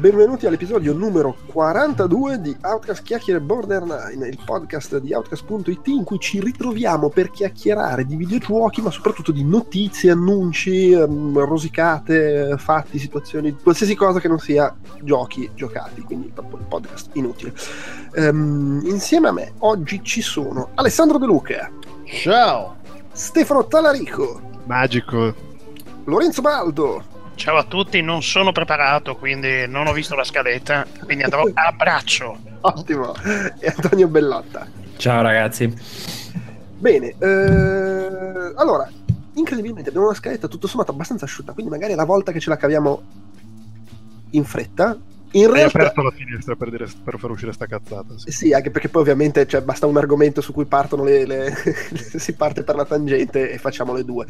benvenuti all'episodio numero 42 di Outcast Chiacchiere Borderline, il podcast di Outcast.it in cui ci ritroviamo per chiacchierare di videogiochi, ma soprattutto di notizie, annunci, um, rosicate, fatti, situazioni, qualsiasi cosa che non sia giochi giocati, quindi proprio il podcast inutile. Um, insieme a me oggi ci sono Alessandro De Luca. Ciao! Stefano Talarico. Magico. Lorenzo Baldo. Ciao a tutti, non sono preparato, quindi non ho visto la scaletta, quindi andrò a braccio. Ottimo. E Antonio Bellotta. Ciao ragazzi. Bene, eh, allora, incredibilmente abbiamo una scaletta tutto sommato abbastanza asciutta, quindi magari è la volta che ce la caviamo in fretta in Hai realtà, aperto la finestra per, dire, per far uscire sta cazzata. Sì. sì, anche perché poi ovviamente cioè, basta un argomento su cui partono le, le si parte per la tangente e facciamo le due.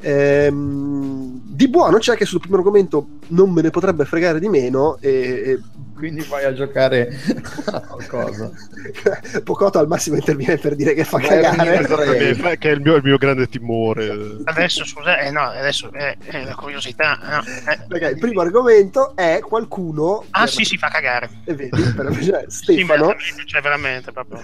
Ehm, di buono c'è che sul primo argomento non me ne potrebbe fregare di meno e, e Quindi vai a giocare a qualcosa. Pocotto al massimo interviene per dire che fa cagare. che è il mio, il mio grande timore. Adesso, scusa, eh no, adesso è eh, la curiosità. no, eh. Perché il primo argomento è qualcuno. Ah sì, si fa cagare. E vedi, per- cioè, Sì, ma Stefano. cioè veramente proprio.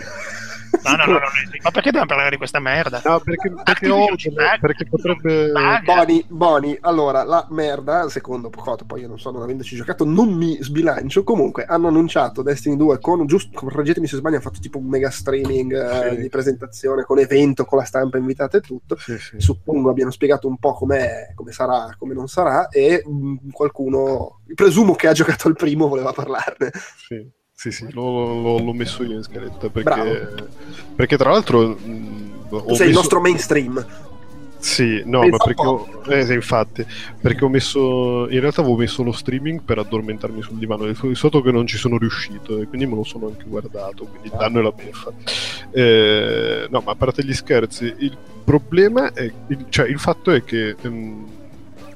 No, no, no, no, ma perché dobbiamo parlare di questa merda? No, perché, perché, ho- Activision, perché potrebbe... Boni, Boni, allora la merda, secondo Pocotto, poi io non so, non avendoci giocato, non mi sbilancio. Comunque hanno annunciato Destiny 2 con, giusto, correggetemi se sbaglio, hanno fatto tipo un mega streaming eh, Sì. di presentazione con evento, con la stampa invitata e tutto. Sì, sì. Suppongo abbiano spiegato un po' com'è, come sarà, come non sarà, e mh, qualcuno, presumo che ha giocato al primo, voleva parlarne. Sì, sì, sì, l'ho, l'ho- l'ho messo io in scaletta perché, perché tra l'altro... mh, sei il messo- nostro mainstream. Sì, no, Pensa ma perché ho, eh, infatti, perché ho messo, in realtà avevo messo lo streaming per addormentarmi sul divano, di sotto che non ci sono riuscito e quindi me lo sono anche guardato, quindi il danno e la beffa. Eh, no, ma a parte gli scherzi, il problema è, il, cioè il fatto è che, ehm,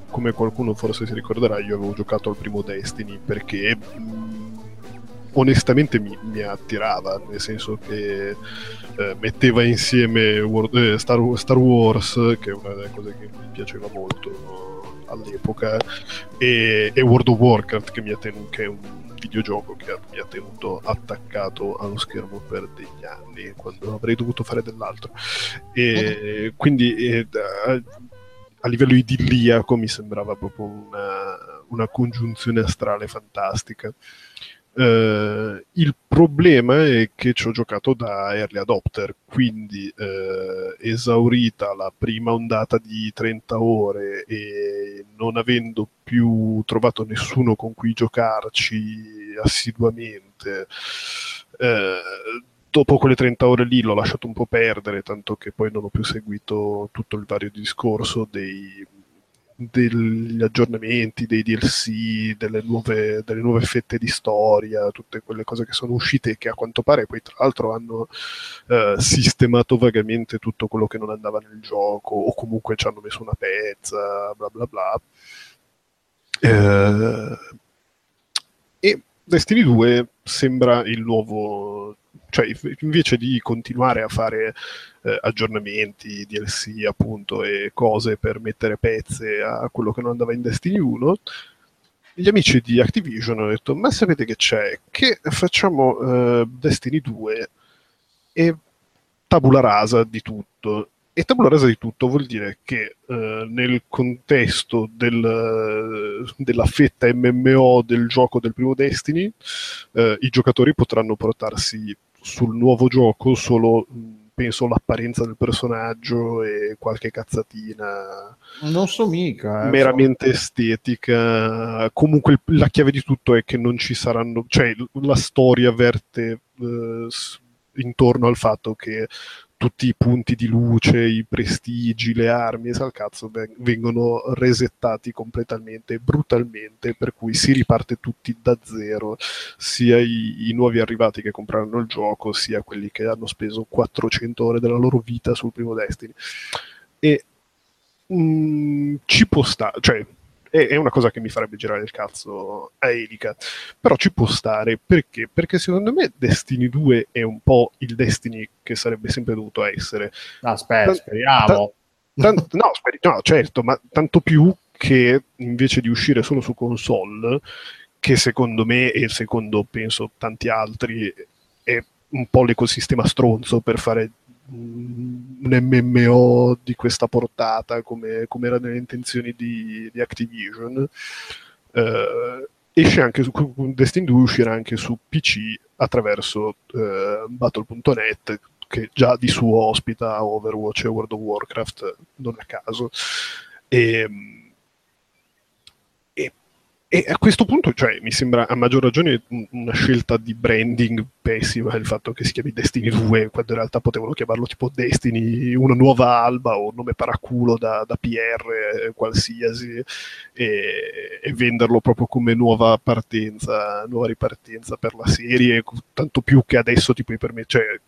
come qualcuno forse si ricorderà, io avevo giocato al primo Destiny perché... mh, Onestamente mi, mi attirava, nel senso che eh, metteva insieme World- eh, Star, Star Wars, che è una delle cose che mi piaceva molto all'epoca, e, e World of Warcraft, che, mi ha tenu- che è un videogioco che mi ha tenuto attaccato allo schermo per degli anni, quando avrei dovuto fare dell'altro. E quindi eh, a, a livello idilliaco mi sembrava proprio una, una congiunzione astrale fantastica. Eh, il problema è che ci ho giocato da early adopter, quindi eh, esaurita la prima ondata di 30 ore e non avendo più trovato nessuno con cui giocarci assiduamente, eh, dopo quelle 30 ore lì l'ho lasciato un po' perdere, tanto che poi non ho più seguito tutto il vario discorso dei degli aggiornamenti, dei DLC, delle nuove, delle nuove fette di storia, tutte quelle cose che sono uscite che a quanto pare poi tra l'altro hanno eh, sistemato vagamente tutto quello che non andava nel gioco o comunque ci hanno messo una pezza, bla bla bla. Eh, e Destiny 2 sembra il nuovo, cioè invece di continuare a fare eh, aggiornamenti, DLC appunto e cose per mettere pezze a quello che non andava in Destiny 1, gli amici di Activision hanno detto ma sapete che c'è? Che facciamo eh, Destiny 2 e tabula rasa di tutto. E tabula rasa di tutto vuol dire che eh, nel contesto del, della fetta MMO del gioco del primo Destiny, eh, i giocatori potranno portarsi sul nuovo gioco solo, mh, penso, l'apparenza del personaggio e qualche cazzatina Non so mica. eh, meramente estetica. Comunque la chiave di tutto è che non ci saranno, cioè la storia verte eh, intorno al fatto che tutti i punti di luce, i prestigi, le armi e sal cazzo ven- vengono resettati completamente, brutalmente, per cui si riparte tutti da zero, sia i, i nuovi arrivati che compreranno il gioco, sia quelli che hanno speso 400 ore della loro vita sul primo Destiny. E mm, ci può stare, cioè è, una cosa che mi farebbe girare il cazzo a Elica. Però ci può stare perché? Perché secondo me Destiny 2 è un po' il Destiny che sarebbe sempre dovuto essere. Aspetta, speriamo. Tant- no, speri- no, certo, ma tanto più che invece di uscire solo su console, che secondo me e secondo penso tanti altri è un po' l'ecosistema stronzo per fare un MMO di questa portata come, come era nelle intenzioni di, di Activision. Eh, esce anche su Destiny 2 uscirà anche su PC attraverso eh, Battle.net che già di suo ospita Overwatch e World of Warcraft non a caso. E, e a questo punto, cioè, mi sembra a maggior ragione una scelta di branding pessima il fatto che si chiami Destiny 2, quando in realtà potevano chiamarlo tipo Destiny, una nuova alba o nome paraculo da, da PR eh, qualsiasi e, e, venderlo proprio come nuova partenza, nuova ripartenza per la serie, tanto più che adesso ti puoi permettere, cioè,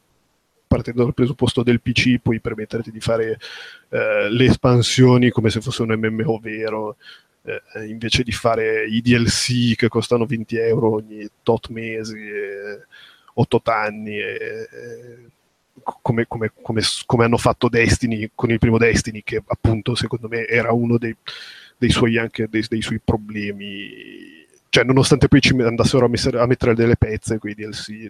partendo dal presupposto del PC puoi permetterti di fare eh, le espansioni come se fosse un MMO vero eh, invece di fare i DLC che costano 20 euro ogni tot mesi e, o tot anni e, come, come, come, come, hanno fatto Destiny con il primo Destiny che appunto secondo me era uno dei, dei suoi anche dei, dei, suoi problemi. Cioè nonostante poi ci andassero a, messer, a mettere delle pezze quei DLC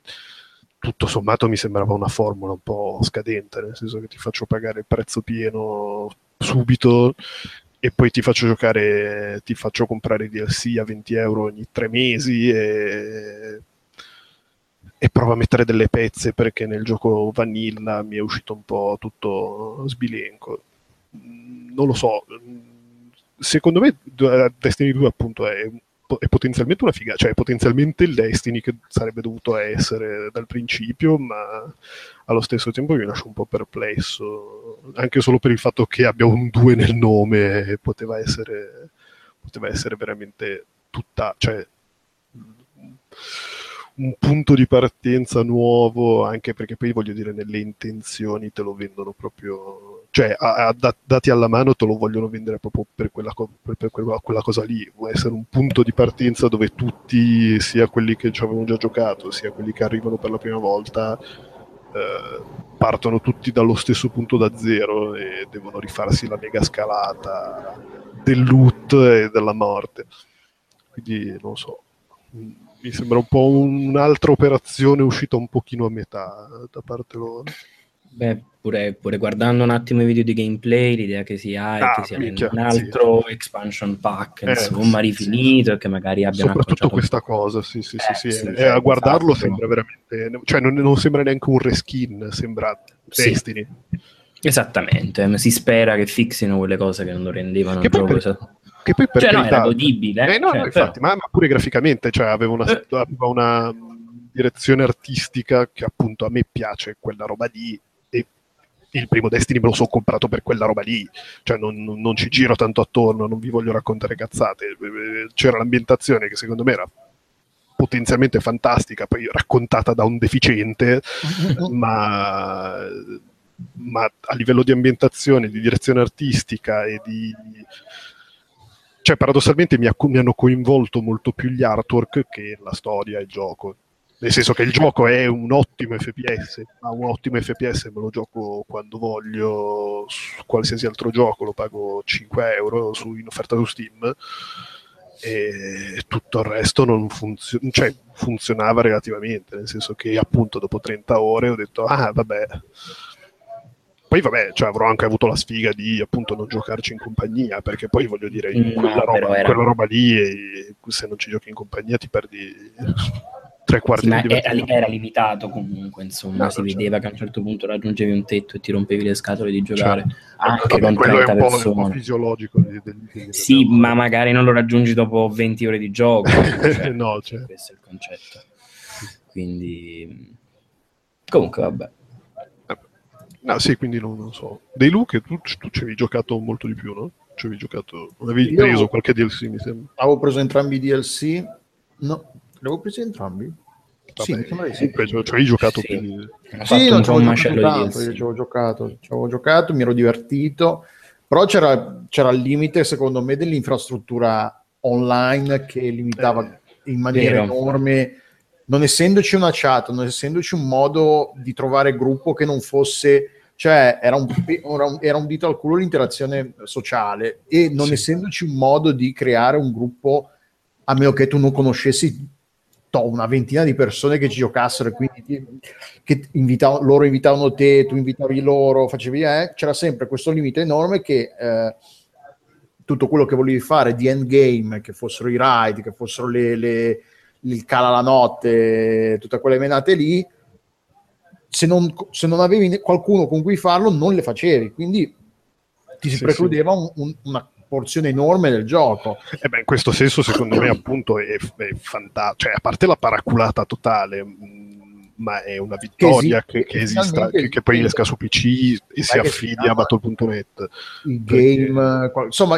tutto sommato mi sembrava una formula un po' scadente nel senso che ti faccio pagare il prezzo pieno subito e poi ti faccio giocare, ti faccio comprare DLC a 20 euro ogni tre mesi e, e provo a mettere delle pezze perché nel gioco vanilla mi è uscito un po' tutto sbilenco. Non lo so, secondo me Destiny 2 appunto è è potenzialmente una figata, cioè è potenzialmente il Destiny che sarebbe dovuto essere dal principio, ma allo stesso tempo mi lascia un po' perplesso, anche solo per il fatto che abbia un 2 nel nome poteva essere, poteva essere veramente tutta, cioè un punto di partenza nuovo, anche perché poi voglio dire nelle intenzioni te lo vendono proprio cioè a, a, dati alla mano te lo vogliono vendere proprio per quella, per, per quella, quella, cosa lì, vuole essere un punto di partenza dove tutti, sia quelli che ci avevano già giocato, sia quelli che arrivano per la prima volta, eh, partono tutti dallo stesso punto da zero e devono rifarsi la mega scalata del loot e della morte. Quindi non so, mi sembra un po' un'altra operazione uscita un pochino a metà da parte loro. Beh, pure, pure, guardando un attimo i video di gameplay, l'idea che si ha è ah, che sia minchia, un altro sì. expansion pack, eh, insomma, rifinito sì. e che magari abbiano Soprattutto questa cosa, sì, sì, eh, sì, sì. Eh, a guardarlo esatto. sembra veramente... Cioè, non, non, sembra neanche un reskin, sembra Destiny. Esattamente, si spera che fixino quelle cose che non lo rendevano che gioco... Per... Che poi per cioè, no, era godibile. Eh, no, cioè, no, infatti, ma, ma, pure graficamente, cioè, aveva una, eh. aveva una direzione artistica che appunto a me piace, quella roba lì il primo Destiny me lo sono comprato per quella roba lì, cioè non, non, non, ci giro tanto attorno, non vi voglio raccontare cazzate. C'era l'ambientazione che secondo me era potenzialmente fantastica, poi raccontata da un deficiente, ma, ma a livello di ambientazione, di direzione artistica e di cioè paradossalmente mi, ha, mi, hanno coinvolto molto più gli artwork che la storia e il gioco nel senso che il gioco è un ottimo FPS, ma un ottimo FPS me lo gioco quando voglio, su qualsiasi altro gioco lo pago 5 euro su, in offerta su Steam e tutto il resto non funziona, cioè funzionava relativamente, nel senso che appunto dopo 30 ore ho detto ah vabbè, poi vabbè, cioè, avrò anche avuto la sfiga di appunto non giocarci in compagnia, perché poi voglio dire, quella, no, roba, era... quella roba lì, se non ci giochi in compagnia ti perdi tre quarti sì, di era, era, limitato comunque, insomma, no, si certo. vedeva che a un certo punto raggiungevi un tetto e ti rompevi le scatole di giocare certo. anche Vabbè, con 30 persone. È un fisiologico. Di, di, di, sì, ma magari non lo raggiungi dopo 20 ore di gioco. cioè, no, cioè. Questo è il concetto. Quindi, comunque, vabbè. No, sì, quindi non, non so. Dei Luke, tu, tu ci avevi giocato molto di più, no? Ci avevi giocato, non avevi preso qualche DLC, mi sembra. Avevo preso entrambi i DLC. No, L'avevo presi entrambi? Vabbè, sì, di sì. Cioè, hai giocato sì. più... Sì, non ci avevo giocato, io ci avevo giocato, ci avevo giocato, mi ero divertito. Però c'era, c'era il limite, secondo me, dell'infrastruttura online che limitava eh, in maniera vero. enorme, non essendoci una chat, non essendoci un modo di trovare gruppo che non fosse cioè era un, era un, dito al culo l'interazione sociale e non sì. essendoci un modo di creare un gruppo a meno che tu non conoscessi to, una ventina di persone che ci giocassero e quindi che invitav- loro invitavano te, tu invitavi loro, facevi eh, c'era sempre questo limite enorme che eh, tutto quello che volevi fare di endgame, che fossero i ride, che fossero le, le, il cala la notte, tutte quelle menate lì se non, se non avevi qualcuno con cui farlo, non le facevi. Quindi ti si sì, precludeva sì. Un, un, una porzione enorme del gioco. Eh beh, in questo senso, secondo me, appunto, è, è fantastico. Cioè, a parte la paraculata totale, mm, ma è una vittoria che, che, che esista, che, che, poi esca su PC e si affidi a Battle.net. Il game, perché... insomma,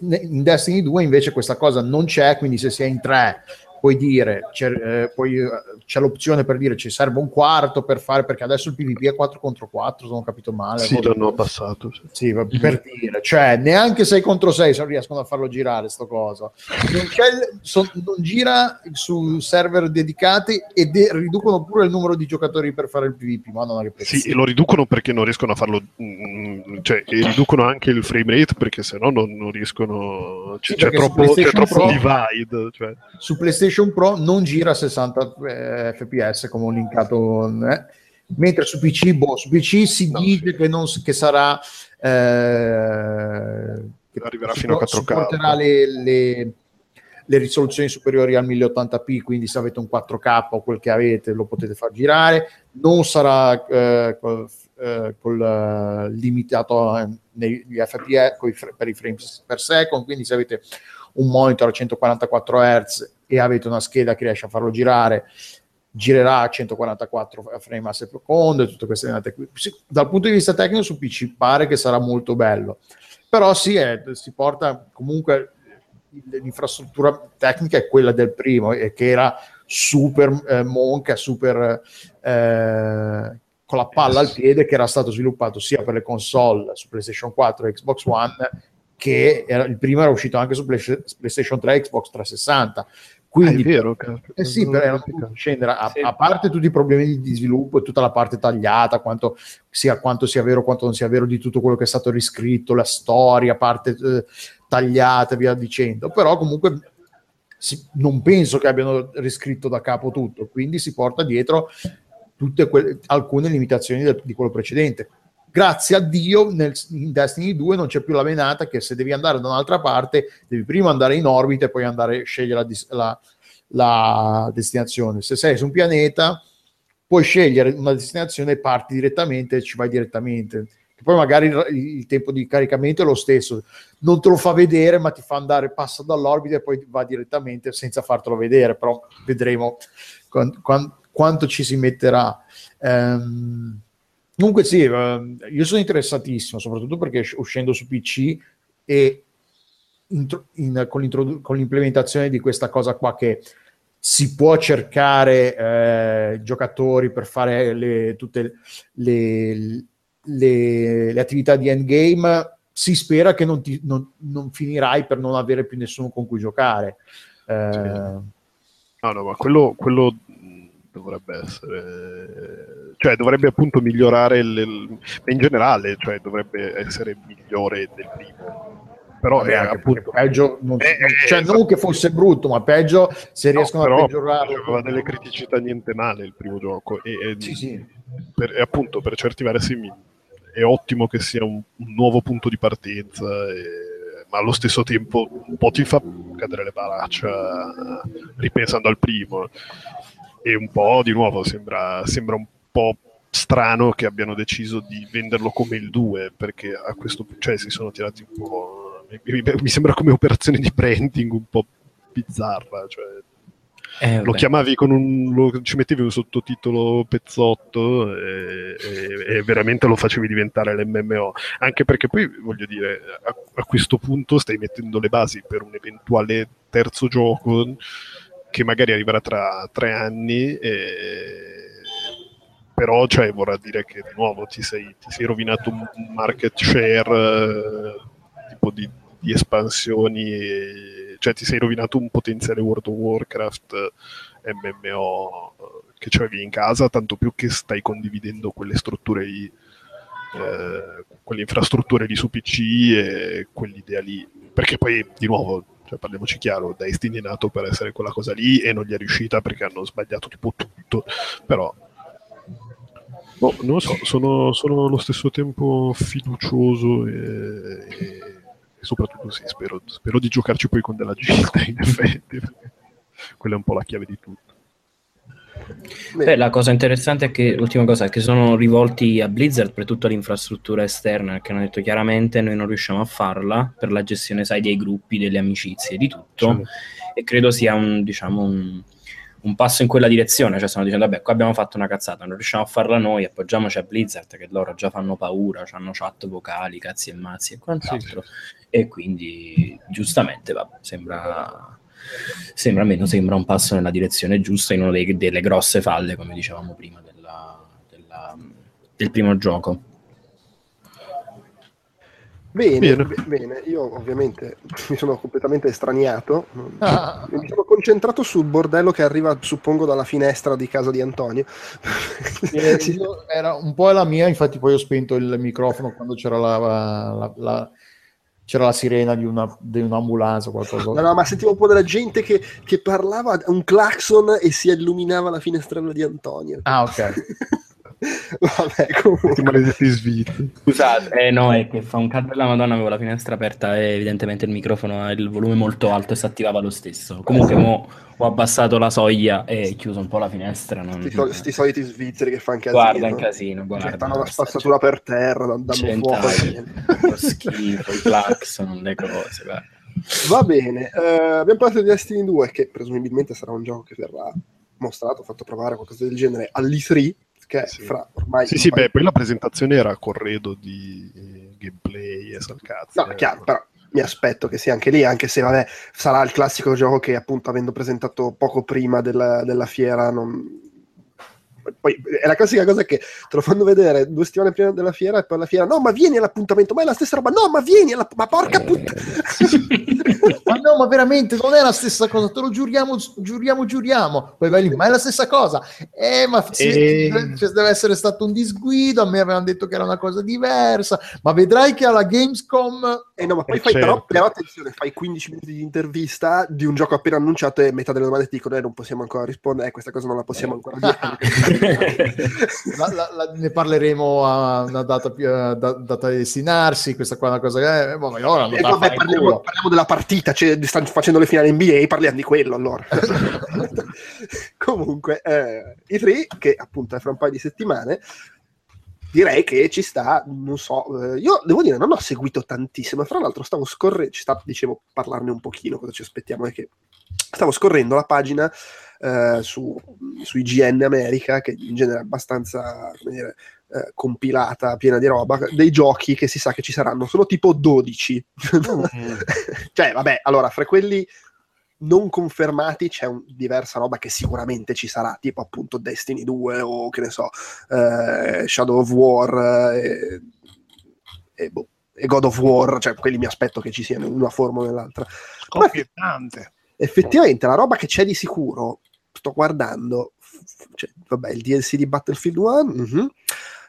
in Destiny 2 invece questa cosa non c'è, quindi se si è in tre puoi dire, c'è, eh, poi, eh, c'è, l'opzione per dire ci serve un quarto per fare, perché adesso il PvP è 4 contro 4, se non ho capito male. Sì, l'hanno passato. Sì, sì per mm-hmm. dire, cioè neanche 6 contro 6 se riescono a farlo girare sto cosa. Non, son, non gira su server dedicati e de- riducono pure il numero di giocatori per fare il PvP, ma non che Sì, e lo riducono perché non riescono a farlo, mm, cioè riducono anche il frame rate perché se no non, non riescono, c- sì, c'è, troppo, c'è troppo divide. Cioè. Su PlayStation PlayStation Pro non gira a 60 eh, fps come ho linkato eh. mentre su PC, boh, su PC si no, dice sì. che, non, che sarà eh, che arriverà fino a 4K supporterà le, le, le, risoluzioni superiori al 1080p quindi se avete un 4K o quel che avete lo potete far girare non sarà eh, col, eh, col uh, limitato negli fps per i frames per second quindi se avete un monitor a 144 Hz e avete una scheda che riesce a farlo girare, girerà a 144 frame a secondo e tutte queste qui. Dal punto di vista tecnico su PC pare che sarà molto bello, però sì, è, si porta comunque l'infrastruttura tecnica è quella del primo e che era super eh, monca, super eh, con la palla al piede che era stato sviluppato sia per le console su PlayStation 4 e Xbox One che era, il primo era uscito anche su PlayStation 3 e Xbox 360 quindi, ah, vero, eh sì, però scendere, a, sì. a, parte tutti i problemi di sviluppo e tutta la parte tagliata, quanto sia, quanto sia vero, quanto non sia vero di tutto quello che è stato riscritto, la storia, parte eh, tagliata e via dicendo, però comunque si, non penso che abbiano riscritto da capo tutto, quindi si porta dietro tutte que- alcune limitazioni del, di quello precedente grazie a Dio nel, in Destiny 2 non c'è più la menata che se devi andare da un'altra parte devi prima andare in orbita e poi andare a scegliere la, la, la destinazione. Se sei su un pianeta puoi scegliere una destinazione e parti direttamente e ci vai direttamente. Poi magari il, il, tempo di caricamento è lo stesso, non te lo fa vedere, ma ti fa andare, passa dall'orbita e poi va direttamente senza fartelo vedere, però vedremo quant, quant, quanto ci si metterà. Um, Comunque sì, io sono interessatissimo, soprattutto perché uscendo su PC e in, in, con, con, l'implementazione di questa cosa qua che si può cercare eh, giocatori per fare le, tutte le, le, le, attività di endgame, si spera che non, ti, non, non, finirai per non avere più nessuno con cui giocare. Eh, sì. No, no, ma quello, quello dovrebbe essere, cioè dovrebbe appunto migliorare il, il, in generale, cioè dovrebbe essere migliore del primo. Però Vabbè, è appunto peggio, non, è, cioè non che fosse brutto, ma peggio se no, riescono a peggiorarlo. Aveva delle criticità niente male il primo gioco e, e, sì, sì. Per, e appunto per certi versi è ottimo che sia un, un nuovo punto di partenza. E, ma allo stesso tempo un po' ti fa cadere le braccia ripensando al primo e un po' di nuovo sembra, sembra un po' strano che abbiano deciso di venderlo come il 2 perché a questo punto cioè, si sono tirati un po' mi, mi, sembra come operazione di branding un po' bizzarra cioè, eh, lo chiamavi con un lo, ci mettevi un sottotitolo pezzotto e, e, e, veramente lo facevi diventare l'MMO anche perché poi voglio dire a, a questo punto stai mettendo le basi per un eventuale terzo gioco che magari arriverà tra tre anni, e... però cioè, vorrà dire che di nuovo ti sei, ti sei rovinato un market share tipo di, di espansioni, e, cioè ti sei rovinato un potenziale World of Warcraft MMO che c'avevi in casa, tanto più che stai condividendo quelle strutture lì, eh, quelle infrastrutture lì su PC e quell'idea lì. Perché poi, di nuovo, cioè, parliamoci chiaro, Destiny è nato per essere quella cosa lì e non gli è riuscita perché hanno sbagliato tipo tutto, però boh, non lo so, sono, sono allo stesso tempo fiducioso e, e, soprattutto sì, spero, spero, di giocarci poi con della gente in effetti, quella è un po' la chiave di tutto. Beh, la cosa interessante è che l'ultima cosa è che sono rivolti a Blizzard per tutta l'infrastruttura esterna, che hanno detto chiaramente noi non riusciamo a farla per la gestione, sai, dei gruppi, delle amicizie, di tutto. E credo sia un, diciamo, un, un, passo in quella direzione. Cioè, stanno dicendo, vabbè, qua abbiamo fatto una cazzata, non riusciamo a farla noi, appoggiamoci a Blizzard, che loro già fanno paura, hanno chat vocali, cazzi e mazzi e quant'altro. Sì. E quindi, giustamente, vabbè, sembra sembra almeno sembra un passo nella direzione giusta in una dei, delle grosse falle, come dicevamo prima, della, della, del primo gioco. Bene, bene, bene, io ovviamente mi sono completamente estraniato, ah. mi sono concentrato sul bordello che arriva, suppongo, dalla finestra di casa di Antonio. Eh, era un po' la mia, infatti poi ho spento il microfono quando c'era la, la, la, c'era la sirena di, una, di un'ambulanza o qualcosa. No, no, ma sentivo un po' della gente che, che parlava un clacson e si illuminava la finestrella di Antonio. Ah, ok. Vabbè, comunque. maledetti sviti. Scusate, eh no, è che fa un caldo della Madonna, avevo la finestra aperta e evidentemente il microfono ha il volume molto alto e si attivava lo stesso. Comunque mo ho abbassato la soglia e chiuso un po' la finestra. Non... Sti, so, sti soliti svizzeri che fanno casino. Guarda in casino, guarda. Fanno la spazzatura per terra, danno fuoco. Lo schifo, i claxon, le cose, guarda. Va bene, uh, abbiamo parlato di Destiny 2 che presumibilmente sarà un gioco che verrà mostrato, fatto provare qualcosa del genere all'E3 che sì. fra ormai... Sì, sì, beh, poi la presentazione era corredo di gameplay e salcazzi. No, eh, chiaro, però mi aspetto che sia anche lì, anche se vabbè, sarà il classico gioco che appunto avendo presentato poco prima della, della fiera non... Poi è la classica cosa che te lo fanno vedere due settimane prima della fiera e poi alla fiera, no, ma vieni all'appuntamento, ma è la stessa roba, no, ma vieni, alla... ma porca puttana! ma no, ma veramente non è la stessa cosa, te lo giuriamo, giuriamo, giuriamo. Poi vai lì, ma è la stessa cosa. Eh, ma sì, e... cioè, deve essere stato un disguido. A me avevano detto che era una cosa diversa, ma vedrai che alla Gamescom. Eh no, ma poi fai, certo. però, però, attenzione, fai 15 minuti di intervista di un gioco appena annunciato e metà delle domande ti dicono: eh, non possiamo ancora rispondere, eh, questa cosa non la possiamo ancora dire. la, la, la, ne parleremo a una data, più, a data da destinarsi. Questa qua è una cosa che. Eh, boh, allora, eh, vabbè, parliamo, parliamo della partita cioè, stanno facendo le finali NBA, parliamo di quello allora. Comunque, eh, i tre, che appunto è fra un paio di settimane, direi che ci sta, non so, eh, io devo dire, non ho seguito tantissimo, fra l'altro stavo scorrendo, ci sta, dicevo, parlarne un pochino, cosa ci aspettiamo è che stavo scorrendo la pagina eh, su, su IGN America, che in genere è abbastanza, come dire, eh, compilata, piena di roba, dei giochi che si sa che ci saranno, sono tipo 12. Mm. cioè, vabbè, allora, fra quelli non confermati c'è un, diversa roba che sicuramente ci sarà, tipo appunto Destiny 2 o che ne so, eh, Shadow of War eh, e, boh, e, God of War, cioè quelli mi aspetto che ci siano in una forma o nell'altra. Scoppiettante. Effettivamente la roba che c'è di sicuro, sto guardando, cioè, vabbè, il DLC di Battlefield 1, uh-huh.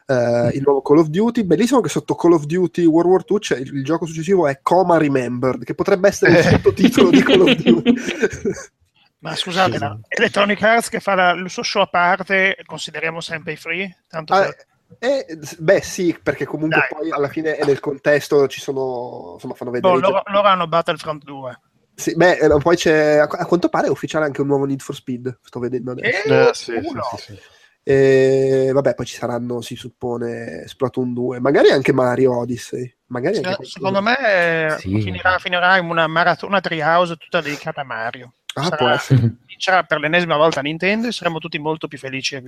Uh, il nuovo Call of Duty, bellissimo che sotto Call of Duty World War II c'è il, il gioco successivo è Coma Remembered, che potrebbe essere il sottotitolo di Call of Duty. Ma scusate, no? Electronic Arts che fa la, il suo show a parte, consideriamo sempre i free? Tanto ah, eh, beh, sì, perché comunque Dai. poi alla fine nel contesto ci sono, insomma, fanno vedere. Boh, loro, loro, hanno Battlefront 2. Sì, beh, eh, poi c'è, a, quanto pare è ufficiale anche un nuovo Need for Speed, sto vedendo adesso. Eh, sì, sì, sì, e vabbè, poi ci saranno, si suppone, Splatoon 2, magari anche Mario Odyssey. Magari anche secondo me sì. finirà, finirà, in una maratona Treehouse tutta dedicata a Mario. Ah, sarà. Vincerà per l'ennesima volta Nintendo e saremo tutti molto più felici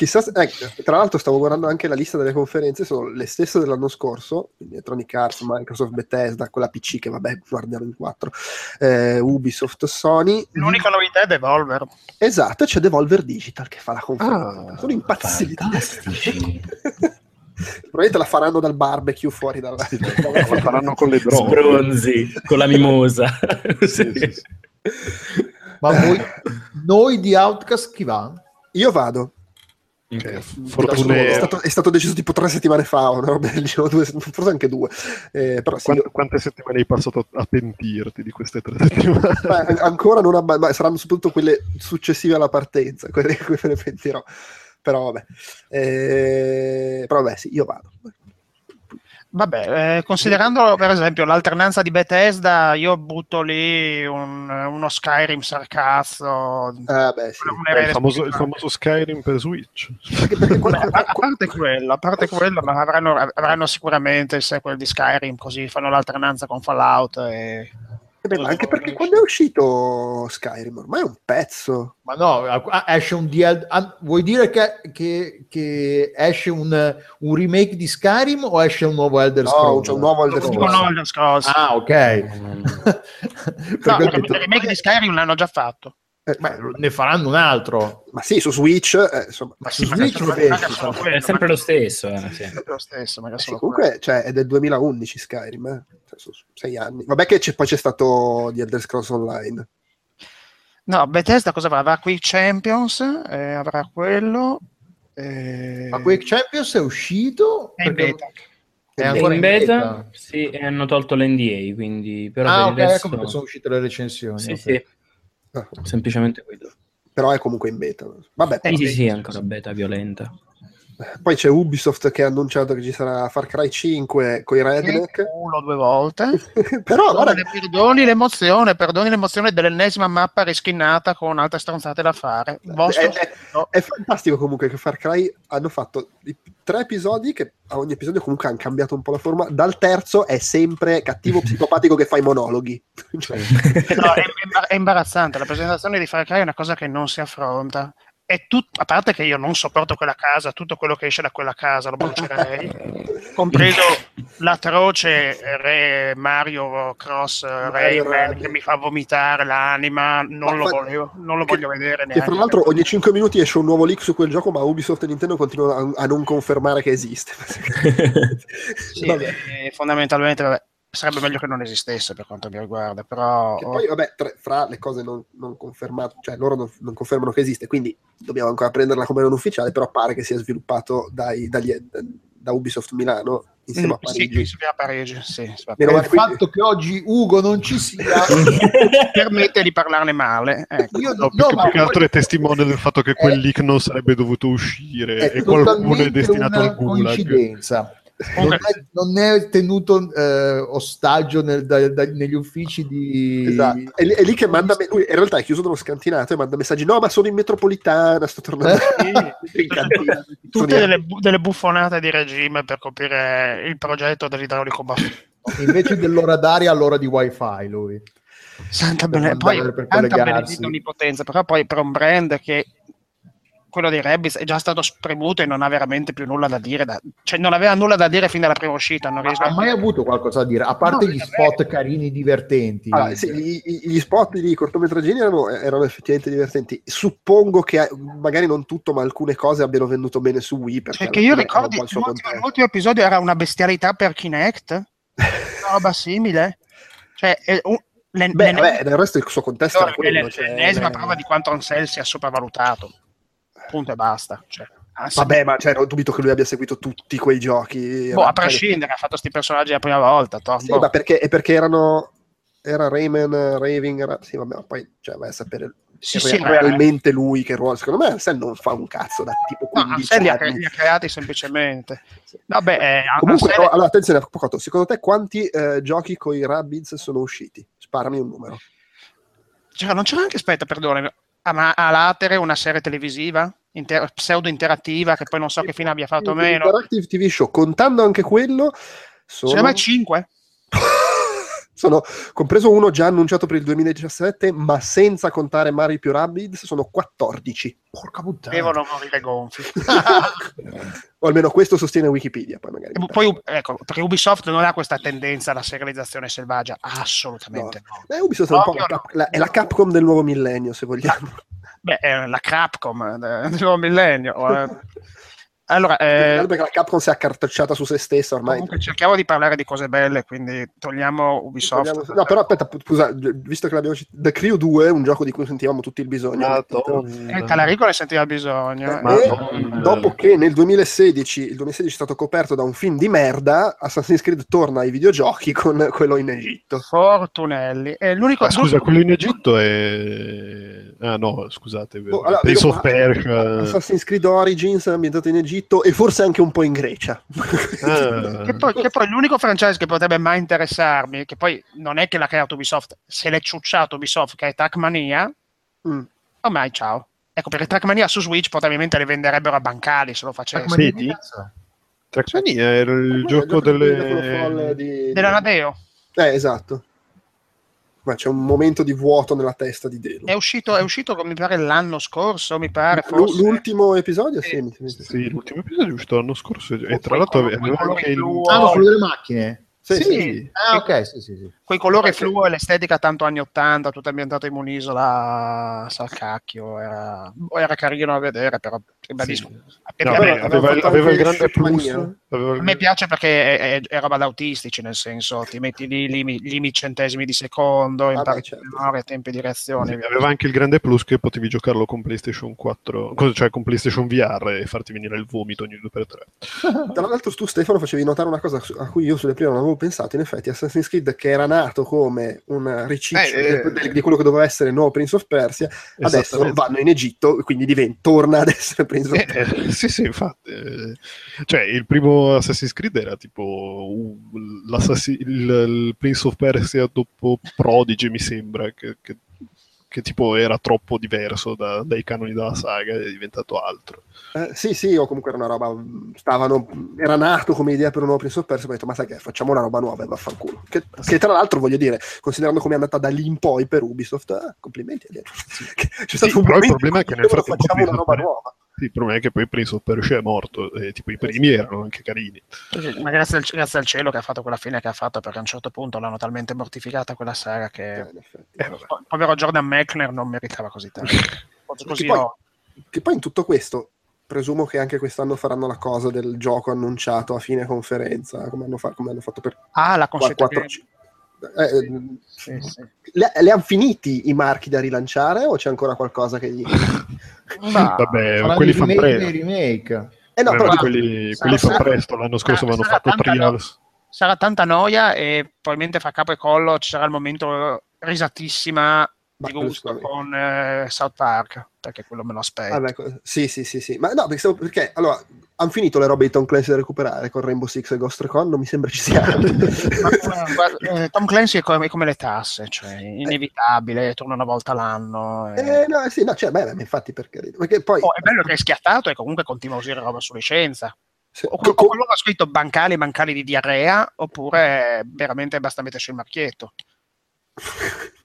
Chissà, se, ecco, tra l'altro stavo guardando anche la lista delle conferenze, sono le stesse dell'anno scorso, quindi Electronic Arts, Microsoft, Bethesda, quella PC che vabbè, guardiamo in quattro, eh, Ubisoft, Sony. L'unica novità è Devolver. Esatto, c'è Devolver Digital che fa la conferenza. Ah, sono impazziti. Probabilmente la faranno dal barbecue fuori dalla... la faranno con le droghe. Sbronzi, con la mimosa. sì, sì, sì. Ma voi, noi di Outcast chi va? Io vado. Okay. Fortune... È, stato, è, stato, deciso tipo tre settimane fa, no? diciamo due, forse anche due. Eh, però sì, quante, io... quante, settimane hai passato a pentirti di queste tre settimane? Beh, ancora non abba- ma saranno soprattutto quelle successive alla partenza, quelle di cui me ne pentirò. Però vabbè, eh, però vabbè, sì, io vado. Vabbè, eh, considerando per esempio l'alternanza di Bethesda, io butto lì un, uno Skyrim sarcazzo. Ah, beh, sì. eh, il, famoso, il, famoso, Skyrim per Switch. Beh, a, a, parte quello, a parte quello, ma avranno, avranno sicuramente il sequel di Skyrim, così fanno l'alternanza con Fallout e eh beh, anche perché quando è uscito Skyrim ormai è un pezzo. Ma no, esce un DL. Vuoi dire che, che, che esce un, un, remake di Skyrim o esce un nuovo Elder Scrolls? No, c'è un nuovo Elder Scrolls. No, Elder Scrolls. Ah, ok. no, il remake di Skyrim l'hanno già fatto. Eh, Beh, ne faranno un altro. Ma sì, su Switch. Eh, insomma, ma su Switch va bene. È sempre lo stesso. Eh, sì. È lo stesso eh sì, comunque cioè, è del 2011 Skyrim, eh? Cioè, sei anni. Vabbè che c'è, poi c'è stato di Elder Scrolls Online. No, Bethesda cosa avrà? Avrà Quick Champions, eh, avrà quello. Eh... Ma Quick Champions è uscito? È in beta. È ancora in beta, in beta? Sì, e hanno tolto l'NDA, quindi... Però ah, ok, resto... ecco sono uscite le recensioni. Sì, okay. sì. Ah. Semplicemente quello. Però è comunque in beta. Vabbè, sì, sì, sì, è ancora beta violenta. Poi c'è Ubisoft che ha annunciato che ci sarà Far Cry 5 con i Redneck. Uno due volte. Però guarda... perdoni l'emozione, perdoni l'emozione dell'ennesima mappa rischinnata con altre stronzate da fare. Vostro... È, è, è, fantastico comunque che Far Cry hanno fatto tre episodi che a ogni episodio comunque hanno cambiato un po' la forma. Dal terzo è sempre cattivo psicopatico che fa i monologhi. cioè... no, è, è imbarazzante. La presentazione di Far Cry è una cosa che non si affronta è tutto, a parte che io non sopporto quella casa, tutto quello che esce da quella casa lo brucerei, compreso l'atroce Re Mario Cross Rayman che mi fa vomitare l'anima, non, lo, voglio, non lo, voglio, vedere neanche. E fra l'altro ogni 5 minuti esce un nuovo leak su quel gioco, ma Ubisoft e Nintendo continuano a, a non confermare che esiste. sì, fondamentalmente vabbè, sarebbe meglio che non esistesse per quanto mi riguarda però che poi vabbè tra, fra le cose non, non confermate cioè loro non, non, confermano che esiste quindi dobbiamo ancora prenderla come non ufficiale però pare che sia sviluppato dai, dagli, da Ubisoft Milano insieme mm, a Parigi sì, a Parigi sì, a Parigi. il fatto che oggi Ugo non ci sia permette di parlarne male ecco. Io, no, no, più, più che altro è testimone del fatto che quel è, leak non sarebbe dovuto uscire e qualcuno è destinato al gulag coincidenza non è, non è tenuto eh, ostaggio nel, da, da, negli uffici di esatto. è, è, lì che manda me- lui in realtà è chiuso dallo scantinato e manda messaggi no ma sono in metropolitana sto tornando in cantina tutte delle, delle, buffonate di regime per coprire il progetto dell'idraulico baffo invece dell'ora d'aria all'ora di wifi lui Santa, bene, poi, santa benedita onnipotenza però poi per un brand che quello dei Rabbids è già stato spremuto e non ha veramente più nulla da dire, da, cioè non aveva nulla da dire fin dalla prima uscita. Non ha a... mai avuto qualcosa da dire, a parte no, gli spot carini divertenti. Allora, sì, gli, gli, spot di cortometraggini erano, erano, effettivamente divertenti. Suppongo che magari non tutto, ma alcune cose abbiano venduto bene su Wii. Perché cioè, io ricordo l'ultimo, l'ultimo episodio era una bestialità per Kinect, una roba simile. Cioè, un, Beh, vabbè, del resto il suo contesto no, era quello, cioè, l'ennesima le... prova di quanto Ansel sia sopravvalutato punto e basta. Cioè, Vabbè, ma cioè, dubito che lui abbia seguito tutti quei giochi. Boh, a prescindere, ha fatto questi personaggi la prima volta. To, sì, boh. ma perché, perché erano. Era Rayman, Raving, era, sì, vabbè, poi cioè, vai a sapere sì, sì, realmente lui che ruolo. Secondo me Ansel non fa un cazzo da tipo 15 no, anni. Li ha, creati semplicemente. Vabbè, eh, Comunque, Ansel... allora, attenzione, secondo te quanti eh, giochi con i Rabbids sono usciti? Sparami un numero. Cioè, non c'era anche, aspetta, perdonami, a, a latere una serie televisiva inter- pseudo interattiva che poi non so che fine abbia fatto o meno. Interactive TV Show, contando anche quello, sono... Secondo me 5. Sono, compreso uno già annunciato per il 2017, ma senza contare Mario più Rabbids, sono 14. Porca puttana. Devono morire gonfi. o almeno questo sostiene Wikipedia. Poi, magari poi ecco, perché Ubisoft non ha questa tendenza alla serializzazione selvaggia, assolutamente no. no. Eh, Ubisoft è, un po la, Cap- la, è la Capcom del nuovo millennio, se vogliamo. Beh, è la Capcom del nuovo millennio. Allora, eh, perché la Capcom si è accartocciata su se stessa ormai. Comunque cerchiamo di parlare di cose belle, quindi togliamo Ubisoft. Togliamo... No, però aspetta, scusa, visto che l'abbiamo citato, The Crew 2 un gioco di cui sentivamo tutti il bisogno. E eh, Talarico ne sentiva bisogno. Eh, e dopo che nel 2016, il 2016 è stato coperto da un film di merda, Assassin's Creed torna ai videogiochi con quello in Egitto. Fortunelli. E l'unico... Ah, scusa, quello in Egitto è... Ah no, scusate, oh, allora, Prince of Persia. Assassin's Creed Origins ambientato in Egitto e forse anche un po' in Grecia. Ah. che, poi, che, poi, l'unico franchise che potrebbe mai interessarmi, che poi non è che l'ha creato Ubisoft, se l'è ciucciato Ubisoft, che è Trackmania, mm. ormai ciao. Ecco, perché Trackmania su Switch probabilmente le venderebbero a bancali se lo facessero. Sì, Trackmania era il gioco delle... Di... dell'Anadeo. Eh, esatto ma c'è un momento di vuoto nella testa di Delo. È uscito, è uscito mi pare, l'anno scorso, mi pare. Forse. L'ultimo episodio? Sì, sì, sì, sì, l'ultimo episodio è uscito l'anno scorso. E tra l'altro aveva anche il... Ah, quello delle macchine. Sì, sì. sì. Ah, ok, sì, sì, sì. Quei colori fluo e l'estetica tanto anni 80, tutto ambientato in un'isola, sa cacchio, era, era carino a vedere, però ribadisco. Sì. No, aveva, aveva, aveva il grande plus. Aveva... A me piace perché è, è, è, roba da autistici, nel senso, ti metti lì, limi, limi centesimi di secondo, impari certo. memoria, tempi di reazione. Sì, aveva anche il grande plus che potevi giocarlo con PlayStation 4, cioè con PlayStation VR e farti venire il vomito ogni 2x3. Tra l'altro tu Stefano facevi notare una cosa a cui io sulle prime non avevo pensato, in effetti Assassin's Creed che era nato come un riciclo eh, eh, di quello che doveva essere il nuovo Prince of Persia, adesso vanno in Egitto, quindi diventa, torna ad essere Prince Persia. Eh, sì, sì, infatti. Eh, cioè, il primo Assassin's Creed era tipo il, il, Prince of Persia dopo Prodigy, mi sembra, che, che che tipo era troppo diverso da, dai canoni della saga ed è diventato altro. Eh, sì, sì, o comunque era una roba. Stavano, era nato come idea per un nuovo Prince of Persia. Ho detto, ma sai che facciamo una roba nuova e vaffanculo. Che, che, tra l'altro voglio dire, considerando come è andata da lì in poi per Ubisoft, eh, complimenti dietro. C'è stato sì, un però il problema è che nel frattempo facciamo una roba nuova. Il problema è che poi Prince of Persia è morto e tipo i primi erano anche carini. Ma grazie al, grazie al, cielo che ha fatto quella fine che ha fatto, perché a un certo punto l'hanno talmente mortificata quella saga che eh, eh, povero Jordan Mechner non meritava così tanto. così che, poi, che poi in tutto questo presumo che anche quest'anno faranno la cosa del gioco annunciato a fine conferenza, come hanno, fa- come hanno fatto per ah, la 4, 4 eh, sì, sì. Le, le hanno finiti i marchi da rilanciare o c'è ancora qualcosa che gli... Ma, Vabbè, quelli fanno presto. remake. Eh no, però, quelli, quelli fanno presto, l'anno scorso avevano fatto trials. No, sarà tanta noia e probabilmente fa capo e collo, ci sarà il momento risatissima di gusto con eh, South Park perché quello me lo aspetto. Vabbè, sì, sì, sì, sì. Ma no, perché, perché allora hanno finito le robe di Tom Clancy da recuperare con Rainbow Six e Ghost Recon, non mi sembra ci sia. Ma, eh, Tom Clancy è come, come, le tasse, cioè inevitabile, torna una volta l'anno. E... Eh, no, sì, no, cioè, beh, infatti perché, perché poi... Oh, è bello che è schiattato e comunque continua a usare roba su licenza. Sì. O, o, o ha scritto bancali, bancali di diarrea, oppure veramente basta metterci il marchietto.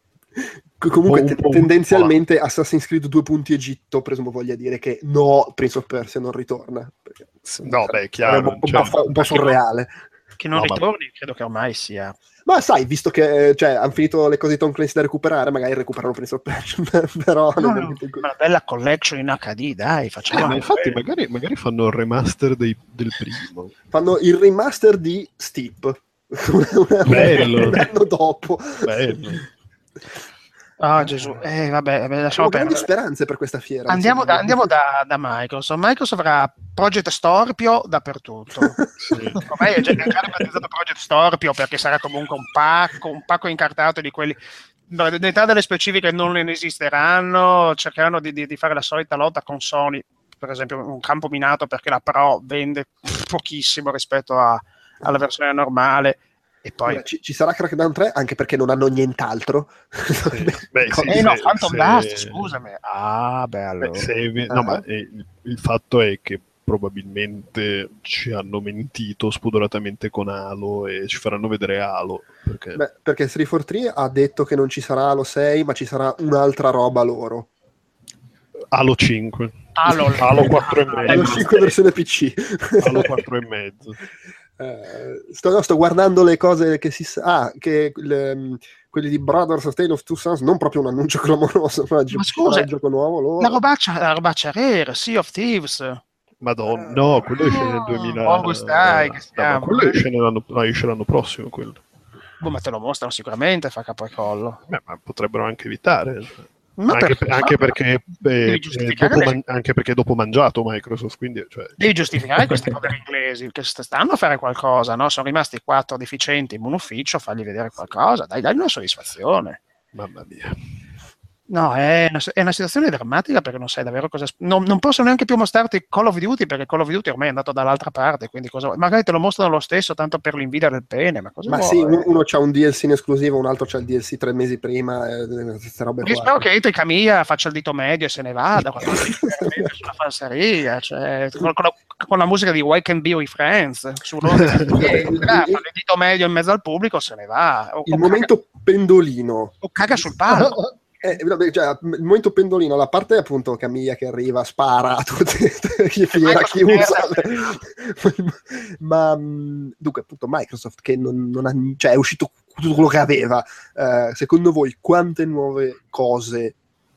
Comunque, te- tendenzialmente Assassin's Creed 2 punti Egitto, presumo voglia dire che no, Prince of Persia non ritorna. No, beh, chiaro. Un, cioè, po', un po' surreale. Che non no, ritorni, ma... credo che ormai sia. Ma sai, visto che cioè, hanno finito le cose di Tom Clancy da recuperare, magari recuperano Prince of Persia. però no, no, una bella collection in HD, dai, facciamo. Eh, infatti, magari, magari, fanno il remaster dei, del primo. Fanno il remaster di Steep. Bello. un anno dopo. Bello. Ah, oh, Gesù, eh, vabbè, vabbè lasciamo perdere. grandi speranze per questa fiera. Andiamo, da, andiamo da, da, Microsoft. Microsoft avrà Project Storpio dappertutto. sì. Ormai è già, è già battezzato Project Storpio perché sarà comunque un pacco, un pacco incartato di quelli. No, l'età delle specifiche non ne esisteranno, cercheranno di, di, di fare la solita lotta con Sony, per esempio un campo minato perché la Pro vende pochissimo rispetto a, alla versione normale e poi... Allora, ci, ci, sarà Crackdown 3 anche perché non hanno nient'altro. Sì. Beh, sì, eh no, Phantom se... Blast, scusami. Ah, beh, allora. Beh, se... no, ma eh, il fatto è che probabilmente ci hanno mentito spudoratamente con Halo e ci faranno vedere Halo. Perché, Beh, perché 343 ha detto che non ci sarà Halo 6, ma ci sarà un'altra roba loro. Halo 5. Halo, Halo 4 e mezzo. Halo 5 versione PC. Halo 4 e mezzo. Eh, sto, no, sto, guardando le cose che si sa, ah, che le, mm, quelli di Brothers of Tale of Two Sons, non proprio un annuncio clamoroso, ma, ma scusa, un gioco nuovo. Loro. La robaccia, la robaccia Rare, Sea of Thieves. Madonna, no, quello esce nel 2000. Buon stai, che no, stiamo. ma quello esce l'anno, no, esce l'anno prossimo. Quello. Boh, ma te lo mostrano sicuramente, fa capo e collo. Beh, ma potrebbero anche evitare. Ma anche, perché? per- anche perché, eh, eh, dopo le- man- anche perché dopo mangiato Microsoft, quindi cioè, Devi giustificare questi poveri inglesi che st- stanno a fare qualcosa, no? Sono rimasti quattro deficienti in un ufficio, fargli vedere qualcosa, dai, dai una soddisfazione. mamma mia. No, è una, è una situazione drammatica perché non sai davvero cosa. Non, non possono neanche più mostrarti Call of Duty perché Call of Duty ormai è andato dall'altra parte. Quindi cosa, magari te lo mostrano lo stesso tanto per l'invidia del pene. Ma cosa Ma sì, uno, c'ha un DLC in esclusiva, un altro c'ha il DLC tre mesi prima, eh, queste robe Io qua. spero che entri Camilla, faccia il dito medio e se ne vada sulla falseria, cioè, con, con la, con la musica di Why Can Be With Friends sull'onda, fa il dito medio in mezzo al pubblico, se ne va. O, Il o momento pendolino. caga, o caga sul palco. Eh, vabbè, cioè, il momento pendolino, la parte appunto Camilla che arriva, spara a tutte, chi fiera, chi usa. Ma mh, dunque, appunto, Microsoft che non, non ha, cioè, è uscito tutto quello che aveva. Eh, secondo voi, quante nuove cose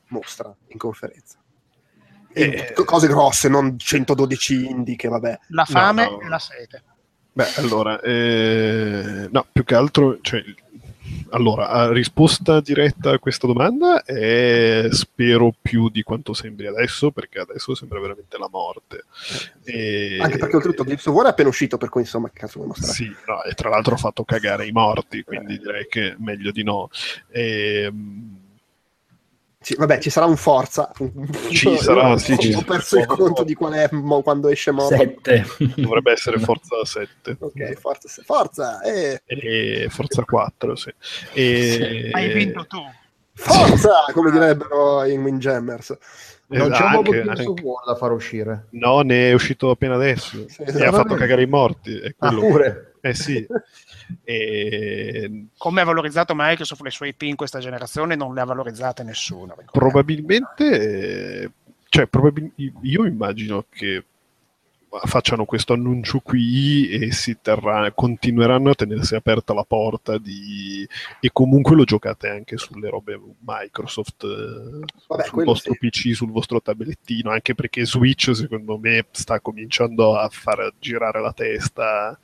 mostra in conferenza? E Eh. co- cose grosse, non 112 indie, che vabbè. La fame No, no. e la sete. Beh, allora, eh, no, più che altro, cioè, allora, a risposta diretta a questa domanda è spero più di quanto sembri adesso, perché adesso sembra veramente la morte. E- Anche perché oltretutto Gears of War è appena uscito, per cui insomma, che cazzo vuoi mostrare? Sì, no, e tra l'altro ha fatto cagare i morti, quindi direi che meglio di no. Ehm, Sì, vabbè, ci sarà un Forza. Ci sarà, sì, Ho, ci ho sarà. perso il conto di qual è mo- quando esce Morto. Sette. dovrebbe essere Forza 7 Ok, Forza, Forza, eh, e Forza 4, sì. E... Hai vinto tu. Forza, come direbbero in Windjammers. Non c'è un anche- of anche- War da far uscire. No, ne è uscito appena adesso Sì, e ha fatto cagare i morti. È Ah, quello. pure. Eh sì. E Come ha valorizzato Microsoft le sue IP in questa generazione, non le ha valorizzate nessuno. probabilmente, eh, cioè, probabil- io immagino che facciano questo annuncio qui e si terrà, continueranno a tenersi aperta la porta di, e comunque lo giocate anche sulle robe Microsoft, eh, Vabbè, sul vostro sì. PC, sul vostro tablettino, anche perché Switch secondo me sta cominciando a far girare la testa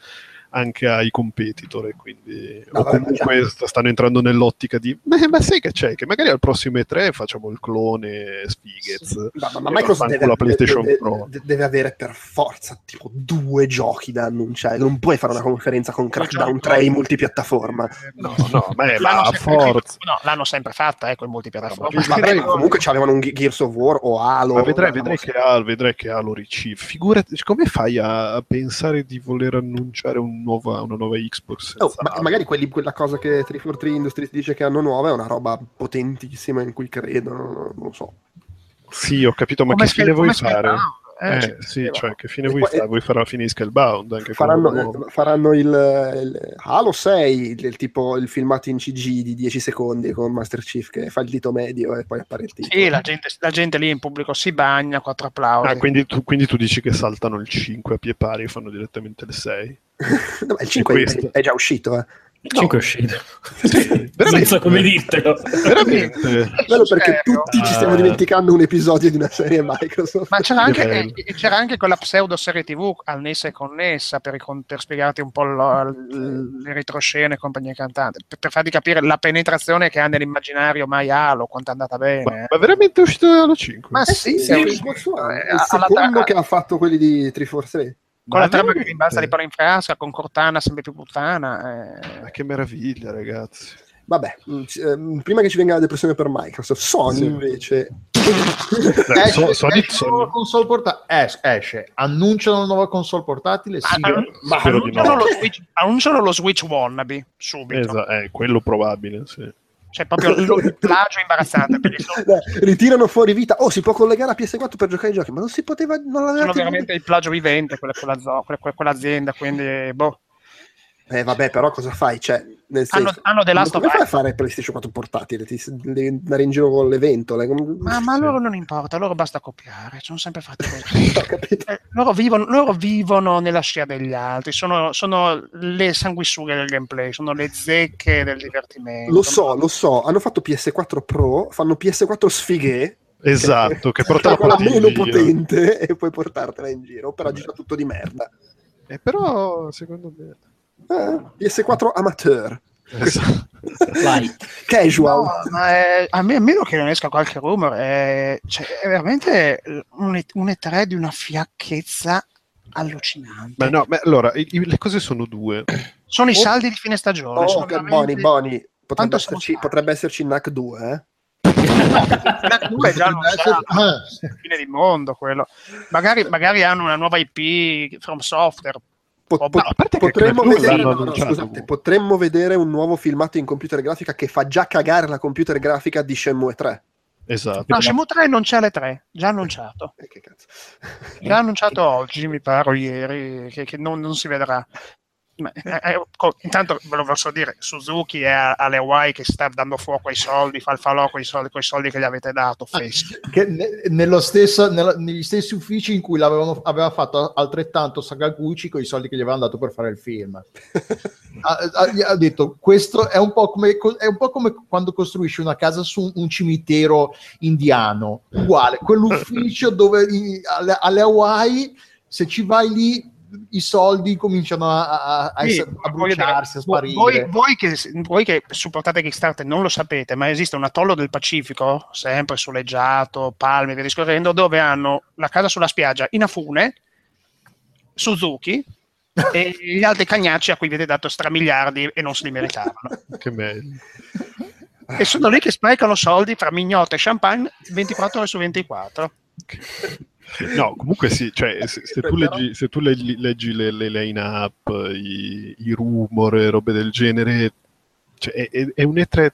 anche ai competitor e quindi No, o vabbè, comunque cioè- st- stanno entrando nell'ottica di ma, ma sai che c'è che magari al prossimo E3 facciamo il clone Sfighez Ma, ma- ma Microsoft deve, la PlayStation deve- Pro de- deve avere per forza tipo due giochi da annunciare. Non puoi fare una conferenza con Crackdown giochi 3 in multipiattaforma. no no ma è L'hanno la sempre- forza no, l'hanno sempre fatta, ecco, il multipiattaforma. Ma Vabbè, comunque c'avevano un Ge- Gears of War o Halo. ma vedrai, vedrai che Halo, vedrai che Halo riceve. Figurati, come fai a, a pensare di voler annunciare un nuova- una nuova Xbox? senza Oh, ma- magari quelli- quella cosa che 343 Industries dice che hanno nuova è una roba potentissima in cui credo, non, lo so. Sì, ho capito, ma Come che Scale- vuoi fare? Scalebound, eh, Eh, cioè, sì, cioè, che fine vuoi poi- fare? Vuoi fare la fine di Scalebound? Anche Faranno, eh, faranno il, il Halo 6, il, tipo il filmato in CG di 10 secondi con Master Chief che fa il dito medio e poi appare il titolo. Sì, la gente, la gente lì in pubblico si bagna, quattro applausi. Ah, quindi tu, quindi tu dici che saltano il 5 a pie pari e fanno direttamente il 6? No, ma il 5 è, è già uscito, eh. Il 5 è uscito. veramente? Non so come dirtelo. Veramente? Bello perché tutti ci stiamo Ah. dimenticando un episodio di una serie Microsoft. Ma c'era anche, eh, c'era anche quella pseudo serie TV annessa e connessa per, per spiegarti un po' lo- le retroscene e compagnia cantante, per, per farti capire la penetrazione che ha nell'immaginario mai Halo, quanto è andata bene. Ma, ma veramente è uscito Halo 5? Ma Eh sì, sì, è è eh, il alla- secondo alla- che ha fatto quelli di 343. Con la Ma trama che rimbalza di palo in frasca, con Cortana sempre più puttana. eh. Ma che meraviglia, ragazzi. Vabbè, mh, c- ehm, prima che ci venga la depressione per Microsoft, Sony Sì. invece Dai, Esce, so- Sony- esce nuova Sony- console porta- es- esce, annunciano una nuova console portatile, sì. Ah, ah, ma- annunciano, lo Switch, annunciano lo Switch wannabe subito. Esatto, è quello probabile, sì. Cioè, proprio il plagio imbarazzante. Sono, ritirano fuori vita. Oh, si può collegare a PS4 per giocare ai giochi, ma non si poteva. Non sono veramente il plagio vivente, quella, quella- quella- quell'azienda. Quindi, boh. Eh, vabbè, però cosa fai? Cioè, nel Hanno- senso, hanno The Last come of fai a Us. fare PlayStation 4 portatile? Ti devi andare in giro con le ventole. Ma, ma loro non importa, loro basta copiare, sono sempre fatti così. Eh, loro, vivono, loro vivono nella scia degli altri, sono, sono le sanguisughe del gameplay, sono le zecche del divertimento. Lo so, lo so. Hanno fatto PS4 Pro, fanno PS4 sfighe Esatto, che però te la quella meno potente e puoi portartela in giro. Per oggi fa tutto di merda. Eh, però, secondo me... Eh, PS4 amateur, Esatto. Casual. No, ma è- a, me- a meno che non esca qualche rumor, è, cioè, è veramente un, E- un E3 di una fiacchezza allucinante. Ma no, ma allora, i- i- le cose sono due. Sono i Oh. saldi di fine stagione. Oh, sono veramente- Boni, Boni. Potrebbe esserci, potrebbe esserci NAC 2, eh? Black 2 è già annunciato, Ah, fine di mondo quello. Magari, magari hanno una nuova IP from software. Po- Oh, po- no, a parte che potremmo, vedere, no, no, scusate, potremmo vedere un nuovo filmato in computer grafica che fa già cagare la computer grafica di Shenmue 3. Esatto. No, Shenmue 3 non c'è alle 3, già annunciato. Eh, che cazzo. Già annunciato oggi, mi pare, o ieri, che, che non, non si vedrà. Ma, eh, eh, co- intanto ve lo posso dire, Suzuki è alle Hawaii che sta dando fuoco ai soldi, fa il falò con i soldi, soldi che gli avete dato. che ne- nello stesso- nella- negli stessi uffici in cui l'avevano, aveva fatto altrettanto Sakaguchi con i soldi che gli avevano dato per fare il film. ha, ha- gli ha detto questo è un, po come, è un po' come quando costruisci una casa su un, un cimitero indiano uguale quell'ufficio dove alle, alle Hawaii se ci vai lì i soldi cominciano a, a- a Sì, essere- a bruciarsi a voi, sparire voi che, voi che supportate Kickstarter non lo sapete, ma esiste un atollo del Pacifico, sempre soleggiato, palme e via discorrendo, dove hanno la casa sulla spiaggia Inafune, Suzuki e gli altri cagnacci a cui avete dato stramiliardi e non se li meritavano. Che meglio. E sono lì che sprecano soldi fra mignotte e champagne 24 ore su 24. No, comunque sì, cioè, se, se tu leggi, se tu leggi, leggi le, le line-up, i, i rumor, e robe del genere, cioè, è, è- è un E3,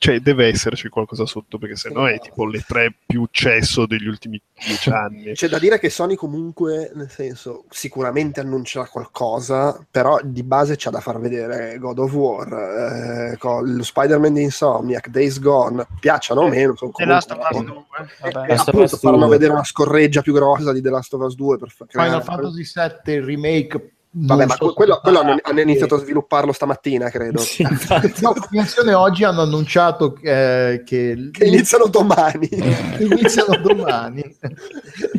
cioè deve esserci qualcosa sotto, perché sennò è tipo l'E3 più cesso degli ultimi dieci anni. C'è da dire che Sony comunque, nel senso, sicuramente annuncerà qualcosa, però di base c'ha da far vedere God of War, eh, con lo Spider-Man di Insomniac, Days Gone, piacciono o meno, sono The Last of comunque... Us 2. vabbè. Eh, of appunto, faranno 2. vedere una scorreggia più grossa di The Last of Us 2 per fa- Final creare- Fantasy VII il remake Vabbè, ma so- quello, quello hanno, hanno iniziato a svilupparlo stamattina, credo. Sì. No, oggi hanno annunciato eh, che, Che iniziano domani. iniziano domani.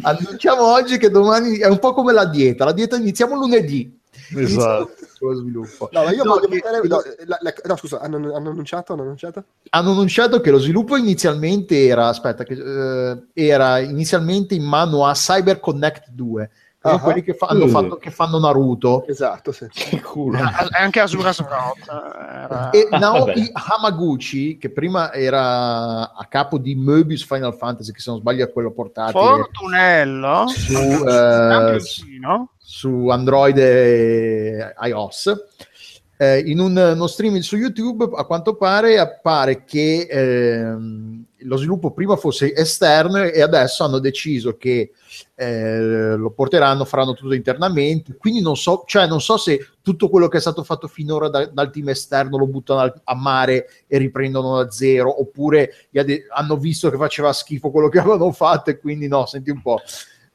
Annunciamo oggi che domani è un po' come la dieta. La dieta iniziamo lunedì. Esatto. Lo sviluppo. No, ma io No, voglio che- vedere. No, la- la- no, scusa, hanno, hanno annunciato? Hanno annunciato? hanno annunciato che lo sviluppo inizialmente era, aspetta, che, eh, era inizialmente in mano a Cyber Connect 2, che sono Ah. quelli che, fa- hanno Uh. fatto, che fanno Naruto. Esatto, sì. Che culo. Ah, E anche Wrath era- E Ah, Naoki. Hamaguchi, che prima era a capo di Möbius Final Fantasy, che se non sbaglio è quello portato Fortunello su, eh, su Android e iOS. Eh, in un, uno streaming su YouTube, a quanto pare, appare che ehm, lo sviluppo prima fosse esterno e adesso hanno deciso che eh, lo porteranno, faranno tutto internamente. Quindi non so, cioè non so se tutto quello che è stato fatto finora da- dal team esterno lo buttano al- a mare e riprendono da zero, oppure ade- hanno visto che faceva schifo quello che avevano fatto e quindi no, senti un po'.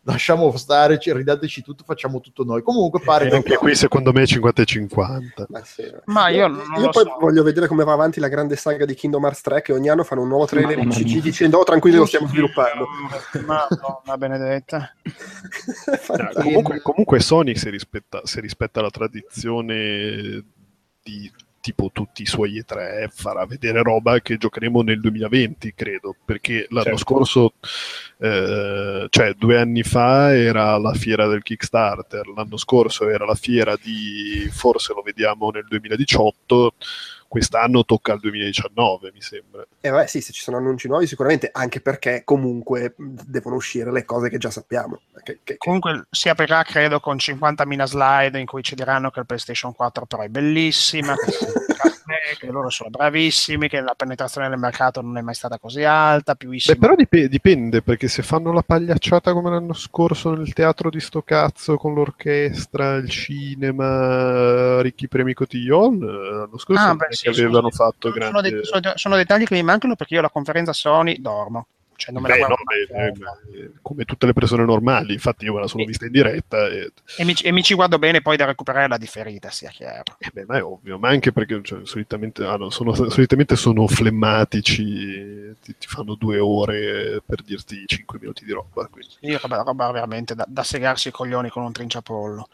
Lasciamo stare, ci- ridateci tutto, facciamo tutto noi. Comunque pare E che anche qui secondo me è 50 e 50. Ma, sì. Ma io non Io lo poi so. voglio vedere come va avanti la grande saga di Kingdom Hearts 3 che ogni anno fanno un nuovo trailer in CG dicendo oh tranquilli lo stiamo sviluppando. Benedetta. No, Fantastico. comunque, comunque Sony se rispetta, se rispetta la tradizione di tipo tutti i suoi E3 farà vedere roba che giocheremo nel 2020 credo perché l'anno Certo. scorso eh, cioè due anni fa era la fiera del Kickstarter l'anno scorso era la fiera di forse lo vediamo nel 2018 quest'anno tocca al 2019 mi sembra Eh, vabbè, sì, se ci sono annunci nuovi sicuramente, anche perché comunque devono uscire le cose che già sappiamo. Che- che- Comunque si aprirà credo con 50.000 slide in cui ci diranno che il PlayStation 4 Pro è bellissima, che, che loro sono bravissimi, che la penetrazione del mercato non è mai stata così alta, più Beh, però dip- dipende perché se fanno la pagliacciata come l'anno scorso nel teatro di sto cazzo con l'orchestra, il cinema, ricchi premi cotillon, eh, l'anno scorso Ah, beh, sì, che avevano sono- fatto sono, grandi... dei- sono- sono dettagli che mi mancano perché io alla conferenza Sony dormo. Cioè, non me Beh, la no, beh, eh, come tutte le persone normali, infatti io me la sono Sì. vista in diretta e, E mi, e mi ci guardo bene poi da recuperare la differita, sia chiaro. eh beh, ma è ovvio, ma anche perché cioè, solitamente, ah, no, sono, solitamente sono flemmatici, ti, ti fanno due ore per dirti cinque minuti di roba. quindi. Io roba, roba veramente da, da segarsi i coglioni con un trinciapollo.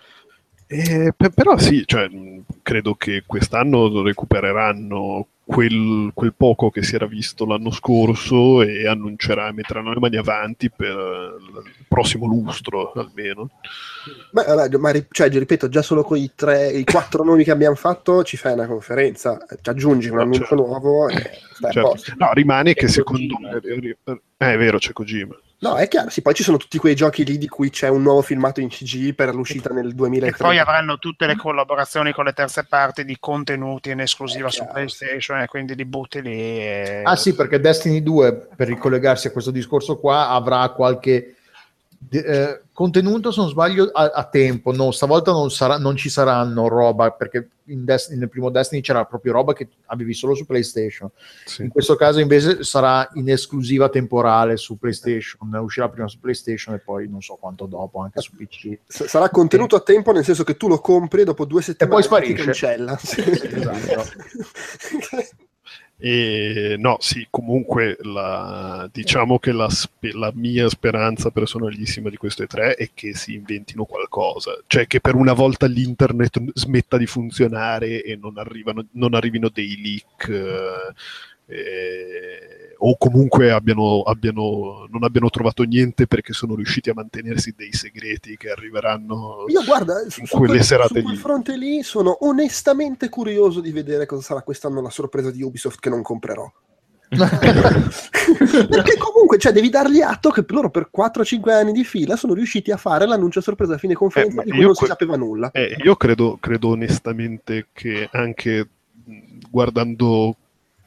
Eh, pe- però sì, cioè, credo che quest'anno recupereranno quel, quel poco che si era visto l'anno scorso e annuncerà, metteranno le mani avanti per eh, il prossimo lustro almeno. Beh, vabbè, ma ri- cioè, ripeto, già solo con i tre, i quattro nomi che abbiamo fatto ci fai una conferenza, ci aggiungi un No, annuncio certo. nuovo e stai Certo. No, rimane che secondo me... Eh, è vero, c'è Kojima. No, è chiaro, sì, poi ci sono tutti quei giochi lì di cui c'è un nuovo filmato in CG per l'uscita nel E 2030. poi avranno tutte le collaborazioni con le terze parti di contenuti in esclusiva su. PlayStation e quindi li butti lì. E... Ah sì, perché Destiny 2, per ricollegarsi a questo discorso qua, avrà qualche eh, contenuto, se non sbaglio, a, a tempo. No, stavolta non, sarà, non ci saranno roba, perché in Destiny- nel primo Destiny c'era proprio roba che avevi solo su PlayStation. Sì. In questo caso invece sarà in esclusiva temporale su PlayStation, uscirà prima su PlayStation e poi non so quanto dopo anche su PC. S- Sarà contenuto a tempo nel senso che tu lo compri e dopo due settimane poi ti sparisce. cancella. esatto. E no, sì, comunque la- diciamo che la, la mia speranza personalissima di queste tre è che si inventino qualcosa, cioè che per una volta l'internet smetta di funzionare e non, arrivano, non arrivino dei leak eh, o comunque abbiano, abbiano- non abbiano trovato niente perché sono riusciti a mantenersi dei segreti che arriveranno Io guarda, su, in su quelle quel, serate su quel lì. fronte lì sono onestamente curioso di vedere cosa sarà quest'anno la sorpresa di Ubisoft che non comprerò. Perché comunque cioè, devi dargli atto che loro per 4-5 anni di fila sono riusciti a fare l'annuncio a sorpresa a fine conferenza Eh, di cui non que- si sapeva nulla. Eh, io credo, credo onestamente che anche guardando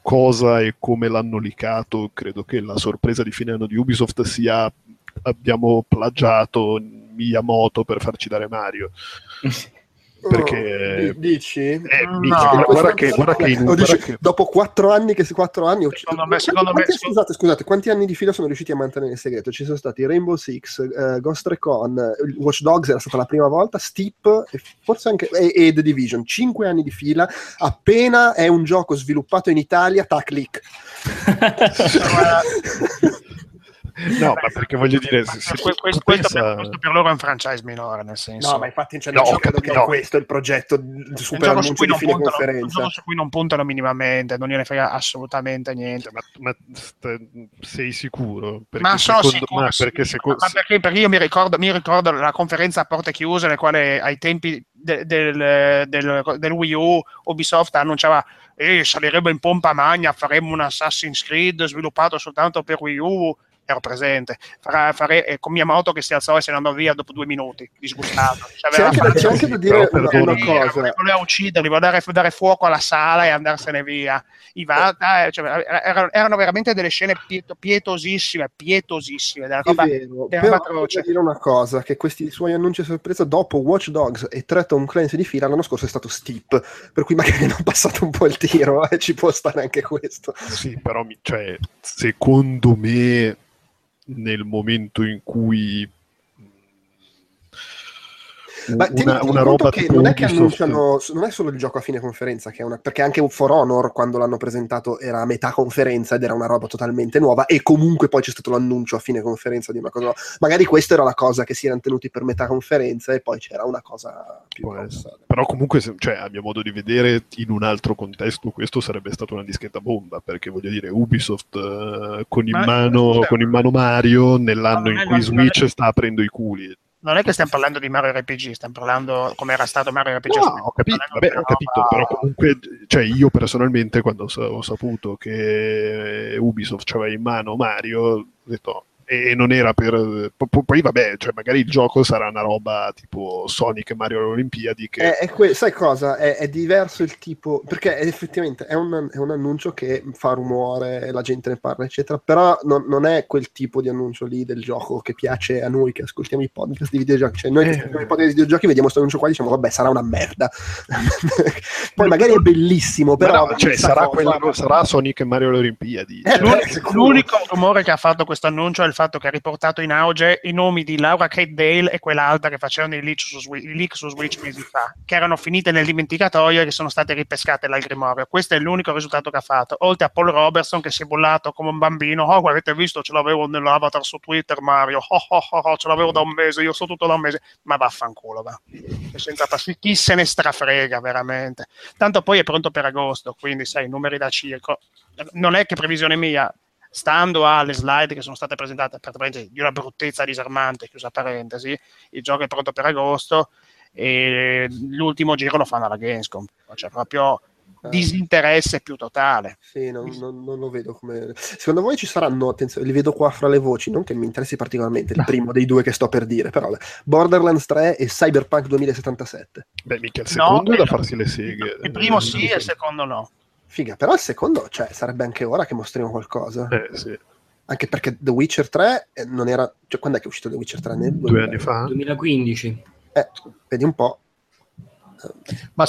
cosa e come l'hanno licato, credo che la sorpresa di fine anno di Ubisoft sia abbiamo plagiato Miyamoto per farci dare Mario. Perché- Oh, di- dici? Eh, No, guarda, che, guarda che in Lo guarda dici, che- dopo 4 anni che 4 anni Secondo me- quanti- secondo me- quanti- scusate scusate quanti anni di fila sono riusciti a mantenere il segreto? Ci sono stati Rainbow Six eh, Ghost Recon eh, Watch Dogs era stata la prima volta Steep e forse anche e, e The Division. 5 anni di fila appena è un gioco sviluppato in Italia tac leak No, ma perché voglio dire, se, se questo, questo pensa- per, questo per loro è un franchise minore, nel senso. no ma infatti cioè, No, non credo che no. questo è il progetto super annuncio cui di non fine puntano, un conferenza su cui non puntano minimamente, non gliene frega assolutamente niente. ma, ma sei sicuro? Perché ma sono secondo- sicuro, ma sì. perché secondo- Ma perché, perché io mi ricordo, mi ricordo la conferenza a porte chiuse nel quale ai tempi de- del, del- del Wii U Ubisoft annunciava eh, salirebbe in pompa magna, faremo un Assassin's Creed sviluppato soltanto per Wii U ero presente Farà- fare, eh, con Miyamoto che si alzò e se ne andò via dopo due minuti disgustato c'è anche, fatto- c'è anche da dire però una, una cosa voleva ucciderli, voleva dare, dare fuoco alla sala e andarsene via. I Vata, eh, cioè, erano, erano veramente delle scene pieto- pietosissime, pietosissime. Della È roba, vero, è però roba devo atroce. dire una cosa, che questi suoi annunci a sorpresa dopo Watch Dogs e tre Tom Clancy di fila l'anno scorso è stato Steep, per cui magari hanno passato un po' il tiro e ci può stare anche questo. Sì, però mi- cioè, secondo me nel momento in cui Ma una, tieni una conto roba che non è che annunciano, non è solo il gioco a fine conferenza, che è una, perché anche For Honor quando l'hanno presentato era a metà conferenza ed era una roba totalmente nuova e comunque poi c'è stato l'annuncio a fine conferenza di una cosa nuova. Magari questa era la cosa che si erano tenuti per metà conferenza e poi c'era una cosa più grossa. Però comunque, se- cioè, a mio modo di vedere, in un altro contesto questo sarebbe stata una dischetta bomba, perché voglio dire, Ubisoft eh, con, in Ma- mano, con in mano Mario, nell'anno in cui Switch sta aprendo i culi. Non è che stiamo parlando di Mario RPG, stiamo parlando come era stato Mario RPG. No, ho capito, vabbè, ho capito, roba- però comunque, cioè io personalmente quando ho saputo che Ubisoft aveva in mano Mario, ho detto, e non era per po- poi vabbè cioè magari il gioco sarà una roba tipo Sonic e Mario alle Olimpiadi che È, è que- sai cosa? È, è diverso il tipo, perché effettivamente è un, è un annuncio che fa rumore, la gente ne parla, eccetera, però non, non è quel tipo di annuncio lì del gioco che piace a noi che ascoltiamo i podcast di videogiochi. Cioè, noi che Eh. ascoltiamo i podcast di videogiochi vediamo questo annuncio qua e diciamo, vabbè, sarà una merda. Poi magari è bellissimo, però... no, cioè, sarà, cosa- quella- sarà Sonic e Mario alle Olimpiadi Eh, cioè, sicuro. l'unico rumore che ha fatto questo annuncio è il fatto che ha riportato in auge i nomi di Laura Kate Dale e quell'altra che facevano i leak su, Switch mesi fa, che erano finite nel dimenticatoio e che sono state ripescate dal Grimorio. Questo è l'unico risultato che ha fatto. Oltre a Paul Robertson che si è bollato come un bambino. Oh, avete visto? Ce l'avevo nell'avatar su Twitter, Mario. Oh, oh, oh, oh, ce l'avevo da un mese. Io so tutto da un mese. Ma vaffanculo, va. Senza passi- chi se ne strafrega veramente. Tanto poi è pronto per agosto, quindi sai, numeri da circo. Non è che previsione mia, stando alle slide che sono state presentate di una bruttezza disarmante, chiusa parentesi, il gioco è pronto per agosto e l'ultimo giro lo fanno alla Gamescom, cioè proprio Ah. disinteresse più totale. Sì, non, non- non lo vedo come. Secondo voi ci saranno, attenzione, li vedo qua fra le voci, non che mi interessi particolarmente il primo dei due che sto per dire, però. Borderlands 3 e Cyberpunk 2077. beh mica il No, secondo è da eh, farsi le seghe Il primo Eh, sì e il secondo no. Figa, però il secondo, cioè, sarebbe anche ora che mostriamo qualcosa. eh, sì. Anche perché The Witcher 3 eh, non era. Cioè, quando è che è uscito The Witcher 3? Nel due anni fa 2015. Eh, vedi un po'. Ma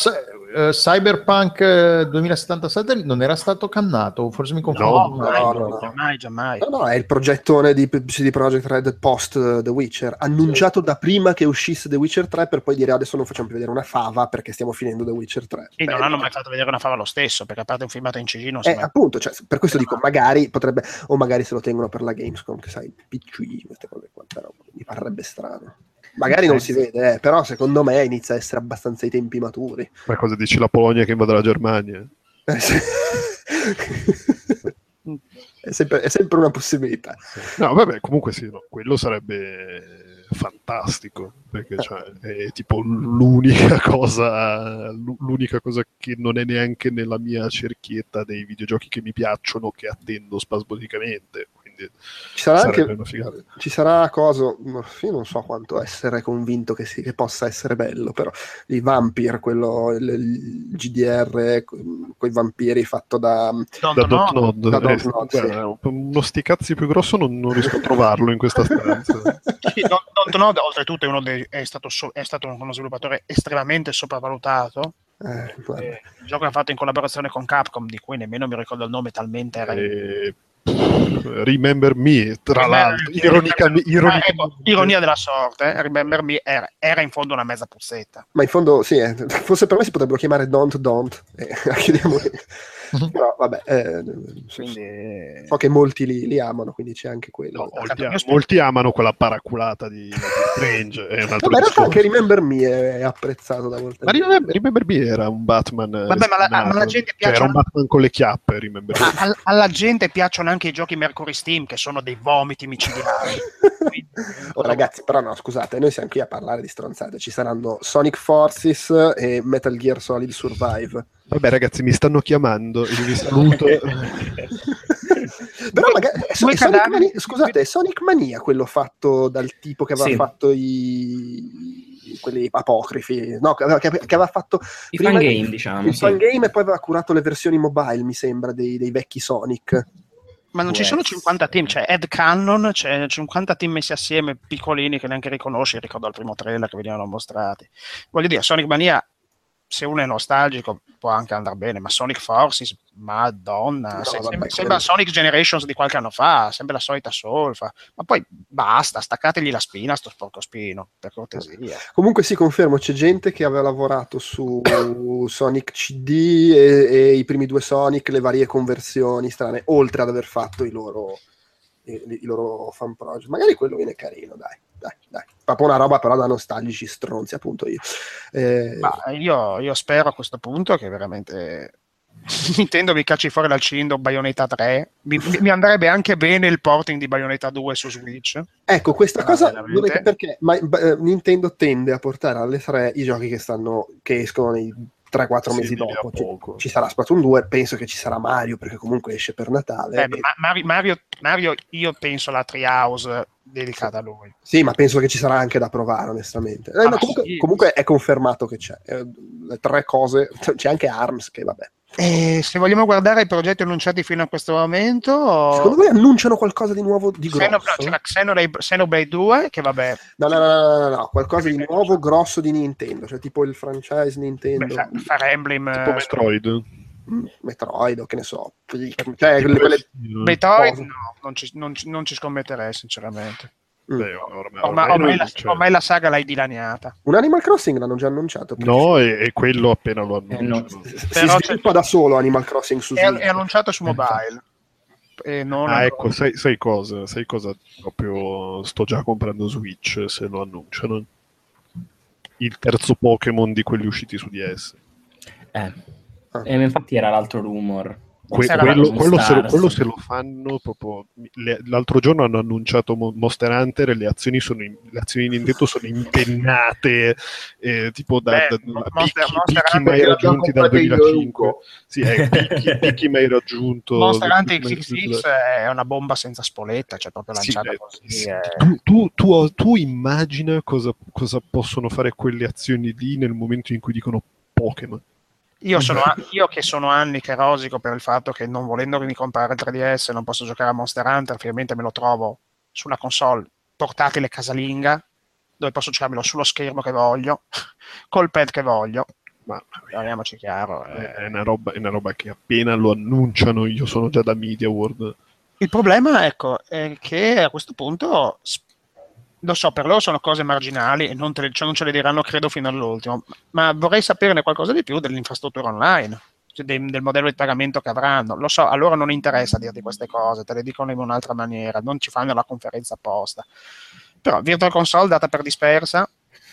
eh, Cyberpunk eh, 2077 non era stato cannato, forse mi confondo. No, mai, no, no, no. Giammai, giammai. No, no, è il progettone di CD Projekt Red post eh, The Witcher, annunciato da prima che uscisse The Witcher 3 per poi dire adesso non facciamo più vedere una fava perché stiamo finendo The Witcher 3. E non Beh, hanno mai fatto vedere una fava lo stesso, perché a parte un filmato in CG non Eh, si appunto, cioè, per questo dico, magari potrebbe, o magari se lo tengono per la Gamescom, che sai, PC, queste cose qua, però mi parrebbe strano. Magari non si vede, eh, però secondo me inizia a essere abbastanza ai tempi maturi. ma cosa dici la Polonia che invade la Germania Eh, sì. è, sempre, è sempre una possibilità. No, vabbè, comunque sì, no, quello sarebbe fantastico, perché cioè, è tipo l'unica cosa, l'unica cosa che non è neanche nella mia cerchietta dei videogiochi che mi piacciono, che attendo spasmodicamente. Quindi Ci sarà anche ci sarà cosa io non so quanto essere convinto che, si- che possa essere bello però il Vampire quello il, il GDR con i vampiri fatto da Da Don't know. Dotnod, Da eh, Dontnod, sì. uno sticazzi più grosso non, non riesco a trovarlo in questa stanza. Sì, Don't- Dontnod, oltretutto è, uno dei- è stato, so- è stato uno sviluppatore estremamente sopravvalutato eh. Eh, il gioco l'ha fatto in collaborazione con Capcom di cui nemmeno mi ricordo il nome talmente era E, pff, remember Me, tra Remember- l'altro, ironica, Ah, ironica- ecco, ironia della sorte eh, Remember Me era, era in fondo una mezza puzzetta ma in fondo sì eh, forse per me si potrebbero chiamare Don't Don't e la chiudiamo lì. però vabbè eh, quindi so che molti li, li amano quindi c'è anche quello No, molti, Io spero- molti amano quella paraculata di, di Strange. È un altro Vabbè, in realtà anche Remember Me è, è apprezzato da molti Ma Remember, Remember Me era un Batman. eh, Vabbè, ma la- ma la gente Cioè, era un Batman con le chiappe. Remember Me. a- al- alla gente piacciono anche i giochi Mercury Steam che sono dei vomiti micidiali Quindi, Oh, ragazzi, però no, scusate, noi siamo qui a parlare di stronzate. Ci saranno Sonic Forces e Metal Gear Solid Survive. Vabbè, ragazzi, mi stanno chiamando. Io vi saluto. Però magari è Sonic Mania, scusate, è Sonic Mania quello fatto dal tipo che aveva Sì. fatto i quelli apocrifi, no, che aveva, che aveva fatto I prima fangame, diciamo. il sì. fangame e poi aveva curato le versioni mobile, mi sembra, dei, dei vecchi Sonic. ma non ci Può sono essere. 50 team c'è Ed Cannon c'è 50 team messi assieme piccolini che neanche riconosci ricordo al primo trailer che venivano mostrati voglio dire Sonic Mania se uno è nostalgico può anche andare bene, ma Sonic Forces, madonna, No, se- vabbè, sembra, sembra Sonic Generations di qualche anno fa, sempre la solita solfa, ma poi basta, staccategli la spina a sto sporco spino, per cortesia. Comunque sì, confermo, c'è gente che aveva lavorato su Sonic CD e, e i primi due Sonic, le varie conversioni strane, oltre ad aver fatto i loro, i, i loro fan project. Magari quello viene carino, dai, dai, dai. Proprio una roba però da nostalgici stronzi, appunto io. Eh, Ma io, io spero a questo punto che veramente Nintendo mi cacci fuori dal cilindro Bayonetta 3. Mi, mi- andrebbe anche bene il porting di Bayonetta 2 su Switch. Ecco, questa Ah, cosa veramente? perché ma, eh, Nintendo tende a portare alle 3 i giochi che stanno che escono nei 3-4 Sì, mesi dopo. Ci, ci sarà Splatoon 2, penso che ci sarà Mario perché comunque esce per Natale. Eh, E- ma- Mario, Mario- Mario, io penso la Treehouse dedicata a lui. Sì, ma penso che ci sarà anche da provare, onestamente. Eh, Ah, no, comunque, sì. comunque è confermato che c'è. Eh, tre cose, c'è anche ARMS che vabbè. E se vogliamo guardare i progetti annunciati fino a questo momento, Secondo voi annunciano qualcosa di nuovo di grosso? C'era Xenoblade, Xenoblade 2, che vabbè, No, no, no, no, no, no, qualcosa di nuovo grosso di Nintendo, cioè tipo il franchise Nintendo, beh, Fire Emblem, Tipo eh, Metroid. mm, Metroid o che ne so, cioè quelle, Metroid, no, non ci, non non ci scommetterei sinceramente. Mm. Beh, ormai, Ormai, ormai ormai la, cioè, ormai la saga l'hai dilaniata. un Animal Crossing l'hanno già annunciato. No, e, e quello appena lo Eh, no. annunciano. Si, Però c'è- sviluppa da solo Animal Crossing su È, Switch. è annunciato su mobile. E non Ah, ecco, sai, sai cosa? Sai cosa? Proprio sto già comprando Switch se lo annunciano. Il terzo Pokémon di quelli usciti su DS. Eh. Ah. Eh, infatti era l'altro rumor. Que- quello, quello se, Stars. quello se lo fanno proprio. le- l'altro giorno hanno annunciato Mo- Monster Hunter e le azioni, sono in- le azioni Nintendo sono impennate, eh, tipo da, Beh, da- Mo- picchi, Monster- Monster picchi Hunter mai raggiunti dal comprate io e 2005. Ugo. Sì, eh, picchi, picchi mai raggiunto. Monster Hunter XXX è una bomba senza spoletta, cioè proprio Sì, lanciata beh, così. sì. eh. Tu, tu, tu- tu immagina cosa, cosa possono fare quelle azioni lì nel momento in cui dicono Pokémon. Io, sono io che sono anni che rosico per il fatto che non volendomi comprare il 3DS non posso giocare a Monster Hunter, finalmente me lo trovo sulla console portatile casalinga, dove posso giocarmelo sullo schermo che voglio, col pad che voglio. Ma Parliamoci chiaro. eh. è una, roba, è una roba che appena lo annunciano, io sono già da Media World. Il problema, ecco, è che a questo punto, lo so, per loro sono cose marginali e non, le- cioè non ce le diranno, credo, fino all'ultimo, ma vorrei saperne qualcosa di più dell'infrastruttura online, cioè dei- del modello di pagamento che avranno. Lo so, a loro non interessa dirti queste cose, te le dicono in un'altra maniera, non ci fanno la conferenza apposta. Però Virtual Console data per dispersa,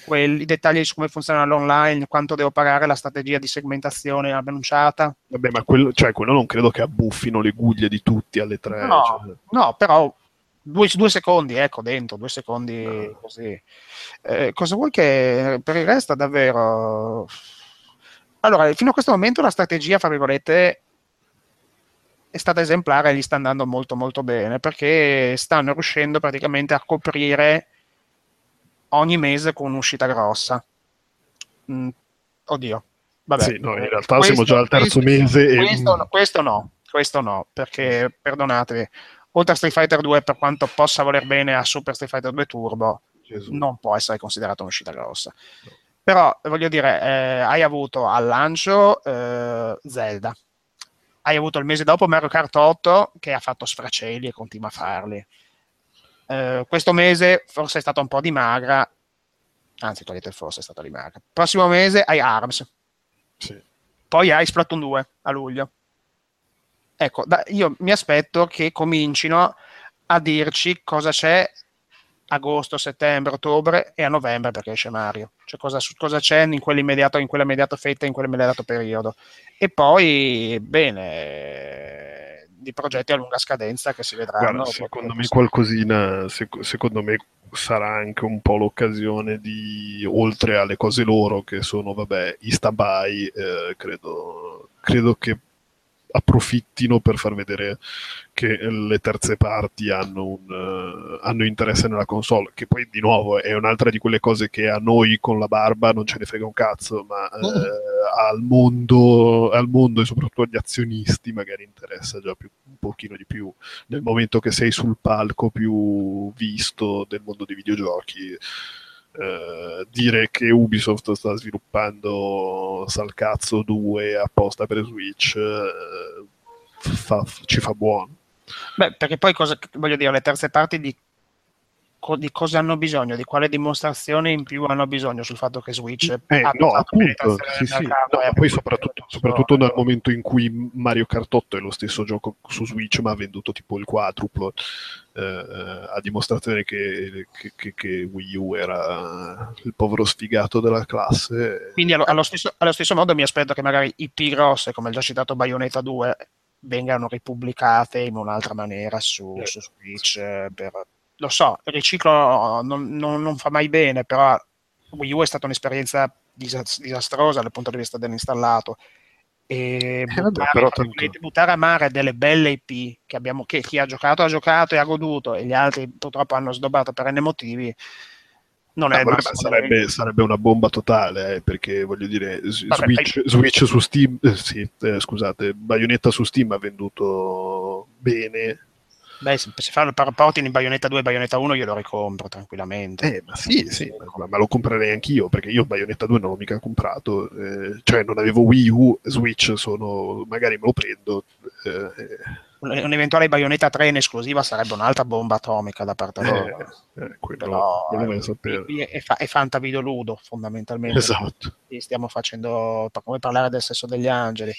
quelli, i dettagli su come funziona l'online, quanto devo pagare, la strategia di segmentazione annunciata, Vabbè, ma quello, cioè, quello non credo che abbuffino le guglie di tutti alle tre. No, cioè. no, però due, due secondi, ecco, dentro, due secondi così. Eh, cosa vuoi che per il resto davvero... Allora, fino a questo momento la strategia, fra virgolette, è stata esemplare e gli sta andando molto molto bene perché stanno riuscendo praticamente a coprire ogni mese con un'uscita grossa. Mm, oddio. Vabbè. Sì, no, in realtà Questo- siamo già al terzo questo- mese e- Questo, no, questo no, questo no, perché perdonatevi, oltre a Street Fighter 2, per quanto possa voler bene a Super Street Fighter 2 Turbo, Gesù. non può essere considerato un'uscita grossa. Però voglio dire, eh, hai avuto al lancio eh, Zelda, hai avuto il mese dopo Mario Kart 8 che ha fatto sfracelli e continua a farli. Eh, questo mese forse è stata un po' di magra, anzi togliete il forse è stata di magra. Prossimo mese hai ARMS, Sì. poi hai Splatoon 2 a luglio. Ecco, da- io mi aspetto che comincino a dirci cosa c'è agosto, settembre, ottobre e a novembre perché esce Mario. Cioè cosa, cosa c'è in quell'immediato, in quell'immediato fetta, in quell'immediato periodo. E poi, bene, di progetti a lunga scadenza che si vedranno. Guarda, secondo me qualcosina, sec- secondo me sarà anche un po' l'occasione di, oltre alle cose loro che sono, vabbè, i stand-by, eh, credo, credo che approfittino per far vedere che le terze parti hanno, un, eh, hanno interesse nella console, che poi di nuovo è un'altra di quelle cose che a noi con la barba non ce ne frega un cazzo, ma eh, al, mondo, al mondo e soprattutto agli azionisti magari interessa già più, un pochino di più nel momento che sei sul palco più visto del mondo dei videogiochi. Eh, dire che Ubisoft sta sviluppando Salcazzo 2 apposta per Switch eh, fa- ci fa buono. Beh, perché poi cosa, voglio dire, le terze parti di, co- di cosa hanno bisogno, di quale dimostrazione in più hanno bisogno sul fatto che Switch Eh, ha no, appunto, sì, sì. No, e poi soprattutto, soprattutto nel momento in cui Mario Kart 8 è lo stesso gioco su Switch, ma ha venduto tipo il quadruplo, eh, a dimostrazione che, che- che- che Wii U era il povero sfigato della classe. Quindi allo, allo stesso, allo stesso modo mi aspetto che magari IP grosse, come il già citato Bayonetta 2, vengano ripubblicate in un'altra maniera su, Eh. su Switch. eh, per- lo so, il riciclo non, non- non fa mai bene, però Wii U è stata un'esperienza disas- disastrosa dal punto di vista dell'installato e Eh, buttare, però tanto- buttare a mare delle belle IP che, abbiamo, che chi ha giocato ha giocato e ha goduto e gli altri purtroppo hanno sdobbato per n motivi non è No, il vabbè, sarebbe, sarebbe una bomba totale, eh, perché voglio dire, Vabbè, Switch, Switch su Steam, eh, sì, eh, scusate, Bayonetta su Steam ha venduto bene. Beh, se si fanno il rapporti in Bayonetta 2 e Bayonetta 1 io lo ricompro tranquillamente. Eh, ma sì, sì, ma, ma lo comprerei anch'io, perché io Bayonetta 2 non l'ho mica comprato, eh, cioè non avevo Wii U, Switch sono, magari me lo prendo. eh, Un, un eventuale Bayonetta 3 in esclusiva sarebbe un'altra bomba atomica da parte loro. eh, eh, quello, Però sapere. è, fa- è fantavideoludo fondamentalmente. Esatto. Stiamo facendo come parlare del sesso degli angeli.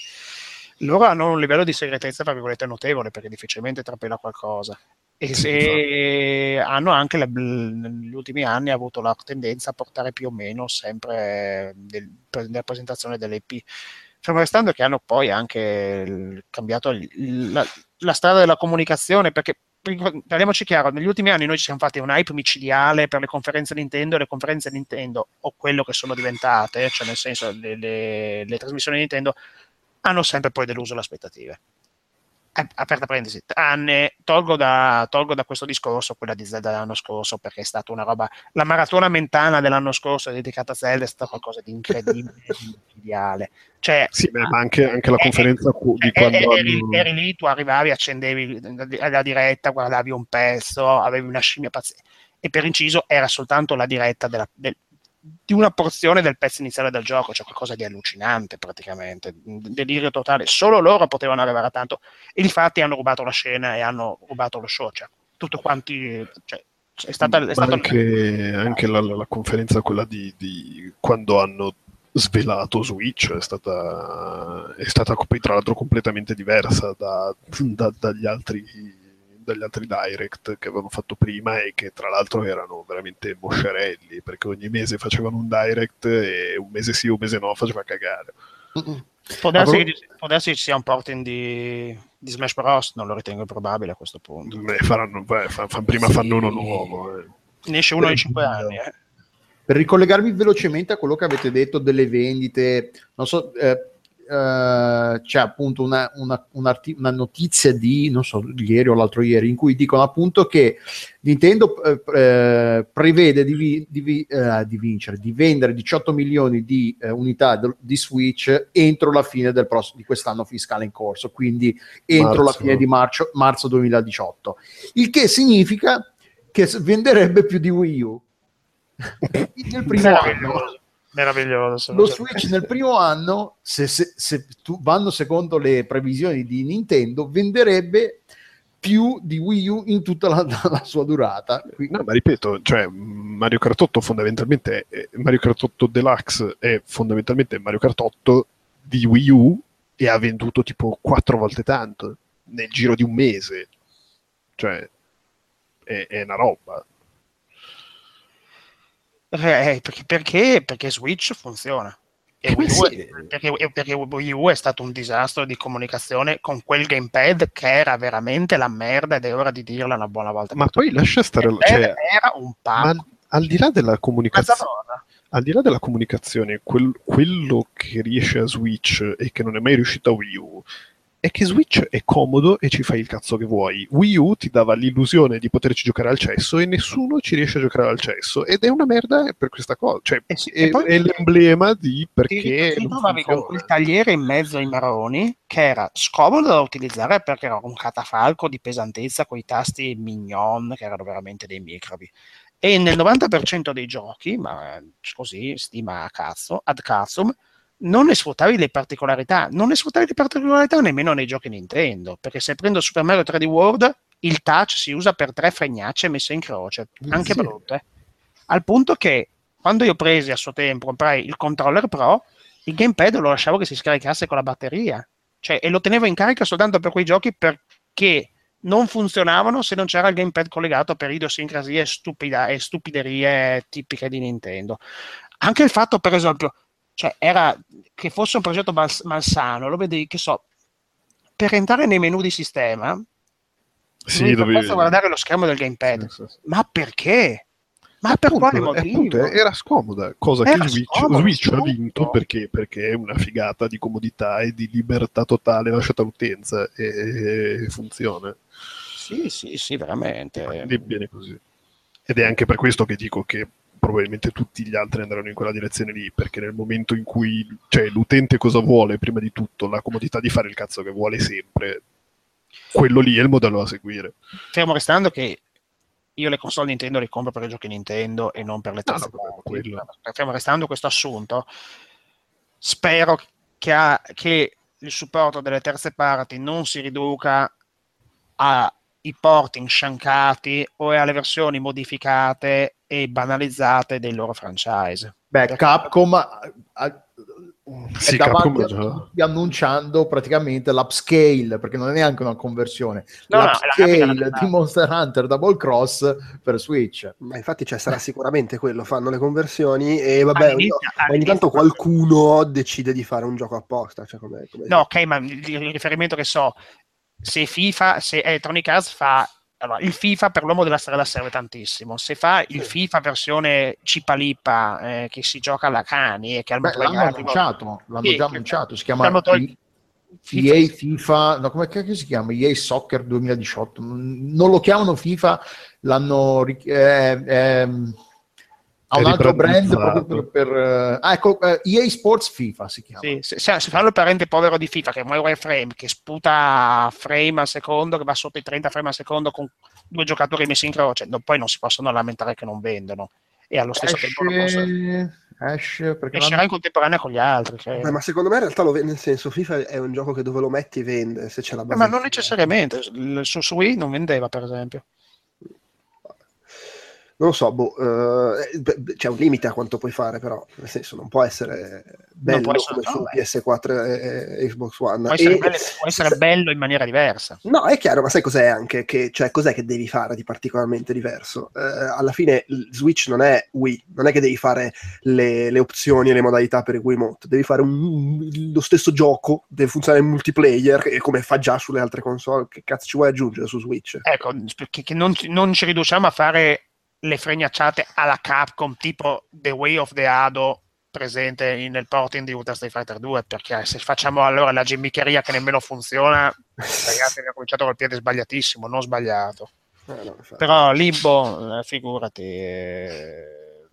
Loro hanno un livello di segretezza, tra virgolette, notevole perché difficilmente trapela qualcosa. E se hanno anche la- negli ultimi anni avuto la tendenza a portare più o meno sempre del- nella presentazione delle IP. Fermo restando che hanno poi anche cambiato la, la strada della comunicazione perché parliamoci chiaro, negli ultimi anni noi ci siamo fatti un hype micidiale per le conferenze Nintendo e le conferenze Nintendo o quello che sono diventate, cioè nel senso le, le- le trasmissioni Nintendo hanno sempre poi deluso le aspettative. Eh, aperta parentesi, tranne, tolgo da, tolgo da questo discorso quella di Zelda dell'anno scorso perché è stata una roba, la maratona mentana dell'anno scorso dedicata a Zelda è stata qualcosa di incredibile, di micidiale. Cioè, Sì, ma anche, anche la eh, conferenza cu- di eh, quando eh, eri, hanno- eri lì, tu arrivavi, accendevi la, la diretta, guardavi un pezzo, avevi una scimmia pazzesca. E per inciso era soltanto la diretta della- del- di una porzione del pezzo iniziale del gioco, cioè qualcosa di allucinante praticamente, delirio totale. Solo loro potevano arrivare a tanto. E infatti hanno rubato la scena e hanno rubato lo show. Cioè, tutto quanti. Cioè, è stata, è Ma stato anche, anche la, la- conferenza quella di, di quando hanno svelato Switch è stata, è stata tra l'altro completamente diversa da- da- dagli, altri, dagli altri direct che avevano fatto prima e che tra l'altro erano veramente moscerelli perché ogni mese facevano un direct e un mese sì un mese no faceva cagare Può darsi, Ma che, può darsi che ci sia un porting di, di Smash Bros. Non lo ritengo probabile a questo punto. Eh, faranno, beh, fa- fa- prima Sì. fanno uno nuovo eh. Ne esce uno Per- in 5 anni. Eh. Per ricollegarmi velocemente a quello che avete detto delle vendite, non so, eh, eh, c'è appunto una, una- un arti- una notizia di, non so, ieri o l'altro ieri, in cui dicono appunto che Nintendo eh, prevede di, vi- di vi- eh, di vincere, di vendere 18 milioni di eh, unità di Switch entro la fine del prossimo, di quest'anno fiscale in corso, quindi entro la Marzo. fine di marzo, marzo 2018. Il che significa che venderebbe più di Wii U. nel primo anno Meraviglioso. Lo Switch nel primo anno, se, se- se tu- vanno secondo le previsioni di Nintendo, venderebbe più di Wii U in tutta la, la sua durata. Qui- No, ma ripeto, cioè, Mario Kart 8 fondamentalmente è, Mario Kart 8 Deluxe è fondamentalmente Mario Kart 8 di Wii U e ha venduto tipo quattro volte tanto nel giro di un mese. Cioè, è, è una roba. Eh, perché, perché, perché Switch funziona. E Eh, Wii U, sì. perché, perché Wii U è stato un disastro di comunicazione con quel gamepad che era veramente la merda ed è ora di dirla una buona volta. Ma poi lascia stare... Il Cioè, era un ma pacco. al di là della comunicazione... al di là della comunicazione, quel- quello che riesce a Switch e che non è mai riuscito a Wii U è che Switch è comodo e ci fai il cazzo che vuoi. Wii U ti dava l'illusione di poterci giocare al cesso e nessuno ci riesce a giocare al cesso ed è una merda per questa cosa. Cioè, Eh sì, è, è l'emblema di perché. ti trovavi con quel tagliere in mezzo ai maroni che era scomodo da utilizzare perché era un catafalco di pesantezza con i tasti mignon che erano veramente dei microbi. E nel 90% dei giochi, ma così, stima a cazzo, ad cazzum, non ne sfruttavi le particolarità, non ne sfruttavi le particolarità nemmeno nei giochi Nintendo, perché se prendo Super Mario 3D World, il touch si usa per tre fregnacce messe in croce, anche Sì. brutte. Al punto che quando io presi a suo tempo, comprai il controller Pro, il gamepad lo lasciavo che si scaricasse con la batteria, cioè, e lo tenevo in carica soltanto per quei giochi perché non funzionavano se non c'era il gamepad collegato per idiosincrasie stupida, e stupiderie tipiche di Nintendo. Anche il fatto, per esempio, cioè, era che fosse un progetto mals- malsano, lo vedi, che so, per entrare nei menu di sistema, Sì, dovevi per guardare lo schermo del gamepad. Sì, sì. Ma perché? Ma per Appunto, quale motivo? appunto, era scomoda, cosa Era che Switch, scomodo, Switch ha vinto perché, perché è una figata di comodità e di libertà totale lasciata all'utenza e, e funziona. Sì, sì, sì, veramente. Quindi viene così. Ed è anche per questo che dico che probabilmente tutti gli altri andranno in quella direzione lì, perché nel momento in cui cioè, l'utente cosa vuole, prima di tutto, la comodità di fare il cazzo che vuole sempre, quello lì è il modello da seguire. Fermo restando che io le console Nintendo le compro per i giochi Nintendo e non per le No, terze no, parti. quello- Fermo restando questo assunto, spero che, ha- che il supporto delle terze parti non si riduca ai porting sciancati o alle versioni modificate e banalizzate dei loro franchise. Beh, Perché- Capcom ha- ha- Sì, è davanti Capcom a tutti annunciando praticamente l'upscale, perché non è neanche una conversione, No, no, la l'upscale da- di Monster Hunter Double Cross per Switch. Ma infatti cioè, sarà sicuramente quello, fanno le conversioni e vabbè, ogni, All'inizio- ogni all'inizio- tanto qualcuno decide di fare un gioco apposta. Cioè come, come- No, ok, ma il il riferimento che so, se FIFA, se Electronic Arts fa allora, il FIFA per l'uomo della strada serve tantissimo. Se fa il FIFA versione cipalippa eh, che si gioca alla cani e che ha il Beh, l'hanno annunciato, l'hanno Sì, già che- annunciato, si che chiama il motore- I- FIFA, EA FIFA, no, come cacchio si chiama? EA Soccer 2018. Non lo chiamano FIFA, l'hanno ri- eh, ha È un altro brand proprio per, per, eh, ah, ecco, eh, EA Sports FIFA si chiama. Sì, se, se- se fanno il parente povero di FIFA che muore wireframe, che sputa frame al secondo, che va sotto i 30 frame al secondo con due giocatori messi in croce, no, poi non si possono lamentare che non vendono. E allo stesso tempo la console Esce, esce perché escerà in contemporanea con gli altri. cioè- Beh, ma secondo me in realtà lo vende, nel senso FIFA è un gioco che dove lo metti vende, se c'è la Eh, base. ma non necessariamente, il- su, su Wii non vendeva per esempio. Non lo so, boh, eh, beh, c'è un limite a quanto puoi fare, però, nel senso, non può essere bello può essere- come no, su beh. PS4 e, e Xbox One. Può essere, E- bello, può essere bello in maniera diversa. No, è chiaro, ma sai cos'è anche? Che, cioè, cos'è che devi fare di particolarmente diverso? Eh, alla fine Switch non è Wii, non è che devi fare le, le opzioni e le modalità per il Wiimote, devi fare un- lo stesso gioco, deve funzionare in multiplayer, come fa già sulle altre console, che cazzo ci vuoi aggiungere su Switch? Ecco, che, che non, non ci riduciamo a fare le fregnacciate alla Capcom tipo The Way of the Ado presente nel porting di Ultra Street Fighter 2 perché se facciamo allora la gimmicheria che nemmeno funziona ragazzi abbiamo cominciato col piede sbagliatissimo non sbagliato. Eh, no, però Limbo eh, figurati eh,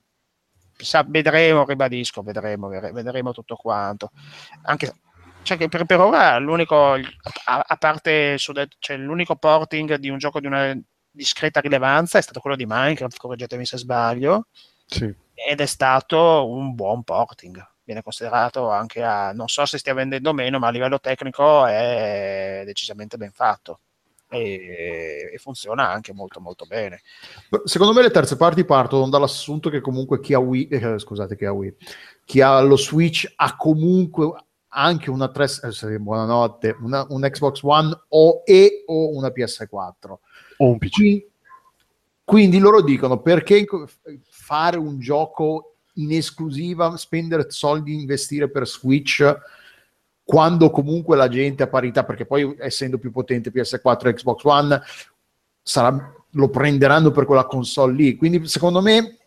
sa- vedremo ribadisco vedremo vedremo tutto quanto. Anche cioè che per, per ora l'unico a, a parte suddetto- cioè l'unico porting di un gioco di una discreta rilevanza è stato quello di Minecraft correggetemi se sbaglio Sì. ed è stato un buon porting viene considerato anche a non so se stia vendendo o meno ma a livello tecnico è decisamente ben fatto e, e funziona anche molto molto bene Secondo me le terze parti partono dall'assunto che comunque chi ha Wii, eh, scusate, chi ha Wii, chi ha lo Switch ha comunque anche una 3, eh, buonanotte, una, un Xbox One o, e o una PS4. O un PC. Qui- quindi loro dicono perché fare un gioco in esclusiva, spendere soldi, investire per Switch quando comunque la gente a parità, perché poi essendo più potente PS4 e Xbox One sarà- lo prenderanno per quella console lì. Quindi secondo me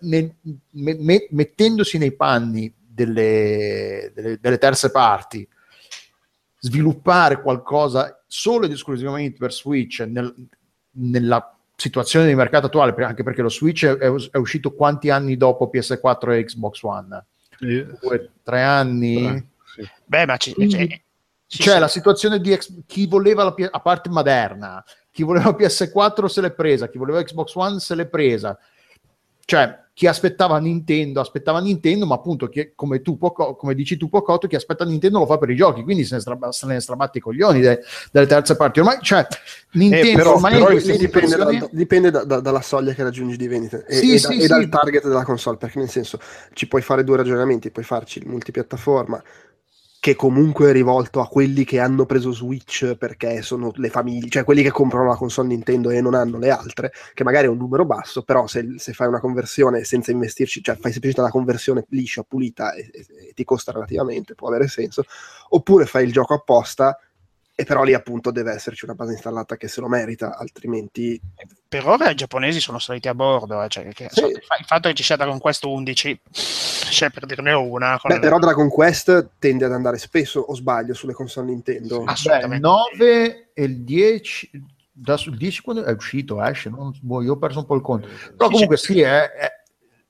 me- me- mettendosi nei panni delle, delle- delle terze parti, sviluppare qualcosa solo ed esclusivamente per Switch nel- nella situazione di mercato attuale, anche perché lo Switch è, è uscito quanti anni dopo PS4 e Xbox One? Eh, Due, tre anni? Sì. beh ma cioè, sì, C'è sì. la situazione di ex- chi voleva la a parte Maderna, chi voleva PS4 se l'è presa, chi voleva Xbox One se l'è presa. Cioè, chi aspettava Nintendo, aspettava Nintendo, ma appunto, chi- come, tu, Poco- come dici tu, Pocotto, chi aspetta Nintendo lo fa per i giochi, quindi se ne, strab- se ne strabatti i coglioni de- delle terze parti. Ormai, cioè, Nintendo però- ormai però dipende, situazioni- da- dipende da- da- dalla soglia che raggiungi di vendita e, Sì, e sì, da- e sì. dal target della console, perché nel senso ci puoi fare due ragionamenti, puoi farci il multipiattaforma che comunque è rivolto a quelli che hanno preso Switch perché sono le famiglie, cioè quelli che comprano la console Nintendo e non hanno le altre, che magari è un numero basso, però se, se fai una conversione senza investirci, cioè fai semplicemente una conversione liscia, pulita e, e- e ti costa relativamente, può avere senso, oppure fai il gioco apposta E però lì appunto deve esserci una base installata che se lo merita, altrimenti... Per ora i giapponesi sono saliti a bordo, eh, cioè che, sì. so, il fatto che ci sia Dragon Quest 11, c'è per dirne una... Beh, però Dragon Quest tende ad andare spesso, o sbaglio, sulle console Nintendo. Assolutamente. Beh, 9 e il 10... Da, il 10 quando è uscito, esce, non, boh, io ho perso un po' il conto. Però comunque sì, è, è,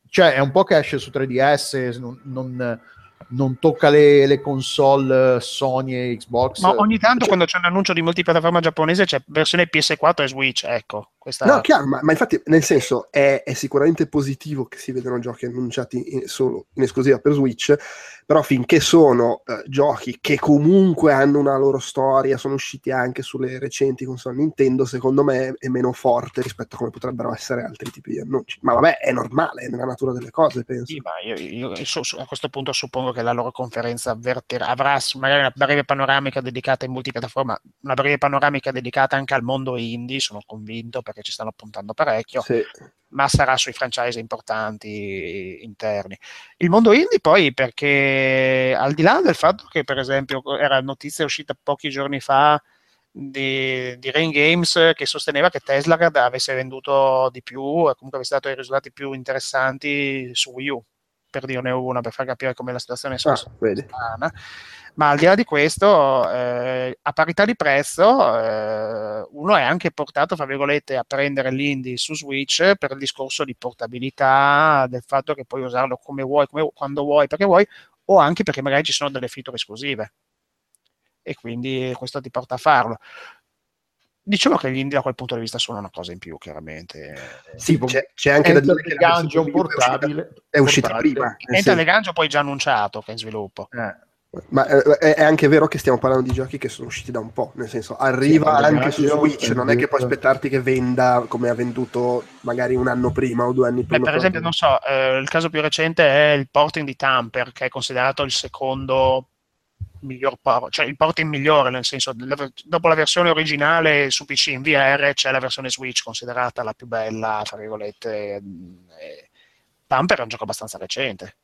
cioè, è un po' che esce su 3DS, non, non non tocca le, le, console Sony e Xbox. Ma ogni tanto cioè, quando c'è un annuncio di multipiattaforma giapponese c'è versione PS4 e Switch, ecco. Questa... No, chiaro, ma, ma, infatti nel senso è, è, sicuramente positivo che si vedano giochi annunciati in, solo in esclusiva per Switch, però finché sono eh, giochi che comunque hanno una loro storia, sono usciti anche sulle recenti console Nintendo, secondo me è meno forte rispetto a come potrebbero essere altri tipi di annunci. Ma vabbè, è normale, è nella natura delle cose, penso. Sì, ma io, io su, su, a questo punto suppongo che la loro conferenza verterà, avrà magari una breve panoramica dedicata in multipiattaforma, una breve panoramica dedicata anche al mondo indie, sono convinto, perché ci stanno puntando parecchio. Sì ma sarà sui franchise importanti interni. Il mondo indie poi perché al di là del fatto che per esempio era notizia uscita pochi giorni fa di, di Rain Games che sosteneva che Tesla avesse venduto di più e comunque avesse dato i risultati più interessanti su Wii U per dirne una per far capire come la situazione è ah, ma al di là di questo, eh, a parità di prezzo, eh, uno è anche portato, fra virgolette, a prendere l'indie su Switch per il discorso di portabilità, del fatto che puoi usarlo come vuoi, come, quando vuoi, perché vuoi, o anche perché magari ci sono delle feature esclusive. E quindi questo ti porta a farlo. Diciamo che gli indie da quel punto di vista sono una cosa in più, chiaramente. Sì, c'è, c'è anche da dire che il Ganjo portabile è uscita, è prima. Enter the Ganjo poi già annunciato che è in sviluppo. Eh. Ma eh, è anche vero che stiamo parlando di giochi che sono usciti da un po', nel senso arriva sì, anche su Switch, non è che puoi aspettarti che venda come ha venduto magari un anno prima o due anni prima. Beh, per esempio, non so, eh, il caso più recente è il porting di Tamper, che è considerato il secondo miglior port, cioè il porting migliore, nel senso, dopo la versione originale su PC in VR c'è la versione Switch considerata la più bella, tra virgolette. Tamper è un gioco abbastanza recente.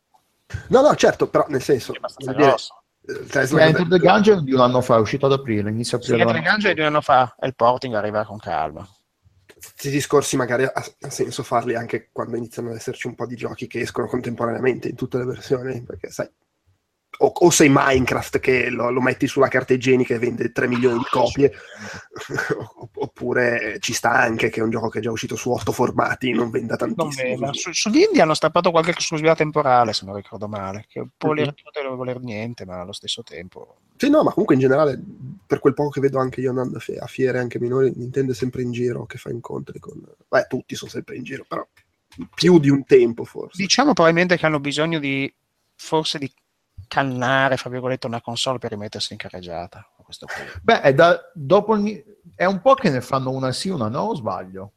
No, no, certo, però nel senso... È abbastanza grosso. Tesla Enter the Gungeon di un anno fa, è uscito ad aprile, inizio aprile. Sì, Enter the Gungeon di un anno fa, e il porting arriva con calma. Questi discorsi magari ha, ha, senso farli anche quando iniziano ad esserci un po' di giochi che escono contemporaneamente in tutte le versioni, perché sai, o, o, sei Minecraft che lo, lo, metti sulla carta igienica e vende 3 milioni di copie, oppure ci sta anche che è un gioco che è già uscito su 8 formati, non venda tantissimo. Non su, sugli indie hanno strappato qualche esclusiva temporale, se non ricordo male, che può voler tutto e non voler niente, ma allo stesso tempo... Sì, no, ma comunque in generale, per quel poco che vedo anche io andando a fiere anche minori, Nintendo è sempre in giro, che fa incontri con... Beh, tutti sono sempre in giro, però più di un tempo forse. Diciamo probabilmente che hanno bisogno di forse di cannare, fra virgolette, una console per rimettersi in carreggiata. Beh, è, da, dopo il, è un po' che ne fanno una sì, una no, o sbaglio?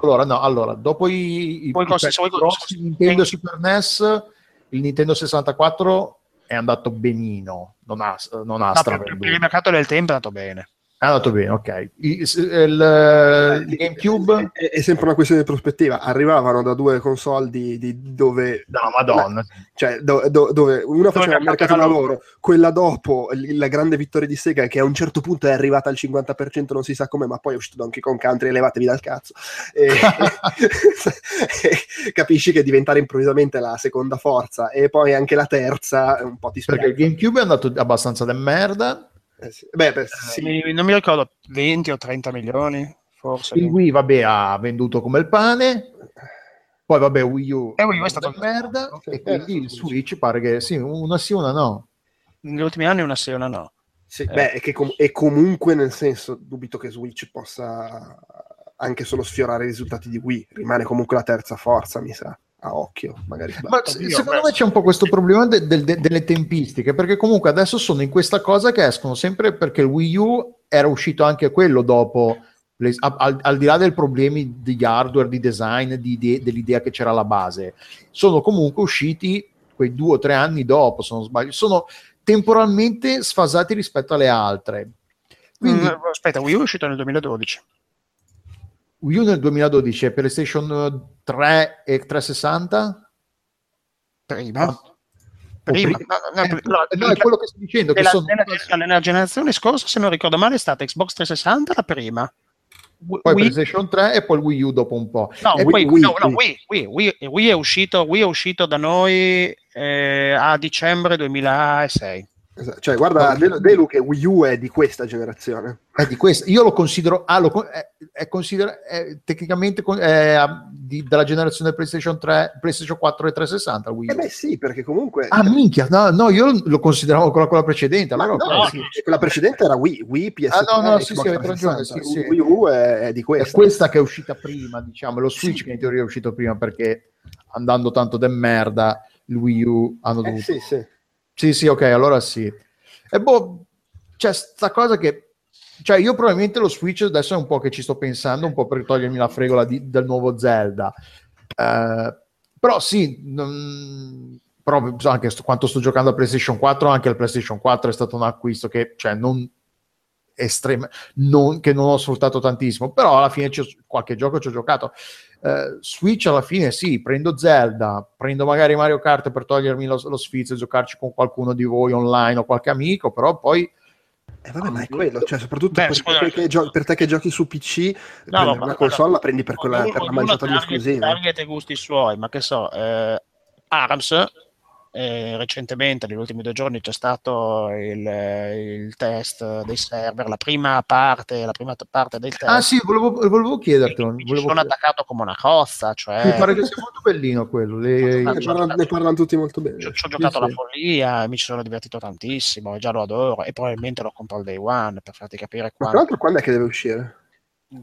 Allora, no, allora, dopo i, i, i grossi, Nintendo Super NES, il Nintendo 64 è andato benino, non ha, non ha no, per, per il mercato del tempo è andato bene. È andato bene, ok. Il, il, il GameCube è, è, sempre una questione di prospettiva. Arrivavano da due console di, di dove. No, Madonna. Cioè, do, do, dove una faceva il mercato lavoro, quella dopo la grande vittoria di Sega, che a un certo punto è arrivata al 50%, non si sa come, ma poi è uscito Donkey Kong Country, levatevi dal cazzo. E, e capisci che diventare improvvisamente la seconda forza e poi anche la terza un po' ti spiega. Perché il GameCube è andato abbastanza de merda eh. Beh, beh, sì. non mi ricordo 20 o 30 milioni, forse. Il Wii, vabbè, ha venduto come il pane. Poi, vabbè, Wii U, eh, Wii U è stato merda. Okay. E quindi il Switch pare che sì, una sì, una no. Negli ultimi anni una sì, una no. Sì, eh. beh, è com- e comunque nel senso, dubito che Switch possa anche solo sfiorare i risultati di Wii. Rimane comunque la terza forza, mi sa a occhio, magari. Ma secondo me c'è un po' questo problema de- de- de- delle tempistiche, perché comunque adesso sono in questa cosa che escono sempre perché il Wii U era uscito anche quello dopo, le, al, al, di là dei problemi di hardware, di design, di idee, dell'idea che c'era alla base, sono comunque usciti quei due o tre anni dopo, se non sbaglio, sono temporalmente sfasati rispetto alle altre. Quindi, mm, aspetta, Wii U è uscito nel 2012. Wii U nel 2012 è PlayStation 3 e 360? Prima. Prima, prima. no, no, Eh, no, no, è quello che sto dicendo. Che nella, sono... nella- nella generazione scorsa, se non ricordo male, è stata Xbox 360 la prima. Poi Wii- PlayStation 3 e poi il Wii U dopo un po'. No, Eh, Wii, Wii, no, no, Wii, Wii, Wii è uscito, Wii è uscito da noi eh, a dicembre 2006. Esatto. Cioè, guarda, Delu Delu che Wii U è di questa generazione. È di questo. Io lo considero, ah, lo è, è considera- è tecnicamente è, ah, di- della generazione PlayStation 3, PlayStation 4 e 360. il Wii U. Eh beh sì, perché comunque... Ah, minchia, no, no, io lo consideravo quella, quella precedente. Allora, no, ok, sì, sì. quella precedente era Wii, Wii PS3, Ah, no, no, sì, sì, avete ragione, 360. sì, sì. Wii U è, di È questa. questa che è uscita prima, diciamo, lo Switch Sì. che in teoria è uscito prima perché andando tanto de merda il Wii U hanno Eh, dovuto... sì, sì. Sì, sì, ok, allora sì. E boh, c'è sta cosa che... Cioè, io probabilmente lo Switch adesso è un po' che ci sto pensando, un po' per togliermi la fregola di- del nuovo Zelda. Eh, però sì, non- però anche sto- quanto sto giocando a PlayStation 4, anche il PlayStation 4 è stato un acquisto che, cioè, non estrema, non, che non ho sfruttato tantissimo, però alla fine qualche gioco ci ho giocato. Eh, Switch alla fine sì, prendo Zelda, prendo magari Mario Kart per togliermi lo, lo sfizio e giocarci con qualcuno di voi online o qualche amico, però poi Eh, vabbè, ma è quello, cioè, soprattutto Beh, per, te che gio- per te che giochi su PC, prendere ma- una console la prendi per, quella, ognuno- per la target- esclusive. target e gusti suoi, ma che so, eh, ARMS, eh, recentemente, negli ultimi due giorni, c'è stato il, il test dei server, la prima parte, la prima parte del test. Ah sì, volevo, volevo chiedertelo. mi ci volevo sono chieder- attaccato come una cozza, Mi cioè pare che sia molto bellino quello. le- Ne, parlano, ne parlano tutti molto bene. ci ho, ci ho giocato sì. alla follia, mi ci sono divertito tantissimo, e già lo adoro e probabilmente lo compro al day one per farti capire Ma tra l'altro quando è che deve uscire?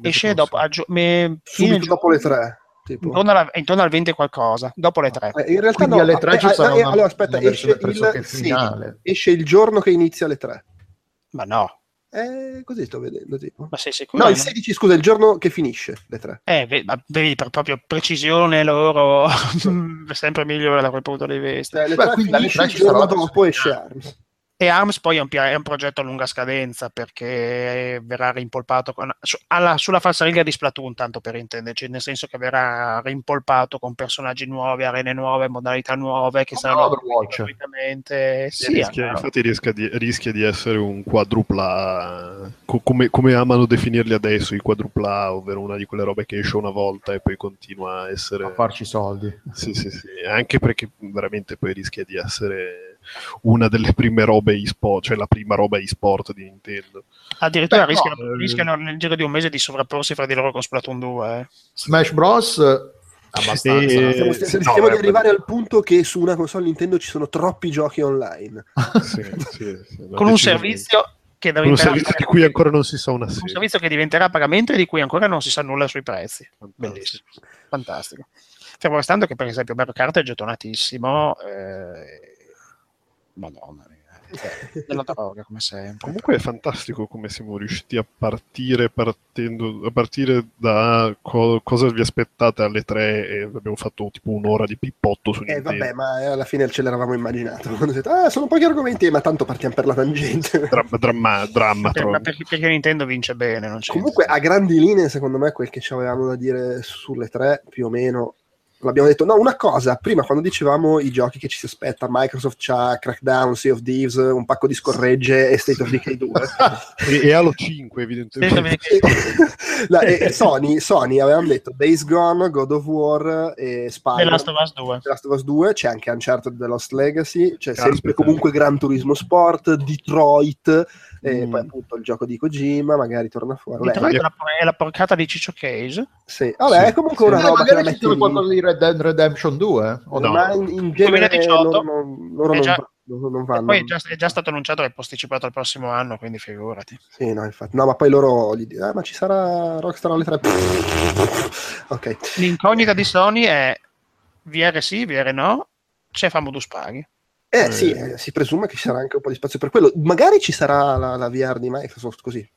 Esce dopo, a gio- me- Subito dopo le tre. Tipo. intorno, alla- intorno al 20 e qualcosa, dopo le 3. Eh, in realtà Quindi no, alle tre ci eh, sarà eh, una- allora aspetta, una esce il, sì, finale. esce il giorno che inizia alle 3. Ma no, Eh, così sto vedendo, tipo. ma sei sicuro? No, il 16, scusa, il giorno che finisce le 3. Eh, ve- ma vedi, per proprio precisione loro, sempre migliore l'avrei potuto dei vesti. Cioè, le Beh, 3 quindi alle finisce tre il ci sarà giorno la dopo versione esce ARMS. E ARMS poi è un, è un progetto a lunga scadenza perché verrà rimpolpato con- su- alla- sulla falsariga di Splatoon, tanto per intenderci, nel senso che verrà rimpolpato con personaggi nuovi, arene nuove, modalità nuove che saranno Overwatch. gratuitamente. Sì, rischia, allora. infatti rischia di, rischia di essere un quadrupla co- come, come amano definirli adesso i quadrupla ovvero una di quelle robe che esce una volta e poi continua a essere A farci soldi. sì, sì, sì. anche perché veramente poi rischia di essere una delle prime robe e-sport cioè la prima roba e-sport di Nintendo Addirittura Beh, no, rischiano, eh, rischiano nel giro di un mese di sovrapporsi fra di loro con Splatoon 2. eh. Smash Bros. eh, Abbastanza. E- Stiamo, Eh, no, di eh, arrivare al punto che su una console Nintendo ci sono troppi giochi online. Sì, sì, sì, no, Con un servizio che con un diventerà servizio di cui ancora non si sa una un serie servizio che diventerà a pagamento e di cui ancora non si sa nulla sui prezzi. Fantastico. Bellissimo, fantastico. Fermo restando che per esempio Mario Kart è gettonatissimo, eh... madonna mia, cioè, della droga come sempre. Comunque è fantastico come siamo riusciti a partire partendo a partire da co- cosa vi aspettate alle tre e abbiamo fatto tipo un'ora di pippotto su Eh Nintendo. vabbè, ma alla fine ce l'eravamo immaginato. Ah, sono pochi argomenti, ma tanto partiamo per la tangente. Dramma, dramma, dramma ma perché, perché Nintendo vince bene, non c'è Comunque, a grandi linee, secondo me, quel che ci avevamo da dire sulle tre, più o meno, l'abbiamo detto. No, una cosa, prima quando dicevamo i giochi che ci si aspetta, Microsoft c'ha Crackdown, Sea of Thieves, un pacco di scorregge e State of Decay 2. E, e Halo 5 evidentemente. No, e- e Sony, Sony avevamo detto Days Gone, God of War e The Spider. Last of Us 2. The Last of Us 2, c'è anche Uncharted The Lost Legacy, c'è Caspita. sempre comunque Gran Turismo Sport, Detroit, e Mm. poi appunto il gioco di Kojima, magari torna fuori. Vabbè, Detroit è la, è la porcata di Ciccio Case. sì. Vabbè, Sì. è comunque una Eh, roba che la magari ci sono lì. qualcosa di Red Dead Redemption 2? O no? ma in, in genere 2018 loro, non- loro è non, già- non- non vanno. poi è già, è già stato annunciato che è posticipato al prossimo anno, quindi figurati. Sì, no, infatti. No, ma poi loro gli dicono, ah, ma ci sarà Rockstar alle 3. ok. L'incognita di Sony è VR sì, VR no, c'è Famodus Paghi. Eh, Eh. sì, eh, si presume che ci sarà anche un po' di spazio per quello. Magari ci sarà la, la VR di Microsoft così,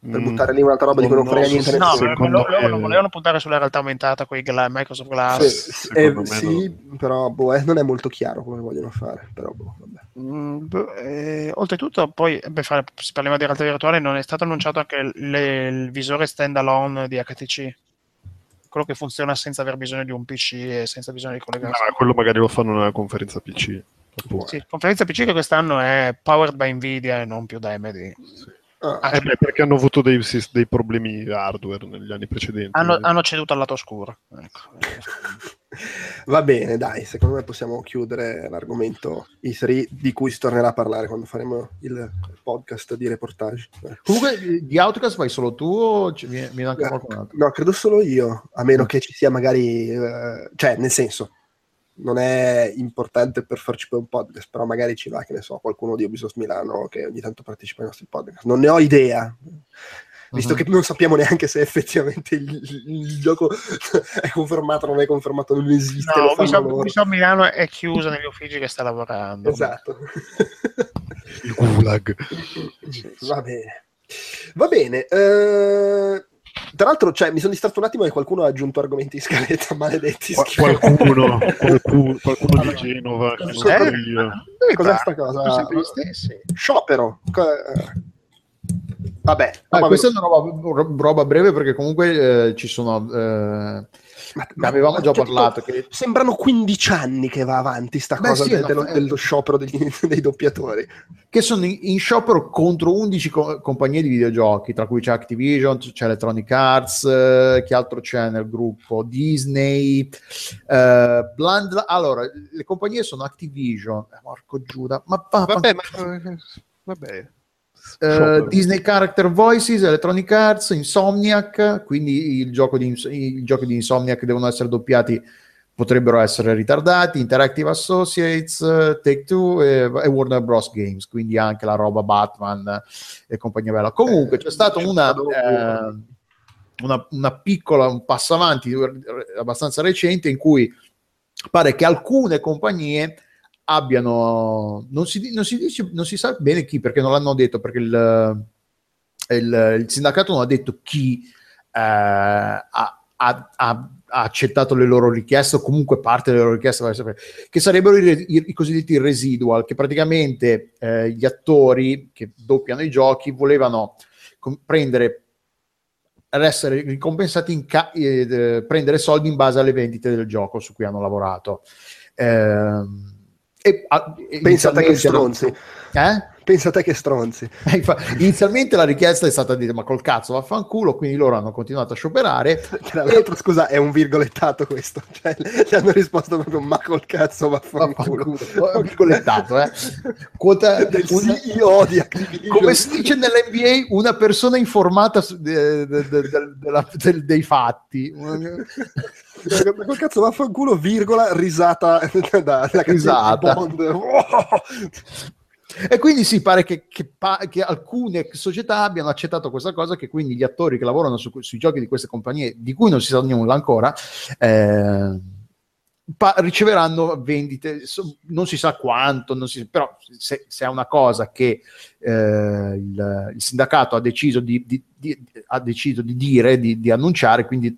per Mm. buttare lì un'altra roba di cui non Non frega niente se- No, loro, loro me- non volevano puntare sulla realtà aumentata con i gla- Microsoft Glass. Sì, secondo eh, me sì, però boh, eh, non è molto chiaro come vogliono fare. Però, boh, vabbè. Mm, boh, eh, oltretutto, poi beh, fa- si parliamo di realtà virtuale, non è stato annunciato anche il, le- il visore standalone di HTC, quello che funziona senza aver bisogno di un PC e senza bisogno di collegarsi. Ah, quello magari lo fanno nella conferenza PC Sì, conferenza PC che quest'anno è powered by Nvidia e non più da AMD. Ah, eh beh, perché hanno avuto dei, dei, problemi hardware negli anni precedenti. Hanno, hanno ceduto al lato oscuro. Ecco. Va bene, dai, secondo me possiamo chiudere l'argomento I3 di cui si tornerà a parlare quando faremo il podcast di reportage. Comunque di Outcast vai solo tu o viene anche qualcun altro? No, credo solo io, a meno che ci sia magari... Eh, cioè, nel senso, non è importante per farci poi un podcast, però magari ci va, che ne so, qualcuno di Ubisoft Milano che ogni tanto partecipa ai nostri podcast. Non ne ho idea, visto uh-huh. che non sappiamo neanche se effettivamente il, il, gioco è confermato, non è confermato, non esiste. No, Ubisoft, Ubisoft Milano è chiuso negli uffici che sta lavorando. Esatto. il gulag. Va bene. Va bene. Eh tra l'altro, cioè, mi sono distratto un attimo e qualcuno ha aggiunto argomenti in scaletta, maledetti. Qu- qualcuno, qualcuno, qualcuno di Genova, che non so io. Cos'è sta cosa? Sciopero. Vabbè, ah, questa è una roba, roba, breve perché comunque eh, ci sono eh, ma, ma avevamo già parlato. Che... Sembrano 15 anni che va avanti sta Beh, cosa sì, del, dello, eh... dello, sciopero degli, dei doppiatori. Che sono in, in sciopero contro 11 co- compagnie di videogiochi, tra cui c'è Activision, c'è Electronic Arts, eh, che altro c'è nel gruppo? Disney, eh, Bland... Allora, le compagnie sono Activision, eh, Marco Giuda, ma va, vabbè, ma... vabbè. Uh, Disney Character Voices, Electronic Arts, Insomniac, quindi il gioco di, i giochi di Insomniac devono essere doppiati, potrebbero essere ritardati, Interactive Associates, Take Two e, e, Warner Bros. Games, quindi anche la roba Batman e compagnia bella. Comunque c'è stata una, eh, una, una piccola, un passo avanti abbastanza recente in cui pare che alcune compagnie abbiano, non si, non si, dice, non si sa bene chi, perché non l'hanno detto, perché il, il, il sindacato non ha detto chi eh, ha, ha, ha, accettato le loro richieste o comunque parte delle loro richieste, che sarebbero i, i, i cosiddetti residual, che praticamente eh, gli attori che doppiano i giochi volevano com- prendere essere ricompensati in ca- eh, prendere soldi in base alle vendite del gioco su cui hanno lavorato. Eh, e, a, Pensate che stronzi. Eh? Pensate che stronzi. Inizialmente la richiesta è stata di dire ma col cazzo vaffanculo, quindi loro hanno continuato a scioperare. Tra l'altro, e... scusa, è un virgolettato questo. Cioè, gli hanno risposto proprio ma col cazzo vaffanculo. vaffanculo. virgolettato, eh. Quota, del un... CEO di Come si dice nell'NBA, una persona informata su, de, de, de, dei fatti. Quel cazzo vaffanculo, virgola, risata da, da risata. Bond. E quindi si pare che, che, che, alcune società abbiano accettato questa cosa, che quindi gli attori che lavorano su, sui giochi di queste compagnie, di cui non si sa nulla ancora, eh, pa- riceveranno vendite, non si sa quanto, si, però se, se, è una cosa che eh, il, il, sindacato ha deciso di, di, di, ha deciso di dire, di, annunciare, quindi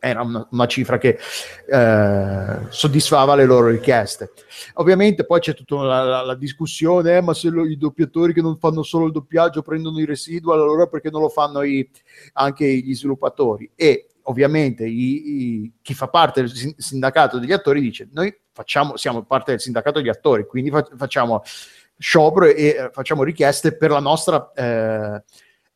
era una, una cifra che eh, soddisfava le loro richieste. Ovviamente poi c'è tutta la, la, la discussione, eh, ma se lo, i doppiatori che non fanno solo il doppiaggio prendono i residui, allora perché non lo fanno i, anche gli sviluppatori? E ovviamente i, i, chi fa parte del sindacato degli attori dice noi facciamo, siamo parte del sindacato degli attori, quindi fa, facciamo sciopero e eh, facciamo richieste per la nostra eh,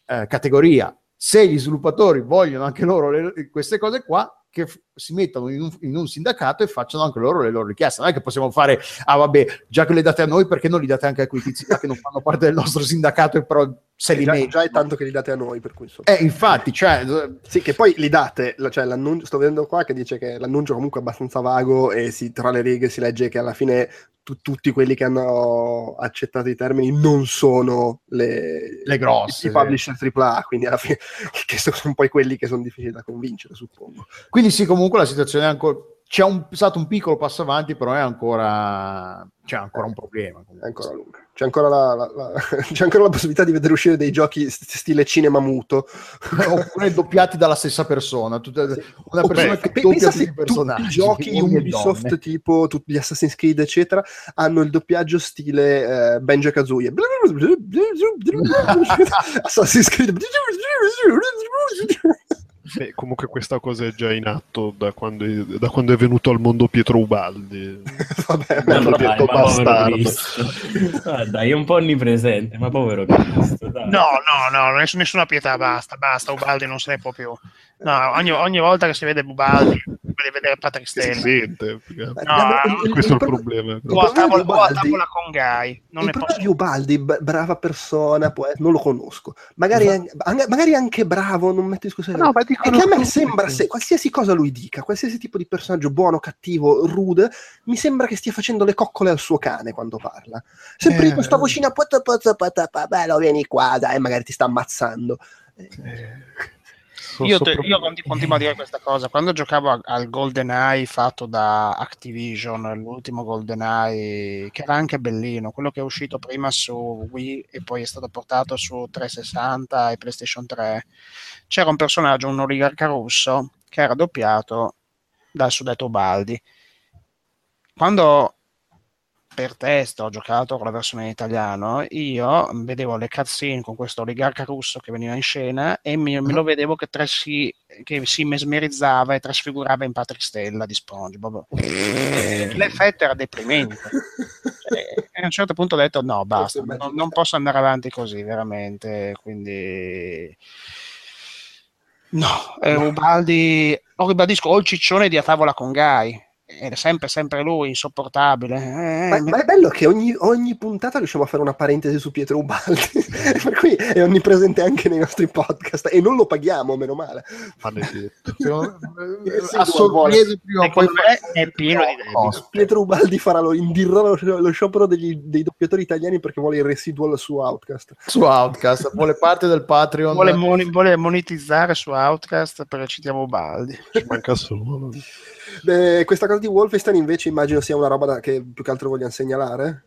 eh categoria se gli sviluppatori vogliono anche loro le, queste cose qua, che f- si mettano in un, in un, sindacato e facciano anche loro le loro richieste. Non è che possiamo fare, ah vabbè, già che le date a noi, perché non li date anche a quei tizi che non fanno parte del nostro sindacato e però se li già, già è tanto che li date a noi, per cui insomma. Eh, infatti, cioè... Sì, che poi li date, cioè l'annuncio, sto vedendo qua che dice che l'annuncio comunque è abbastanza vago e si, tra le righe si legge che alla fine tu, tutti quelli che hanno accettato i termini non sono le, le grosse, i, i publisher AAA, quindi alla fine che sono poi quelli che sono difficili da convincere, suppongo. Quindi sì, comunque la situazione è ancora c'è un, stato un piccolo passo avanti, però è ancora, c'è ancora un problema. Comunque. È ancora lunga. C'è ancora la, la, la, c'è ancora la, possibilità di vedere uscire dei giochi stile cinema muto. Oppure doppiati dalla stessa persona. Tutta, una persona che doppia tutti i personaggi. Tutti i giochi Ubisoft, tipo tutti gli Assassin's Creed, eccetera, hanno il doppiaggio stile eh, Benja Kazooie. Assassin's Creed Beh, comunque questa cosa è già in atto da quando è, da quando è venuto al mondo Pietro Ubaldi. Vabbè, Ma hanno dai, detto bastardo. Ah, dai, è un po' onnipresente, ma povero Cristo. dai. No, no, no, ness- nessuna pietà, basta, basta, Ubaldi non se ne può più. No, ogni, ogni volta che si vede Ubaldi, deve vedere Patrick Si Stella. sente. No, questo è il pro- problema. O a di tavola, tavola con Guy. Non il problema di Ubaldi, brava persona, può- non lo conosco. Magari, Esatto. anche, magari anche bravo, non metto in discussione. No, ma è dicono che a me sembra, se qualsiasi cosa lui dica, qualsiasi tipo di personaggio buono, cattivo, rude, mi sembra che stia facendo le coccole al suo cane quando parla. Sempre Eh. con questa vocina, "Pata, pata, pata, pa, bello, vieni qua, dai, magari ti sta ammazzando. So- Io, so te- io conti- continuo a dire questa cosa. Quando giocavo a- al GoldenEye fatto da Activision, l'ultimo GoldenEye, che era anche bellino, quello che è uscito prima su Wii e poi è stato portato su 360 e PlayStation 3, c'era un personaggio, un oligarca russo, che era doppiato dal suddetto Baldi. Quando per test ho giocato con la versione in italiano, io vedevo le cutscene con questo oligarca russo che veniva in scena e mi, me lo vedevo che, tra- si, che si mesmerizzava e trasfigurava in Patrick Stella di SpongeBob. L'effetto era deprimente. Cioè, e a un certo punto ho detto no, basta, non, non posso andare avanti così, veramente. Quindi... No, eh, Ubaldi, oh, ribadisco, ho il ciccione di A tavola con Guy. È sempre, sempre lui, insopportabile. Eh, Ma, mi- ma è bello che ogni, ogni puntata riusciamo a fare una parentesi su Pietro Ubaldi, per cui è onnipresente anche nei nostri podcast e non lo paghiamo, meno male. Sì, a sorprese prima o poi è pieno di debiti. Pietro Ubaldi farà lo, indirà lo, lo sciopero degli- dei doppiatori italiani perché vuole il residual su Outcast. su Outcast vuole parte del Patreon Vuole, moni- vuole monetizzare su Outcast perché citiamo Ubaldi. Ci manca solo. Beh, questa cosa di Wolfenstein invece immagino sia una roba da- che più che altro vogliamo segnalare.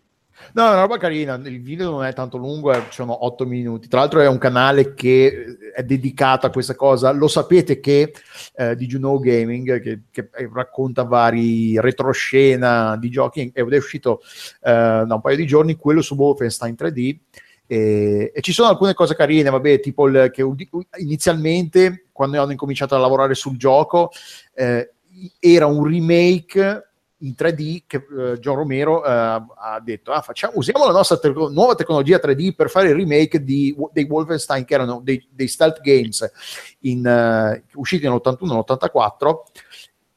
No, è una roba carina. Il video non è tanto lungo, eh, sono 8 minuti. Tra l'altro, è un canale che è dedicato a questa cosa. Lo sapete che eh, di Juno Gaming, che, che racconta vari retroscena di giochi, è uscito eh, da un paio di giorni quello su Wolfenstein 3D. E, e ci sono alcune cose carine, vabbè, tipo il, che inizialmente, quando hanno incominciato a lavorare sul gioco, eh, era un remake in 3D che eh, John Romero eh, ha detto ah, facciamo, usiamo la nostra te- nuova tecnologia 3D per fare il remake di, dei Wolfenstein che erano dei, dei stealth games in, eh, usciti nell'81 nell'84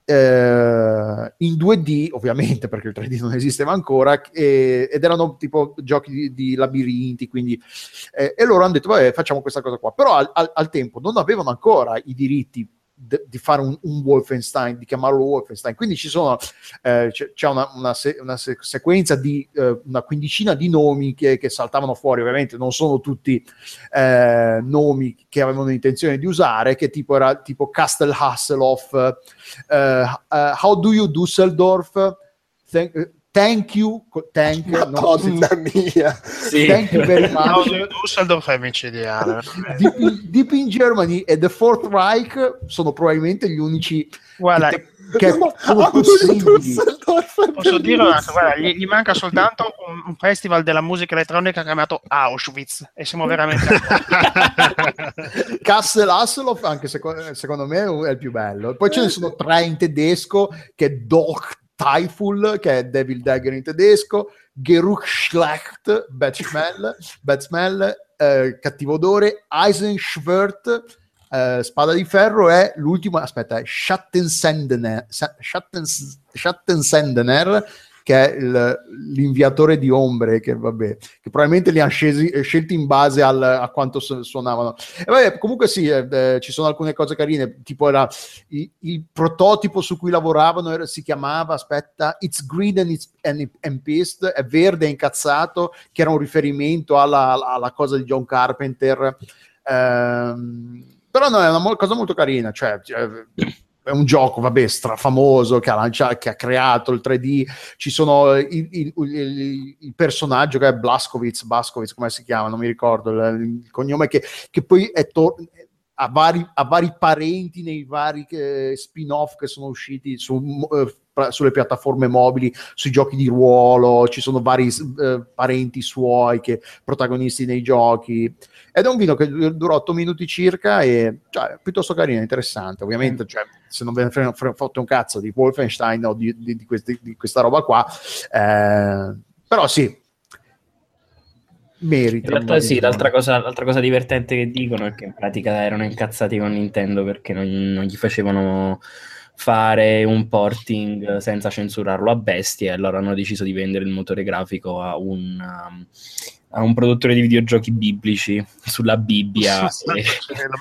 eh, in 2D ovviamente perché il 3D non esisteva ancora e- ed erano tipo giochi di, di labirinti quindi eh, e loro hanno detto vabbè facciamo questa cosa qua. Però al, al- al tempo non avevano ancora i diritti de- di fare un, un Wolfenstein, di chiamarlo Wolfenstein. Quindi ci sono, eh, c'è, c'è una, una se- una se- sequenza di eh, una quindicina di nomi che, che saltavano fuori. Ovviamente non sono tutti eh, nomi che avevano intenzione di usare, che tipo era tipo Castle Hasselhoff, eh, eh, How do you Dusseldorf? Thank, thank you, thank, no, Madonna mia. Sì. thank you very No, much. Dusseldorf è micidiale. Deep in, Deep in Germany e The Fourth Reich sono probabilmente gli unici Guarda, che, che Ma- sono possibili. Posso dire una cosa, guarda, gli, gli manca soltanto un, un festival della musica elettronica chiamato Auschwitz e siamo veramente... Castle Hasselhoff anche seco- secondo me è il più bello poi ce ne sono tre in tedesco che è Teufel che è Devil Dagger in tedesco Geruchschlacht Batsmell, Batsmell eh, cattivo odore Eisenschwert eh, spada di ferro è l'ultimo aspetta è Schattensendener Sa- Schattens- Schattensendener che è il- l'inviatore di ombre che vabbè che probabilmente li hanno eh, scelti in base al- a quanto su- suonavano e vabbè, comunque sì, eh, eh, ci sono alcune cose carine, tipo era il, il prototipo su cui lavoravano era- si chiamava, aspetta, It's Green and, it's, and, and Pissed, è verde e incazzato, che era un riferimento alla, alla cosa di John Carpenter. Ehm, però no, è una mo- cosa molto carina, cioè... cioè, è un gioco, vabbè, strafamoso che ha, lancia- che ha creato il 3D. Ci sono il, il- il- il personaggio che è Blaskowitz, Blaskowitz, come si chiama? Non mi ricordo il, cognome, che, che poi è to- a, vari, a vari parenti nei vari eh, spin-off che sono usciti su, eh, sulle piattaforme mobili, sui giochi di ruolo, ci sono vari eh, parenti suoi che protagonisti nei giochi. Ed è un vino che dura 8 minuti circa e cioè, piuttosto carino, interessante. Ovviamente, cioè, se non ve ne frega un cazzo di Wolfenstein o di, di, di, questi, di questa roba qua, eh, però sì, merita. In realtà sì, l'altra cosa, l'altra cosa, divertente che dicono è che in pratica erano incazzati con Nintendo perché non, non gli facevano fare un porting senza censurarlo a bestie e allora hanno deciso di vendere il motore grafico a un, um, a un produttore di videogiochi biblici sulla Bibbia e,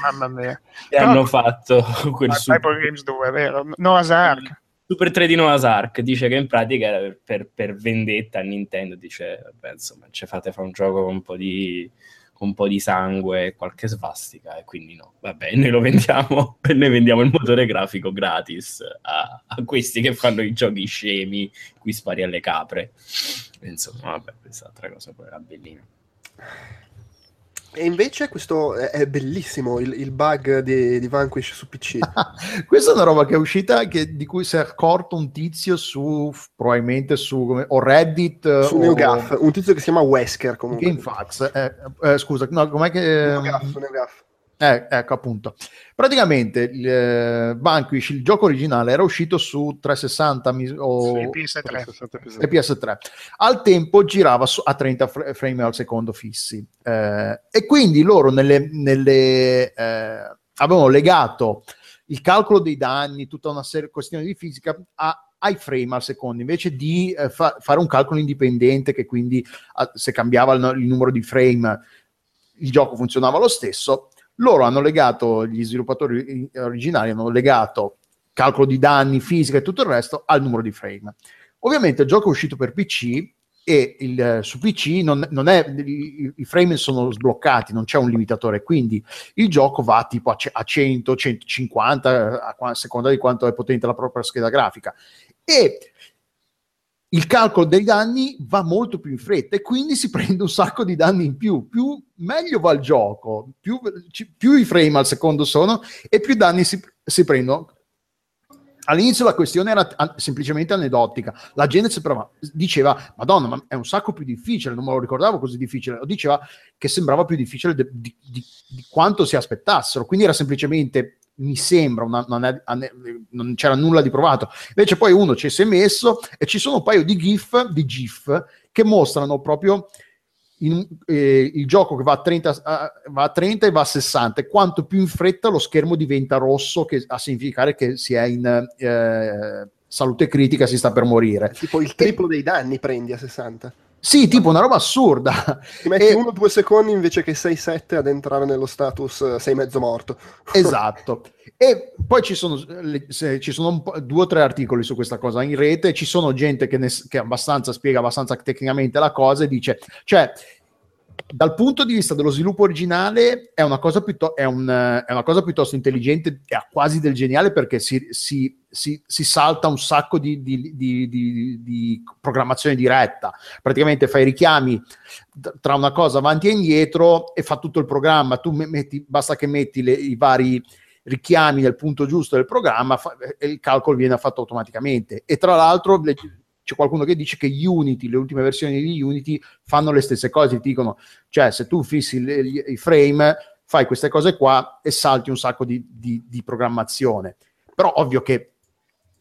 mamma mia. e hanno fatto quel Super Games 2, vero? Noah's Ark. Super 3 di Noah's Ark dice che in pratica era per, per, per vendetta a Nintendo dice vabbè insomma ci fate fare un gioco con un po' di un po' di sangue e qualche svastica e quindi no, vabbè, noi lo vendiamo, noi vendiamo il motore grafico gratis a, a questi che fanno i giochi scemi, qui spari alle capre. Insomma, vabbè, questa altra cosa poi era bellina. E invece questo è, bellissimo, il, il bug di, di, Vanquish su PC. Questa è una roba che è uscita, che, di cui si è accorto un tizio su, probabilmente su come, o Reddit. Su o, NeoGAF, un tizio che si chiama Wesker comunque. GameFAQs, eh, eh, scusa, no, com'è che... NeoGAF, NeoGAF. Eh, ecco appunto. Praticamente il, eh, Vanquish, il gioco originale, era uscito su 360 mis- o PS3. e PS3. Al tempo girava su, a 30 fr- frame al secondo fissi. Eh, e quindi loro nelle, nelle, eh, avevano legato il calcolo dei danni, tutta una serie di questioni di fisica, a, ai frame al secondo, invece di eh, fa- fare un calcolo indipendente che quindi a, se cambiava il, il numero di frame il gioco funzionava lo stesso loro hanno legato, gli sviluppatori originali hanno legato calcolo di danni, fisica e tutto il resto al numero di frame. Ovviamente il gioco è uscito per PC e il, su PC non, non è, i, i, frame sono sbloccati, non c'è un limitatore, quindi il gioco va tipo a, a 100, 150, a, a seconda di quanto è potente la propria scheda grafica. E il calcolo dei danni va molto più in fretta e quindi si prende un sacco di danni in più. più meglio va il gioco, più, più, i frame al secondo sono e più danni si, si prendono. All'inizio la questione era semplicemente aneddotica. La gente diceva, Madonna, ma è un sacco più difficile, non me lo ricordavo così difficile. Diceva che sembrava più difficile di, di, di, di quanto si aspettassero. Quindi era semplicemente mi sembra, una, non, è, non, c'era nulla di provato. Invece poi uno ci si è messo e ci sono un paio di GIF, di GIF che mostrano proprio in, eh, il gioco che va a, 30, uh, va a 30 e va a 60 e quanto più in fretta lo schermo diventa rosso che a significare che si è in eh, salute critica, si sta per morire. Tipo il triplo e, dei danni prendi a 60. Sì, tipo una roba assurda. Ti metti e... uno o due secondi invece che 6-7 ad entrare nello status eh, sei mezzo morto. Esatto. E poi ci sono, ci sono due o tre articoli su questa cosa in rete, ci sono gente che, ne, che abbastanza spiega abbastanza tecnicamente la cosa e dice, cioè, dal punto di vista dello sviluppo originale è una cosa, piuttosto, è un, è una cosa piuttosto intelligente e quasi del geniale perché si, si, si, si salta un sacco di, di, di, di, programmazione diretta. Praticamente fai richiami tra una cosa avanti e indietro e fa tutto il programma. Tu metti, basta che metti le, i vari richiami nel punto giusto del programma fa, e il calcolo viene fatto automaticamente. E tra l'altro c'è qualcuno che dice che Unity, le ultime versioni di Unity fanno le stesse cose, ti dicono, cioè se tu fissi i frame, fai queste cose qua e salti un sacco di, di, di programmazione. Però ovvio che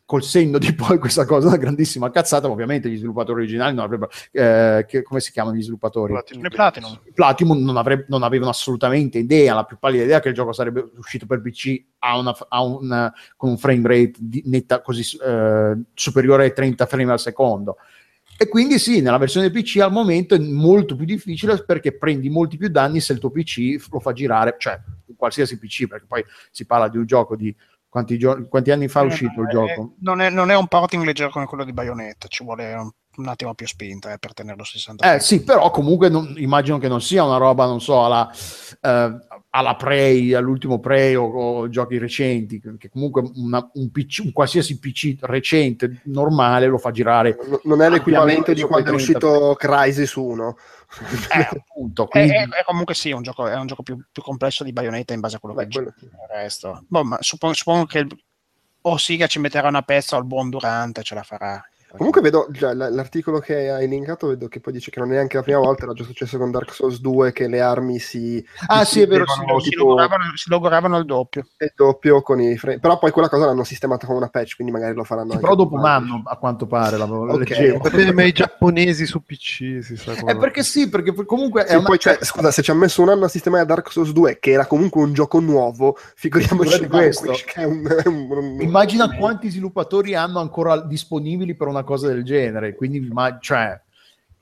col senno di poi questa cosa è una grandissima cazzata, ma ovviamente gli sviluppatori originali non avrebbero, eh, che, come si chiamano gli sviluppatori? Platinum. Platinum. Platinum non, avrebbe, non, avevano assolutamente idea, la più pallida idea che il gioco sarebbe uscito per PC a una, a una, con un frame rate netta così eh, superiore ai 30 frame al secondo. E quindi sì, nella versione PC al momento è molto più difficile perché prendi molti più danni se il tuo PC lo fa girare, cioè qualsiasi PC, perché poi si parla di un gioco di quanti, gio- quanti anni fa è eh, uscito il è, gioco? Non è, non è, un porting leggero come quello di Bayonetta, ci vuole un, un attimo più spinta eh, per tenerlo 60 Eh sì, però comunque non, immagino che non sia una roba, non so, alla, eh, alla Prey, all'ultimo Prey o, o giochi recenti, che comunque una, un, PC, un qualsiasi PC recente, normale, lo fa girare. N- non è l'equivalente di quando è uscito Crisis 1. Eh, appunto, quindi... è, è, è, comunque sì, un gioco, è un gioco più, più, complesso di Bayonetta in base a quello Beh, che quello... c'è. Il resto. Boh, ma suppongo, suppongo che o Siga ci metterà una pezza o il buon Durante ce la farà. Comunque vedo già l'articolo che hai linkato, vedo che poi dice che non è neanche la prima volta, era già successo con Dark Souls 2 che le armi si... Ah sì, è vero, si, tipo, si, logoravano, si logoravano al doppio. Il doppio con i frame. Però poi quella cosa l'hanno sistemata con una patch, quindi magari lo faranno sì, Però dopo un anno, a quanto pare, l'avevo okay. leggevo. ma i giapponesi su PC si sa come... Eh perché sì, perché comunque... Sì, una... poi, cioè, scusa, se ci ha messo un anno a sistemare Dark Souls 2, che era comunque un gioco nuovo, figuriamoci questo. Che è un, un, un, Immagina quanti sviluppatori hanno ancora disponibili per una cosa del genere quindi ma, cioè,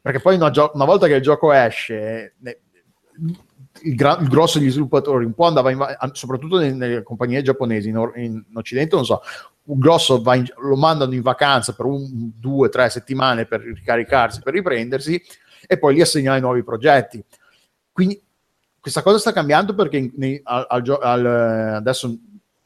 perché poi una, gio- una, volta che il gioco esce, ne, il, gra- il, grosso degli sviluppatori un po' andava in va- soprattutto nelle, nelle, compagnie giapponesi, in, or- in, Occidente non so, un grosso in- lo mandano in vacanza per un, due, tre settimane per ricaricarsi, per riprendersi e poi li assegnano ai nuovi progetti. Quindi questa cosa sta cambiando perché in, nei, al, al, al, adesso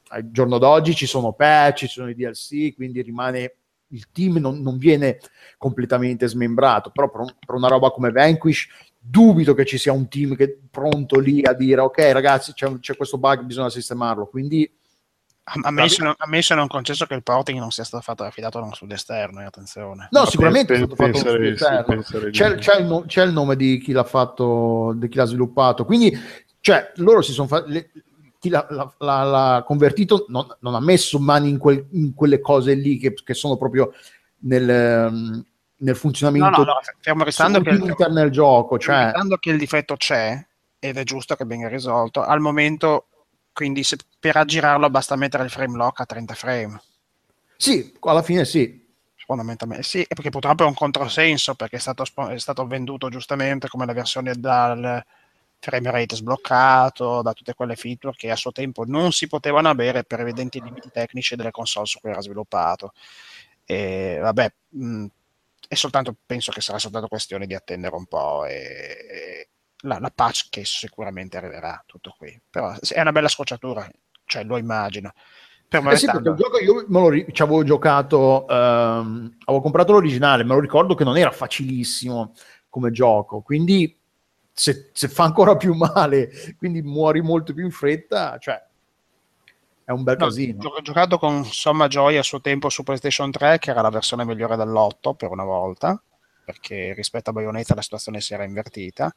al giorno d'oggi ci sono patch, ci sono i DLC, quindi rimane il team non, non viene completamente smembrato, però per, un, per, una roba come Vanquish dubito che ci sia un team che è pronto lì a dire ok ragazzi c'è, c'è questo bug, bisogna sistemarlo, quindi Ammesso, non, ammesso non concesso che il porting non sia stato fatto affidato da un studio esterno, attenzione. No, sicuramente è stato fatto da un esterno. C'è, c'è, il no, c'è, il nome di chi l'ha fatto, di chi l'ha sviluppato. Quindi, cioè, loro si sono fatti l'ha, l'ha, l'ha convertito non, non, ha messo mani in, quel, in, quelle cose lì che, che sono proprio nel, um, nel funzionamento no, no, no, fermo restando che, nel gioco cioè... restando che il difetto c'è ed è giusto che venga risolto. Al momento quindi se, per aggirarlo basta mettere il frame lock a 30 frame. Sì, alla fine sì. Fondamentalmente sì, perché purtroppo è un controsenso perché è stato, è stato venduto giustamente come la versione dal frame rate sbloccato, da tutte quelle feature che a suo tempo non si potevano avere per evidenti limiti tecnici delle console su cui era sviluppato. E vabbè, mh, è soltanto, penso che sarà soltanto questione di attendere un po' e, e la, la, patch che sicuramente arriverà, tutto qui. Però è una bella scocciatura, cioè lo immagino. Per eh sì, perché il gioco io me lo, ci avevo giocato, ehm, avevo comprato l'originale, me lo ricordo che non era facilissimo come gioco, quindi se, se, fa ancora più male, quindi muori molto più in fretta, cioè è un bel no, casino. Ho giocato con somma gioia a suo tempo su PlayStation 3, che era la versione migliore dell'8 per una volta, perché rispetto a Bayonetta la situazione si era invertita.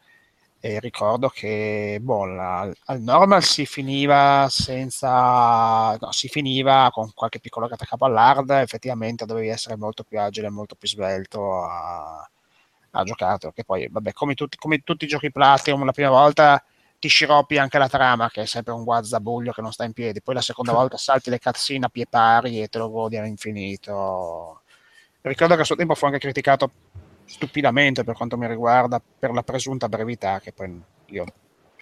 E ricordo che boh, la, al normal si finiva senza no, si finiva con qualche piccolo capo all'hard effettivamente dovevi essere molto più agile molto più svelto a, ha giocato, che poi, vabbè, come tutti, come tutti i giochi Platinum, la prima volta ti sciroppi anche la trama, che è sempre un guazzabuglio che non sta in piedi, poi la seconda volta salti le cazzine a pie pari e te lo godi all'infinito. Ricordo che a suo tempo fu anche criticato stupidamente per quanto mi riguarda per la presunta brevità, che poi io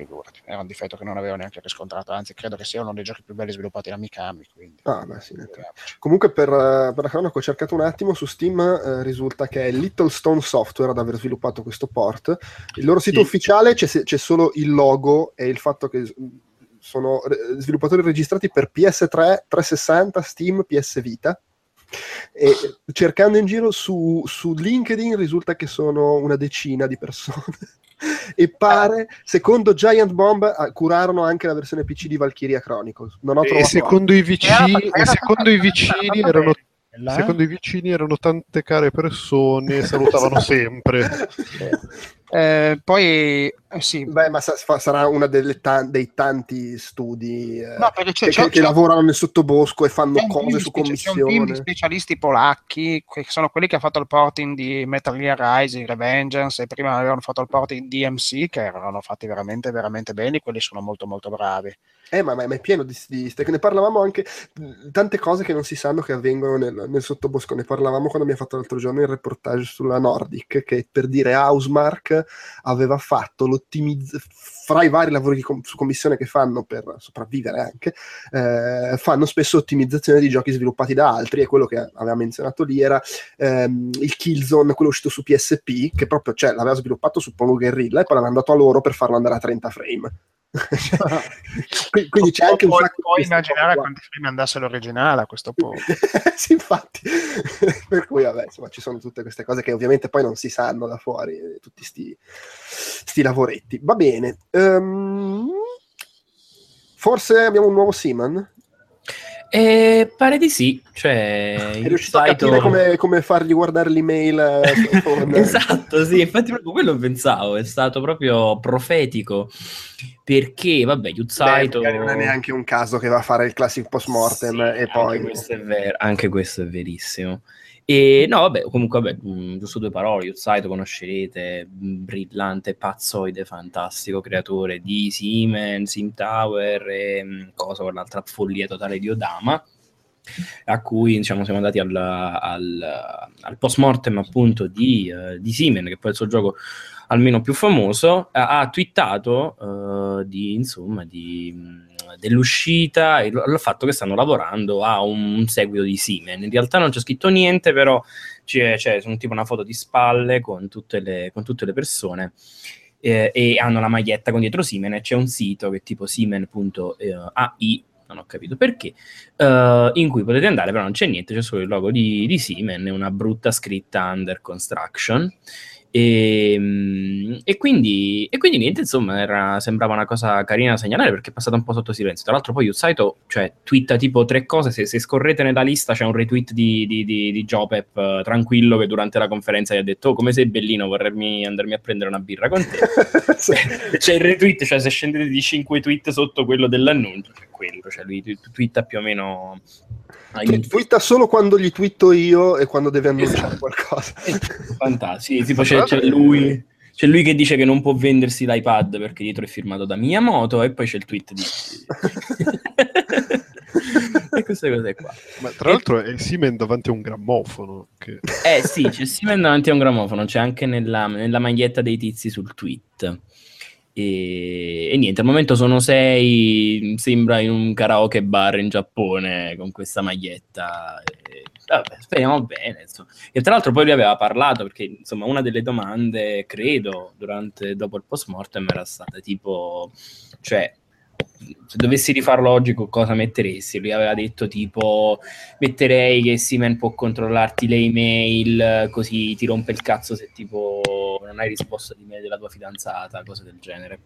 figurati, era un difetto che non avevo neanche riscontrato, anzi credo che sia uno dei giochi più belli sviluppati da Mikami. Quindi, ah, beh, sì, Comunque per, eh, per la cronaca ho cercato un attimo, su Steam eh, risulta che è Little Stone Software ad aver sviluppato questo port. Il loro sito sì. ufficiale c'è, c'è solo il logo e il fatto che sono sviluppatori registrati per PS3, 360, Steam, PS Vita. E cercando in giro su, su LinkedIn risulta che sono una decina di persone e pare, secondo Giant Bomb, ah, curarono anche la versione PC di Valkyria Chronicles. Non ho trovato e secondo i vicini, era, era, secondo i vicini erano. Secondo i vicini erano tante care persone e salutavano sempre. Eh, poi eh, sì. Beh, ma sa- sarà uno ta- dei tanti studi eh, no, che, c'è, che, che lavorano nel sottobosco e fanno cose su commissione. C'è un team di specialisti polacchi, che sono quelli che hanno fatto il porting di Metal Gear Rising, Revengeance, e prima avevano fatto il porting di DMC, che erano fatti veramente, veramente bene, quelli sono molto, molto bravi. Eh, ma, ma, è pieno di, di ne parlavamo anche tante cose che non si sanno che avvengono nel, nel sottobosco. Ne parlavamo quando abbiamo fatto l'altro giorno il reportage sulla Nordic, che per dire Housemark Inc. aveva fatto l'ottimizzazione fra i vari lavori com- su commissione che fanno per sopravvivere anche, eh, fanno spesso ottimizzazione di giochi sviluppati da altri e quello che aveva menzionato lì era ehm, il Killzone, quello uscito su PSP, che proprio cioè, l'aveva sviluppato suppongo Guerrilla e poi l'aveva mandato a loro per farlo andare a 30 frame. quindi c'è anche un sacco puoi immaginare quanti film andasse l'originale a questo punto sì, infatti. Per cui vabbè insomma ci sono tutte queste cose che ovviamente poi non si sanno da fuori eh, tutti sti, sti lavoretti. Va bene um, forse abbiamo un nuovo Seaman eh, pare di sì, cioè... È riuscito a capire come, come, fargli guardare l'email? Eh, esatto, sì, infatti proprio quello pensavo, è stato proprio profetico, perché, vabbè, Yuzzaito... non è neanche un caso che va a fare il classic post mortem sì, e poi... Questo, ver- anche questo è verissimo. E no, vabbè, comunque, vabbè, mh, giusto due parole, Yuzzaito conoscerete, brillante, pazzoide, fantastico creatore di Siemens, Sim Tower e mh, cosa, quell'altra follia totale di Odama, a cui diciamo, siamo andati al, al, al post-mortem appunto di, uh, di Siemens, che poi il suo gioco almeno più famoso, ha, ha twittato uh, di, insomma, di dell'uscita e il fatto che stanno lavorando a un seguito di Siemens. In realtà non c'è scritto niente, però c'è, c'è un tipo una foto di spalle con tutte le, con tutte le persone. Eh, e hanno la maglietta con dietro Siemens e c'è un sito che è tipo siemens.ai non ho capito perché, uh, in cui potete andare, però non c'è niente, c'è solo il logo di, di Siemens e una brutta scritta under construction. E, ehm, e, quindi, e, quindi, niente, insomma, era, sembrava una cosa carina da segnalare perché è passata un po' sotto silenzio. Tra l'altro, poi Usaito, cioè, twitta tipo tre cose. Se, se, scorrete nella lista, c'è un retweet di, di, di, di Jopep uh, tranquillo che durante la conferenza gli ha detto: Oh, come sei bellino, vorrei andarmi a prendere una birra con te. c'è il retweet, cioè, se scendete di 5 tweet sotto quello dell'annuncio, c'è quello, cioè, lui twitta più o meno tu, twitta solo quando gli twitto io e quando deve annunciare esatto. qualcosa. Fantastico, tipo c'è, c'è, lui, c'è, lui, che dice che non può vendersi l'iPad perché dietro è firmato da Miyamoto e poi c'è il tweet di... e queste cose qua. Ma tra l'altro è Siemens davanti a un grammofono. Che... Eh sì, c'è Siemens davanti a un grammofono, c'è anche nella, nella maglietta dei tizi sul tweet. E, e, niente, al momento sono sei, sembra in un karaoke bar in Giappone con questa maglietta. E, vabbè, speriamo bene. Insomma. E tra l'altro poi lui aveva parlato perché insomma una delle domande, credo, durante, dopo il post mortem era stata tipo, cioè se dovessi rifarlo oggi cosa metteresti? Lui aveva detto tipo metterei che Simen può controllarti le email così ti rompe il cazzo se tipo non hai risposta di mail della tua fidanzata, cose del genere.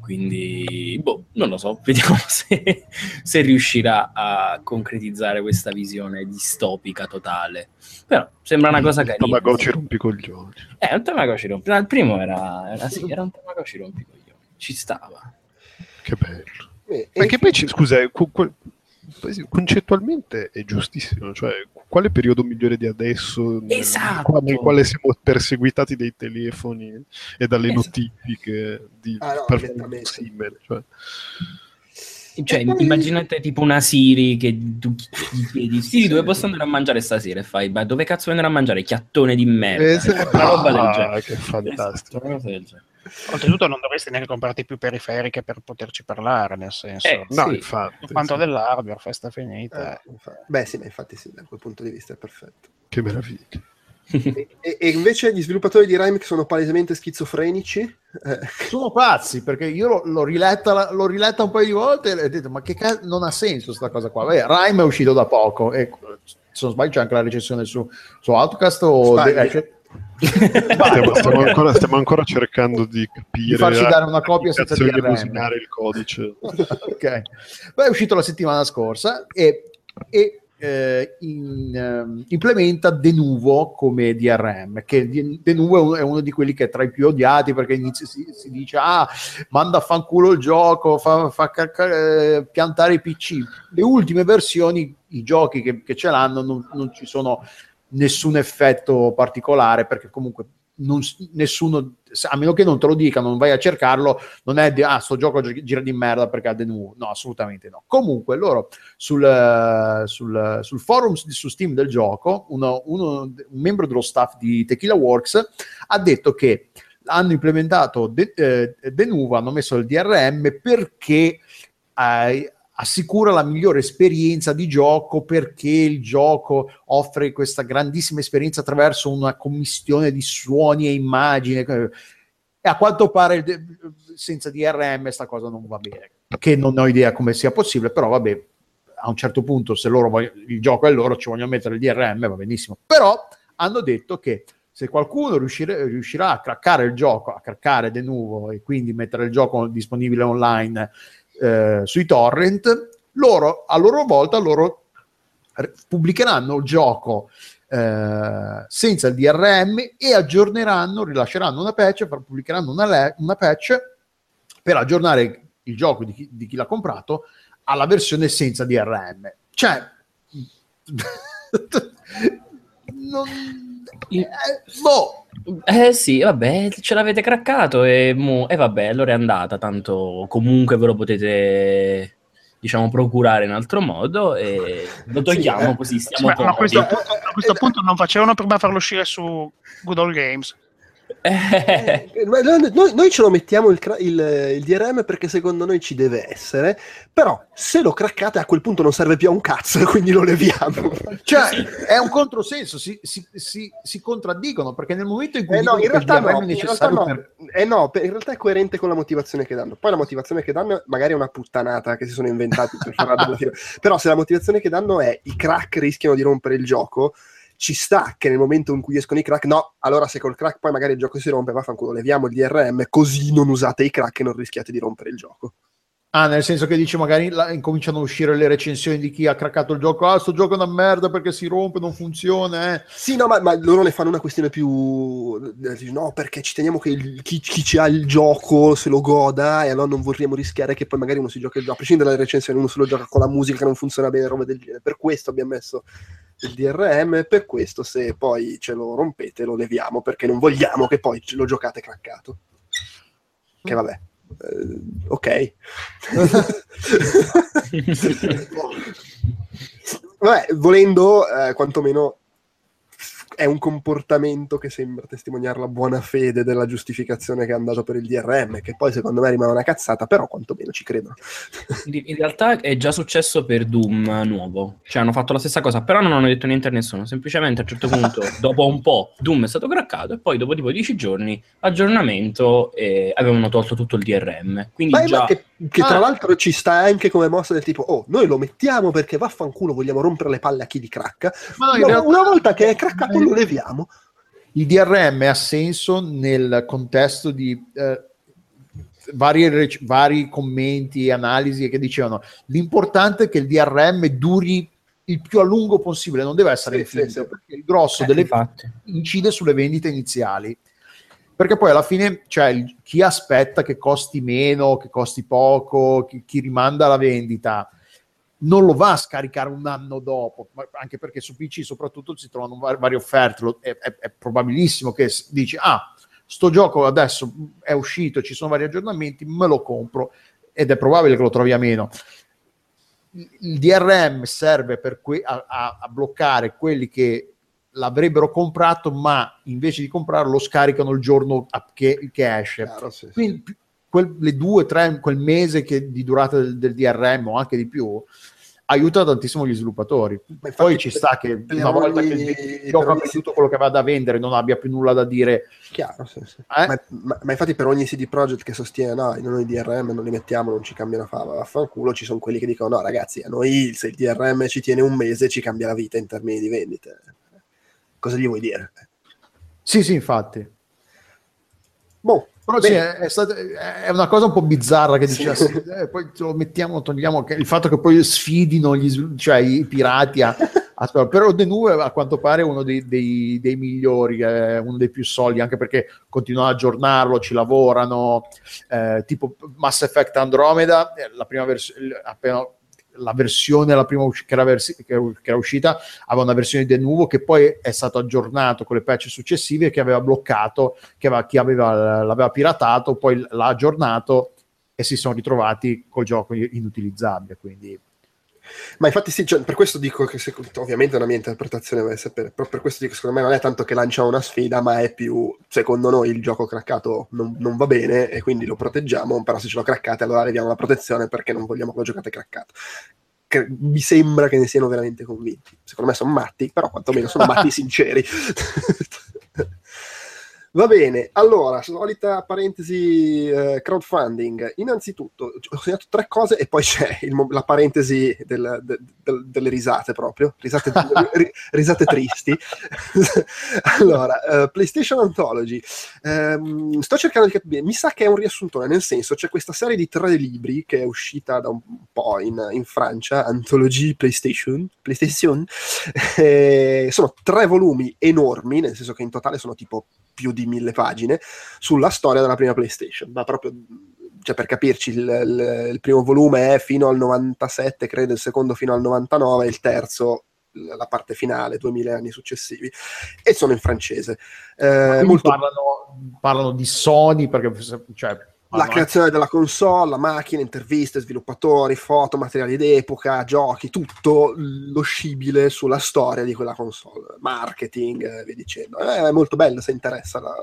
Quindi, boh, non lo so, vediamo se, se riuscirà a concretizzare questa visione distopica totale. Però sembra una cosa carina. Tamagotchi rompicoglioni. Eh, un Tamagotchi rompicoglioni. Il primo era, era, sì, era un Tamagotchi rompicoglioni. Ci stava. Che bello. Eh, che poi, ci, scusa, eh, concettualmente è giustissimo, cioè quale periodo migliore di adesso esatto. nel, nel quale siamo perseguitati dai telefoni e dalle esatto. notifiche di ah, no, simile, cioè. Cioè, immaginate tipo una Siri che tu chiedi Siri dove posso andare a mangiare stasera e fai, ma dove cazzo vuoi andare a mangiare? Chiattone di merda. Esatto. Una roba del genere. Che fantastico. Esatto, Oltretutto non dovresti neanche comprarti più periferiche per poterci parlare, nel senso. Eh, no, sì. infatti. Quanto sì. dell'hardware, festa finita. Eh, Beh, sì, ma infatti sì, da quel punto di vista è perfetto. Che meraviglia. e, e, invece gli sviluppatori di Rime sono palesemente schizofrenici. Eh. Sono pazzi perché io l'ho, l'ho, riletta, l'ho, riletta, un paio di volte e ho detto: Ma che cazzo, non ha senso questa cosa qua. Beh, Rime è uscito da poco e se non sbaglio c'è anche la recensione su, su Outcast o de- stiamo, stiamo, ancora, stiamo, ancora, cercando di capire di farci dare una copia senza il codice. Ok. Beh, è uscito la settimana scorsa e, e eh, in, eh, implementa Denuvo come DRM che Denuvo è uno di quelli che è tra i più odiati perché inizia, si, si, dice ah manda a fanculo il gioco fa, fa eh, piantare i PC le ultime versioni i giochi che, che ce l'hanno non, non ci sono nessun effetto particolare perché comunque non, nessuno, a meno che non te lo dicano, non vai a cercarlo, non è di, ah, sto gioco gira di merda perché ha denu. No, assolutamente no. Comunque, loro sul, sul, sul forum su Steam del gioco, uno, uno, un membro dello staff di Tequila Works ha detto che hanno implementato De, eh, Denuvo, hanno messo il DRM perché eh, assicura la migliore esperienza di gioco perché il gioco offre questa grandissima esperienza attraverso una commistione di suoni e immagini. E a quanto pare senza DRM questa cosa non va bene. Che non ho idea come sia possibile però vabbè a un certo punto se loro vogliono, il gioco è loro ci vogliono mettere il DRM va benissimo. Però hanno detto che se qualcuno riuscire, riuscirà a craccare il gioco, a craccare de nuovo e quindi mettere il gioco disponibile online eh, sui torrent, loro a loro volta loro pubblicheranno il gioco eh, senza il DRM e aggiorneranno, rilasceranno una patch, pubblicheranno una, le- una patch per aggiornare il gioco di chi, di chi l'ha comprato alla versione senza DRM. Cioè, non, eh, boh. Eh sì, vabbè, ce l'avete craccato e, mo, e vabbè, allora è andata, tanto comunque ve lo potete diciamo procurare in altro modo e lo togliamo sì, eh. così stiamo sì, ma a questo, punto, a questo punto non facevano prima farlo uscire su Good Old Games eh, noi, noi, ce lo mettiamo il, il, il, DRM perché secondo noi ci deve essere, però se lo craccate a quel punto non serve più a un cazzo e quindi lo leviamo. Cioè, è un controsenso, si, si, si, si contraddicono perché nel momento in cui eh no, in realtà no, è necessario in realtà no. Per... Eh no, in realtà è coerente con la motivazione che danno. Poi la motivazione che danno magari è una puttanata che si sono inventati per. Però se la motivazione che danno è i crack rischiano di rompere il gioco, ci sta che nel momento in cui escono i crack, no, allora se col crack poi magari il gioco si rompe, vaffanculo, leviamo il DRM, così non usate i crack e non rischiate di rompere il gioco. Ah, nel senso che dici magari la, incominciano a uscire le recensioni di chi ha craccato il gioco. Ah, sto gioco è una merda perché si rompe, non funziona. Eh. Sì, no, ma, ma, loro ne fanno una questione più. No, perché ci teniamo che il, chi, chi ci ha il gioco se lo goda e allora non vorremmo rischiare che poi magari uno si gioca il gioco. A prescindere dalle recensioni, uno se lo gioca con la musica che non funziona bene, roba del genere. Per questo abbiamo messo il DRM. Per questo, se poi ce lo rompete, lo leviamo perché non vogliamo che poi lo giocate craccato. Che vabbè. Uh, ok. Vabbè, volendo, eh, quantomeno è un comportamento che sembra testimoniare la buona fede della giustificazione che è andato per il DRM, che poi secondo me rimane una cazzata, però quantomeno ci credono. In realtà è già successo per Doom nuovo, cioè hanno fatto la stessa cosa, però non hanno detto niente a nessuno, semplicemente a un certo punto, dopo un po', Doom è stato craccato e poi dopo tipo 10 giorni, aggiornamento, e avevano tolto tutto il DRM. Quindi ma già... Che, che tra ah. l'altro ci sta anche come mossa del tipo, oh, noi lo mettiamo perché vaffanculo vogliamo rompere le palle a chi li cracca, ma no, realtà... una volta che è craccato lo leviamo. Il DRM ha senso nel contesto di eh, vari, vari commenti e analisi che dicevano l'importante è che il DRM duri il più a lungo possibile, non deve essere sì, infinito, sì, sì. perché il grosso eh, delle infatti. incide sulle vendite iniziali. Perché poi alla fine, cioè, chi aspetta che costi meno, che costi poco, chi, chi rimanda la vendita, non lo va a scaricare un anno dopo, anche perché su PC soprattutto si trovano var- varie offerte, è, è, è, probabilissimo che dici, ah, sto gioco adesso è uscito, ci sono vari aggiornamenti, me lo compro ed è probabile che lo trovi a meno. Il DRM serve que- a, a, a bloccare quelli che l'avrebbero comprato, ma invece di comprarlo lo scaricano il giorno che, che esce. Chiaro, sì, Quindi quel, le due, tre, quel mese che, di durata del, del, DRM o anche di più, aiuta tantissimo gli sviluppatori. Infatti, Poi ci sta che una volta che il gioco ha venduto quello che va da vendere non abbia più nulla da dire. Chiaro, sì, sì. Eh? Ma, ma, ma, infatti per ogni CD Projekt che sostiene no, noi DRM non li mettiamo, non ci cambia una fava, vaffanculo, ci sono quelli che dicono no ragazzi, a noi se il DRM ci tiene un mese ci cambia la vita in termini di vendite. Cosa gli vuoi dire? Sì, sì, infatti. Boh, però sì, è, stata, è, una cosa un po' bizzarra che dice, sì. eh, poi lo mettiamo, togliamo il fatto che poi sfidino gli, cioè, i pirati a, a però Denue a quanto pare è uno dei, dei, dei migliori, è uno dei più solidi, anche perché continuano ad aggiornarlo, ci lavorano, eh, tipo Mass Effect Andromeda, la prima versione, appena la versione la prima che era, vers- che era, uscita aveva una versione di nuovo che poi è stato aggiornato con le patch successive che aveva bloccato che aveva, chi aveva, l'aveva piratato poi l'ha aggiornato e si sono ritrovati col gioco inutilizzabile quindi Ma infatti sì, cioè, per questo dico che se, ovviamente la mia interpretazione sapere, però per questo dico che secondo me non è tanto che lancia una sfida, ma è più, secondo noi il gioco craccato non, non va bene e quindi lo proteggiamo, però se ce lo craccate allora leviamo la protezione perché non vogliamo che lo giocate craccato. Che mi sembra che ne siano veramente convinti. Secondo me sono matti, però quantomeno sono matti sinceri. Va bene, allora, solita parentesi eh, crowdfunding. Innanzitutto, ho segnato tre cose e poi c'è il, la parentesi del, del, del, delle risate proprio, risate, risate tristi. allora, uh, PlayStation Anthology. Um, sto cercando di capire, mi sa che è un riassuntone, nel senso c'è questa serie di tre libri che è uscita da un po' in, in Francia, Anthology PlayStation, PlayStation. Eh, sono tre volumi enormi, nel senso che in totale sono tipo più di mille pagine sulla storia della prima PlayStation, ma proprio cioè per capirci, il, il, il, primo volume è fino al 97, credo, il secondo fino al 99, il terzo la parte finale, 2000 anni successivi, e sono in francese. Eh, molto... parlano, parlano, di Sony perché cioè, la creazione della console, la macchina, interviste, sviluppatori, foto, materiali d'epoca, giochi, tutto lo scibile sulla storia di quella console, marketing, eh, via dicendo. È molto bello se interessa la,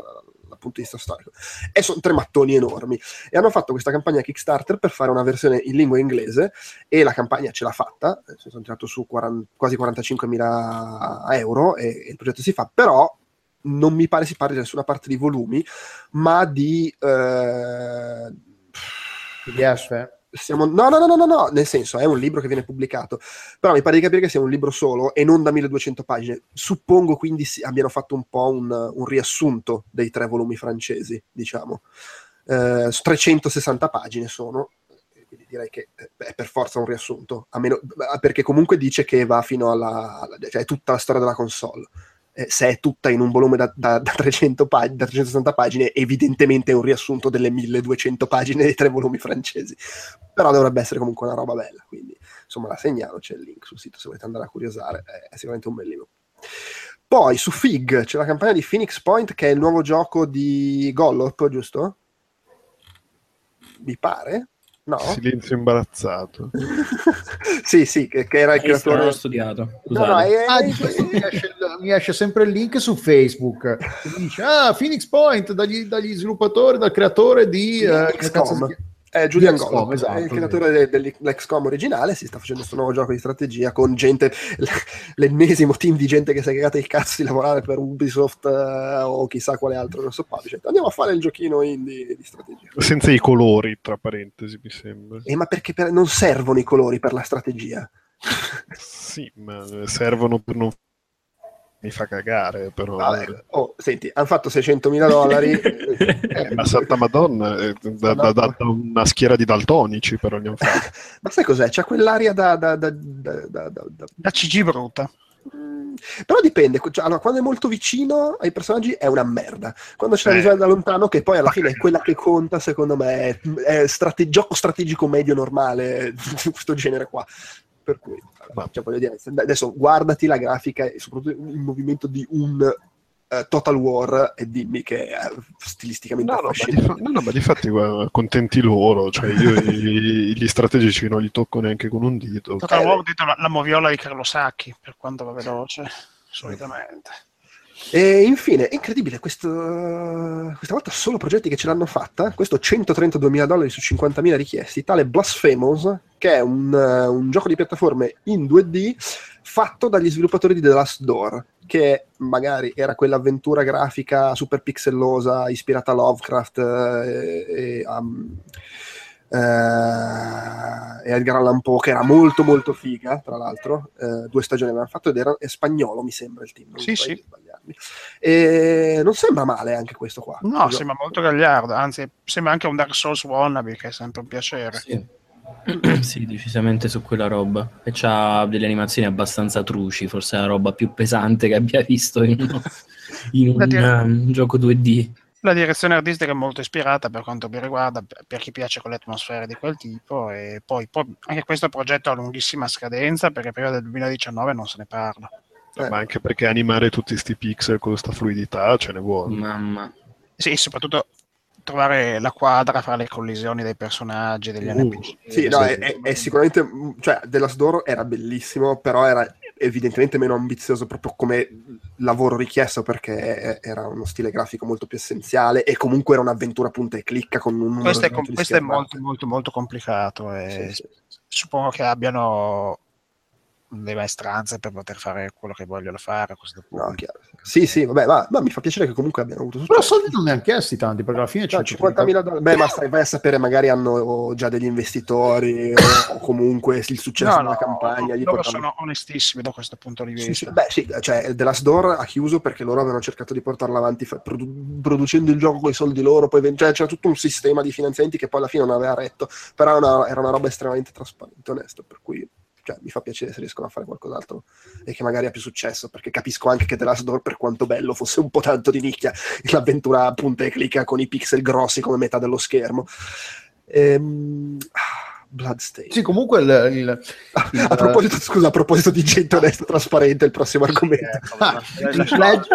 dal punto di vista storico. E sono tre mattoni enormi. E hanno fatto questa campagna Kickstarter per fare una versione in lingua inglese e la campagna ce l'ha fatta, si sono tirato su 40, quasi 45.000 euro e, e il progetto si fa, però non mi pare si parli da nessuna parte di volumi, ma di... Eh, PDF? Siamo, no, no, no, no, no, nel senso è un libro che viene pubblicato, però mi pare di capire che sia un libro solo e non da 1200 pagine. Suppongo quindi si, abbiano fatto un po' un, un, riassunto dei tre volumi francesi, diciamo. Eh, 360 pagine sono, quindi direi che è per forza un riassunto, meno, perché comunque dice che va fino alla, alla cioè è tutta la storia della console eh, se è tutta in un volume da, da, da, 300 pag- da 360 pagine, evidentemente è un riassunto delle 1200 pagine dei tre volumi francesi. Però dovrebbe essere comunque una roba bella, quindi insomma la segnalo, c'è il link sul sito se volete andare a curiosare, è, sicuramente un bel libro. Poi su Fig c'è la campagna di Phoenix Point che è il nuovo gioco di Gollop, giusto? Mi pare? No? Silenzio imbarazzato. sì, sì, che, che era il creatore. L'ho studiato. No, no, è, ah, mi, esce, mi, esce, sempre il link su Facebook. Mi dice, ah, Phoenix Point, dagli, dagli sluppatori, dal creatore di... Uh, è Julian Gollop, esatto, è il creatore de, dell'XCOM originale, si sta facendo questo nuovo gioco di strategia con gente, l'ennesimo team di gente che si è cagata il cazzo di lavorare per Ubisoft uh, o chissà quale altro, non so publisher. Andiamo a fare il giochino indie di strategia. Senza i colori, tra parentesi, mi sembra. Eh, ma perché per, non servono i colori per la strategia? sì, ma servono per non mi fa cagare però Vabbè, oh, senti hanno fatto 600.000 dollari eh, ma santa madonna eh, da, da, da, da, una schiera di daltonici però li hanno fatti ma sai cos'è? c'è quell'aria da da, da, da CG brutta mm, però dipende, cioè, allora, quando è molto vicino ai personaggi è una merda. Quando c'è la visione da lontano, che poi alla fine è quella che conta, secondo me, è, è strate- gioco strategico medio normale di questo genere qua. Per cui ma cioè, voglio dire, adesso guardati la grafica e soprattutto il movimento di un uh, Total War e dimmi che è stilisticamente no, no, ma fa- no, no, ma di fatti guarda, contenti loro, cioè io i, gli strategici non li tocco neanche con un dito. Total eh, War dito la, la moviola di Carlo Sacchi, per quanto va veloce, solitamente. E infine, incredibile, questo, questa volta solo progetti che ce l'hanno fatta, questo 132.000 dollari su 50.000 richiesti, tale Blasphemous, che è un, un, gioco di piattaforme in 2D fatto dagli sviluppatori di The Last Door, che magari era quell'avventura grafica super pixellosa ispirata a Lovecraft e, e um, eh, Edgar Allan Poe che era molto molto figa tra l'altro eh, due stagioni avevano fatto ed era spagnolo mi sembra il team sì sì e non sembra male anche questo qua no sembra molto gagliardo anzi sembra anche un Dark Souls wannabe che è sempre un piacere sì. sì, decisamente su quella roba. E c'ha delle animazioni abbastanza truci, forse è la roba più pesante che abbia visto in, in un, um, gioco 2D. La direzione artistica è molto ispirata per quanto mi riguarda, per chi piace con le atmosfere di quel tipo, e poi, poi anche questo progetto ha lunghissima scadenza perché prima del 2019 non se ne parla. Eh. Ma anche perché animare tutti questi pixel con questa fluidità ce ne vuole. Mamma. Sì, soprattutto trovare la quadra fra le collisioni dei personaggi, degli Uh, NPC. Sì, no, è, è- è sicuramente, cioè, The Last Door era bellissimo, però era evidentemente meno ambizioso proprio come lavoro richiesto perché era uno stile grafico molto più essenziale e comunque era un'avventura punta e clicca con un Questo è, com- questo è molto, molto, molto complicato e Sì, sì. suppongo che abbiano le maestranze per poter fare quello che vogliono fare a questo punto. No, chiaro. Sì, sì, vabbè, ma, ma mi fa piacere che comunque abbiano avuto Però successo. soldi non ne hanno chiesti tanti, perché alla fine c'è No, 50.000 dollari. Beh, ma stai, vai a sapere, magari hanno già degli investitori o, o comunque il successo No, della no, campagna. Gli loro portano- sono onestissimi da questo punto di Sì, vista. sì, Beh, sì, cioè, The Last Door ha chiuso perché loro avevano cercato di portarla avanti fa- produ- producendo il gioco con i soldi loro, poi ven- cioè, c'era tutto un sistema di finanziamenti che poi alla fine non aveva retto, però era una, era una roba estremamente trasparente, onesto, per cui cioè, mi fa piacere se riescono a fare qualcos'altro e che magari ha più successo, perché capisco anche che The Last Door, per quanto bello, fosse un po' tanto di nicchia, l'avventura punta e clicca con i pixel grossi come metà dello schermo. Ehm, Bloodstained. Sì, comunque il, il- il- a proposito, scusa, a proposito di gente onesta trasparente, il prossimo argomento. Ah, il pledge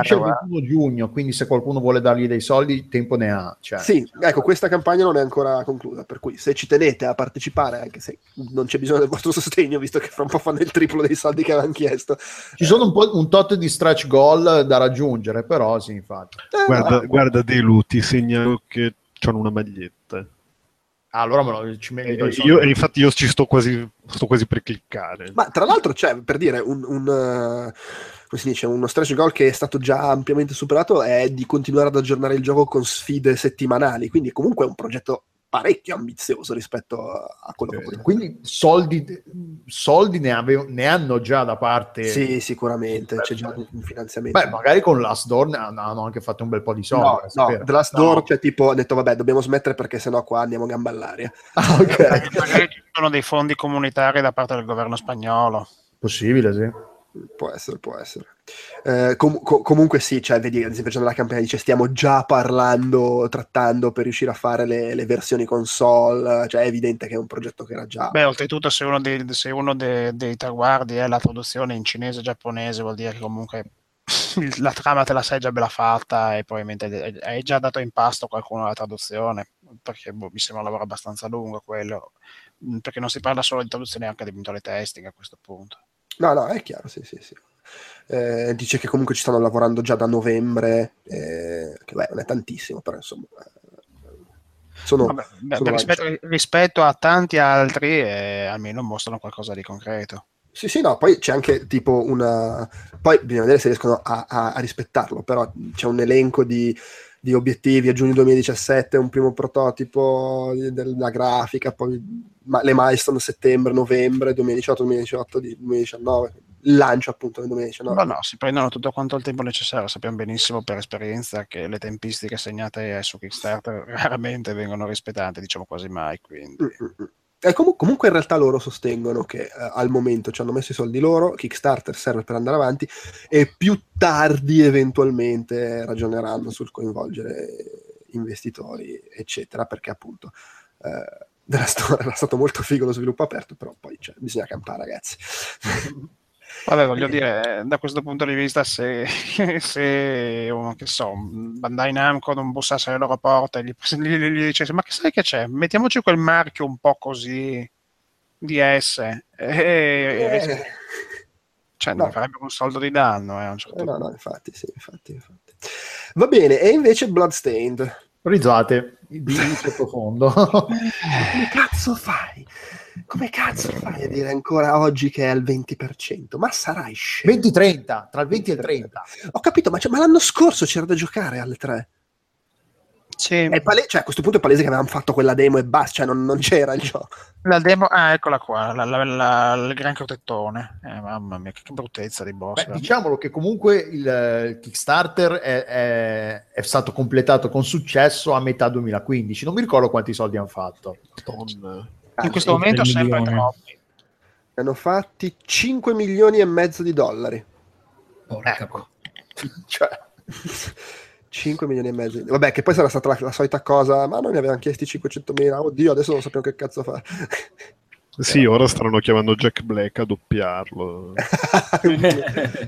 esce il guarda. 21 giugno, quindi se qualcuno vuole dargli dei soldi, tempo ne ha. Cioè, Sì, ecco, questa campagna non è ancora conclusa, per cui se ci tenete a partecipare, anche se non c'è bisogno del vostro sostegno, visto che fra un po' fanno il triplo dei soldi che avevano chiesto. Ci sono un, po', un tot di stretch goal da raggiungere, però sì, infatti. Eh, Guarda, no, guarda Delu, ti segnalo che c'hanno una maglietta. Ah, allora me lo, ci E merito i io, infatti io ci sto quasi, sto quasi per cliccare. Ma tra l'altro c'è, per dire, un, un, eh, come si dice, uno stretch goal che è stato già ampiamente superato è di continuare ad aggiornare il gioco con sfide settimanali, quindi comunque è un progetto parecchio ambizioso rispetto a quello che Ok. poteva Quindi soldi, soldi ne, ave- ne hanno già da parte. Sì, sicuramente, c'è già un finanziamento. Beh, magari con Last Door ne hanno, anche fatto un bel po' di soldi. No, no. The Last No. Door, cioè tipo, ha detto, vabbè, dobbiamo smettere perché sennò qua andiamo a gamba all'aria. Ah, ok. Magari ci sono dei fondi comunitari da parte del governo spagnolo. Possibile, sì. Può essere, può essere. Eh, com- co- comunque sì, cioè, vedi, ad esempio, nella campagna dice stiamo già parlando, trattando per riuscire a fare le, le versioni console, cioè è evidente che è un progetto che era già... Beh, oltretutto, se uno dei, se uno dei, dei traguardi è la traduzione in cinese e giapponese, vuol dire che comunque la trama te la sei già bella fatta e probabilmente hai- già dato in pasto qualcuno la traduzione, perché boh, mi sembra un lavoro abbastanza lungo quello, perché non si parla solo di traduzione, anche di eventuale testing a questo punto. No, no, è chiaro, sì, sì, sì. Eh, dice che comunque ci stanno lavorando già da novembre, eh, che beh, non è tantissimo, però insomma... eh, sono, Vabbè, beh, sono rispetto, rispetto a tanti altri, eh, almeno mostrano qualcosa di concreto. Sì, sì, no, poi c'è anche tipo una... Poi bisogna vedere se riescono a, a- a rispettarlo, però c'è un elenco di, di obiettivi a giugno 2017, un primo prototipo della grafica, poi ma- le milestone settembre, novembre 2018, 2018, di- 2019, il lancio appunto nel 2019. No, no, si prendono tutto quanto il tempo necessario. Sappiamo benissimo per esperienza che le tempistiche segnate su Kickstarter raramente vengono rispettate, diciamo quasi mai. Quindi. Mm, mm, mm. E comu- comunque in realtà loro sostengono che eh, al momento ci hanno messo i soldi loro, Kickstarter serve per andare avanti e più tardi eventualmente ragioneranno sul coinvolgere investitori, eccetera, perché appunto eh, della storia era stato molto figo lo sviluppo aperto, però poi cioè, bisogna campare ragazzi. Vabbè, voglio dire, da questo punto di vista, se, se oh, che so, Bandai Namco non bussasse alle loro porte e gli, gli, gli dicesse, ma che sai che c'è? Mettiamoci quel marchio un po' così di S. E, e- cioè, no. non farebbe un soldo di danno, eh, a un certo Eh, no, no, infatti, sì, infatti, infatti. Va bene, e invece Bloodstained. Risate di sottofondo. Come cazzo fai? Come cazzo fai a dire ancora oggi che è al 20%? Ma sarai scemo. 20-30, tra il 20 e il 30. Ho capito, ma, cioè, ma l'anno scorso c'era da giocare alle 3. Sì, pale- cioè, a questo punto è palese che avevamo fatto quella demo e basta, cioè non, non c'era il gioco. la demo, ah, eccola qua, la- la- la- il gran crotettone. Eh, mamma mia, che, bruttezza di boss. Beh, diciamolo che comunque il, eh, il Kickstarter è, è- è stato completato con successo a metà 2015. Non mi ricordo quanti soldi hanno fatto. Madonna. In questo momento sempre milione. troppi. Hanno fatti 5 milioni e mezzo di dollari. Porca Ecco. Cioè, 5 milioni e mezzo. di- Vabbè, che poi sarà stata la, la solita cosa, ma noi ne avevamo chiesti 500 mila. Oddio, adesso non sappiamo che cazzo fare. Sì, ora staranno chiamando Jack Black a doppiarlo.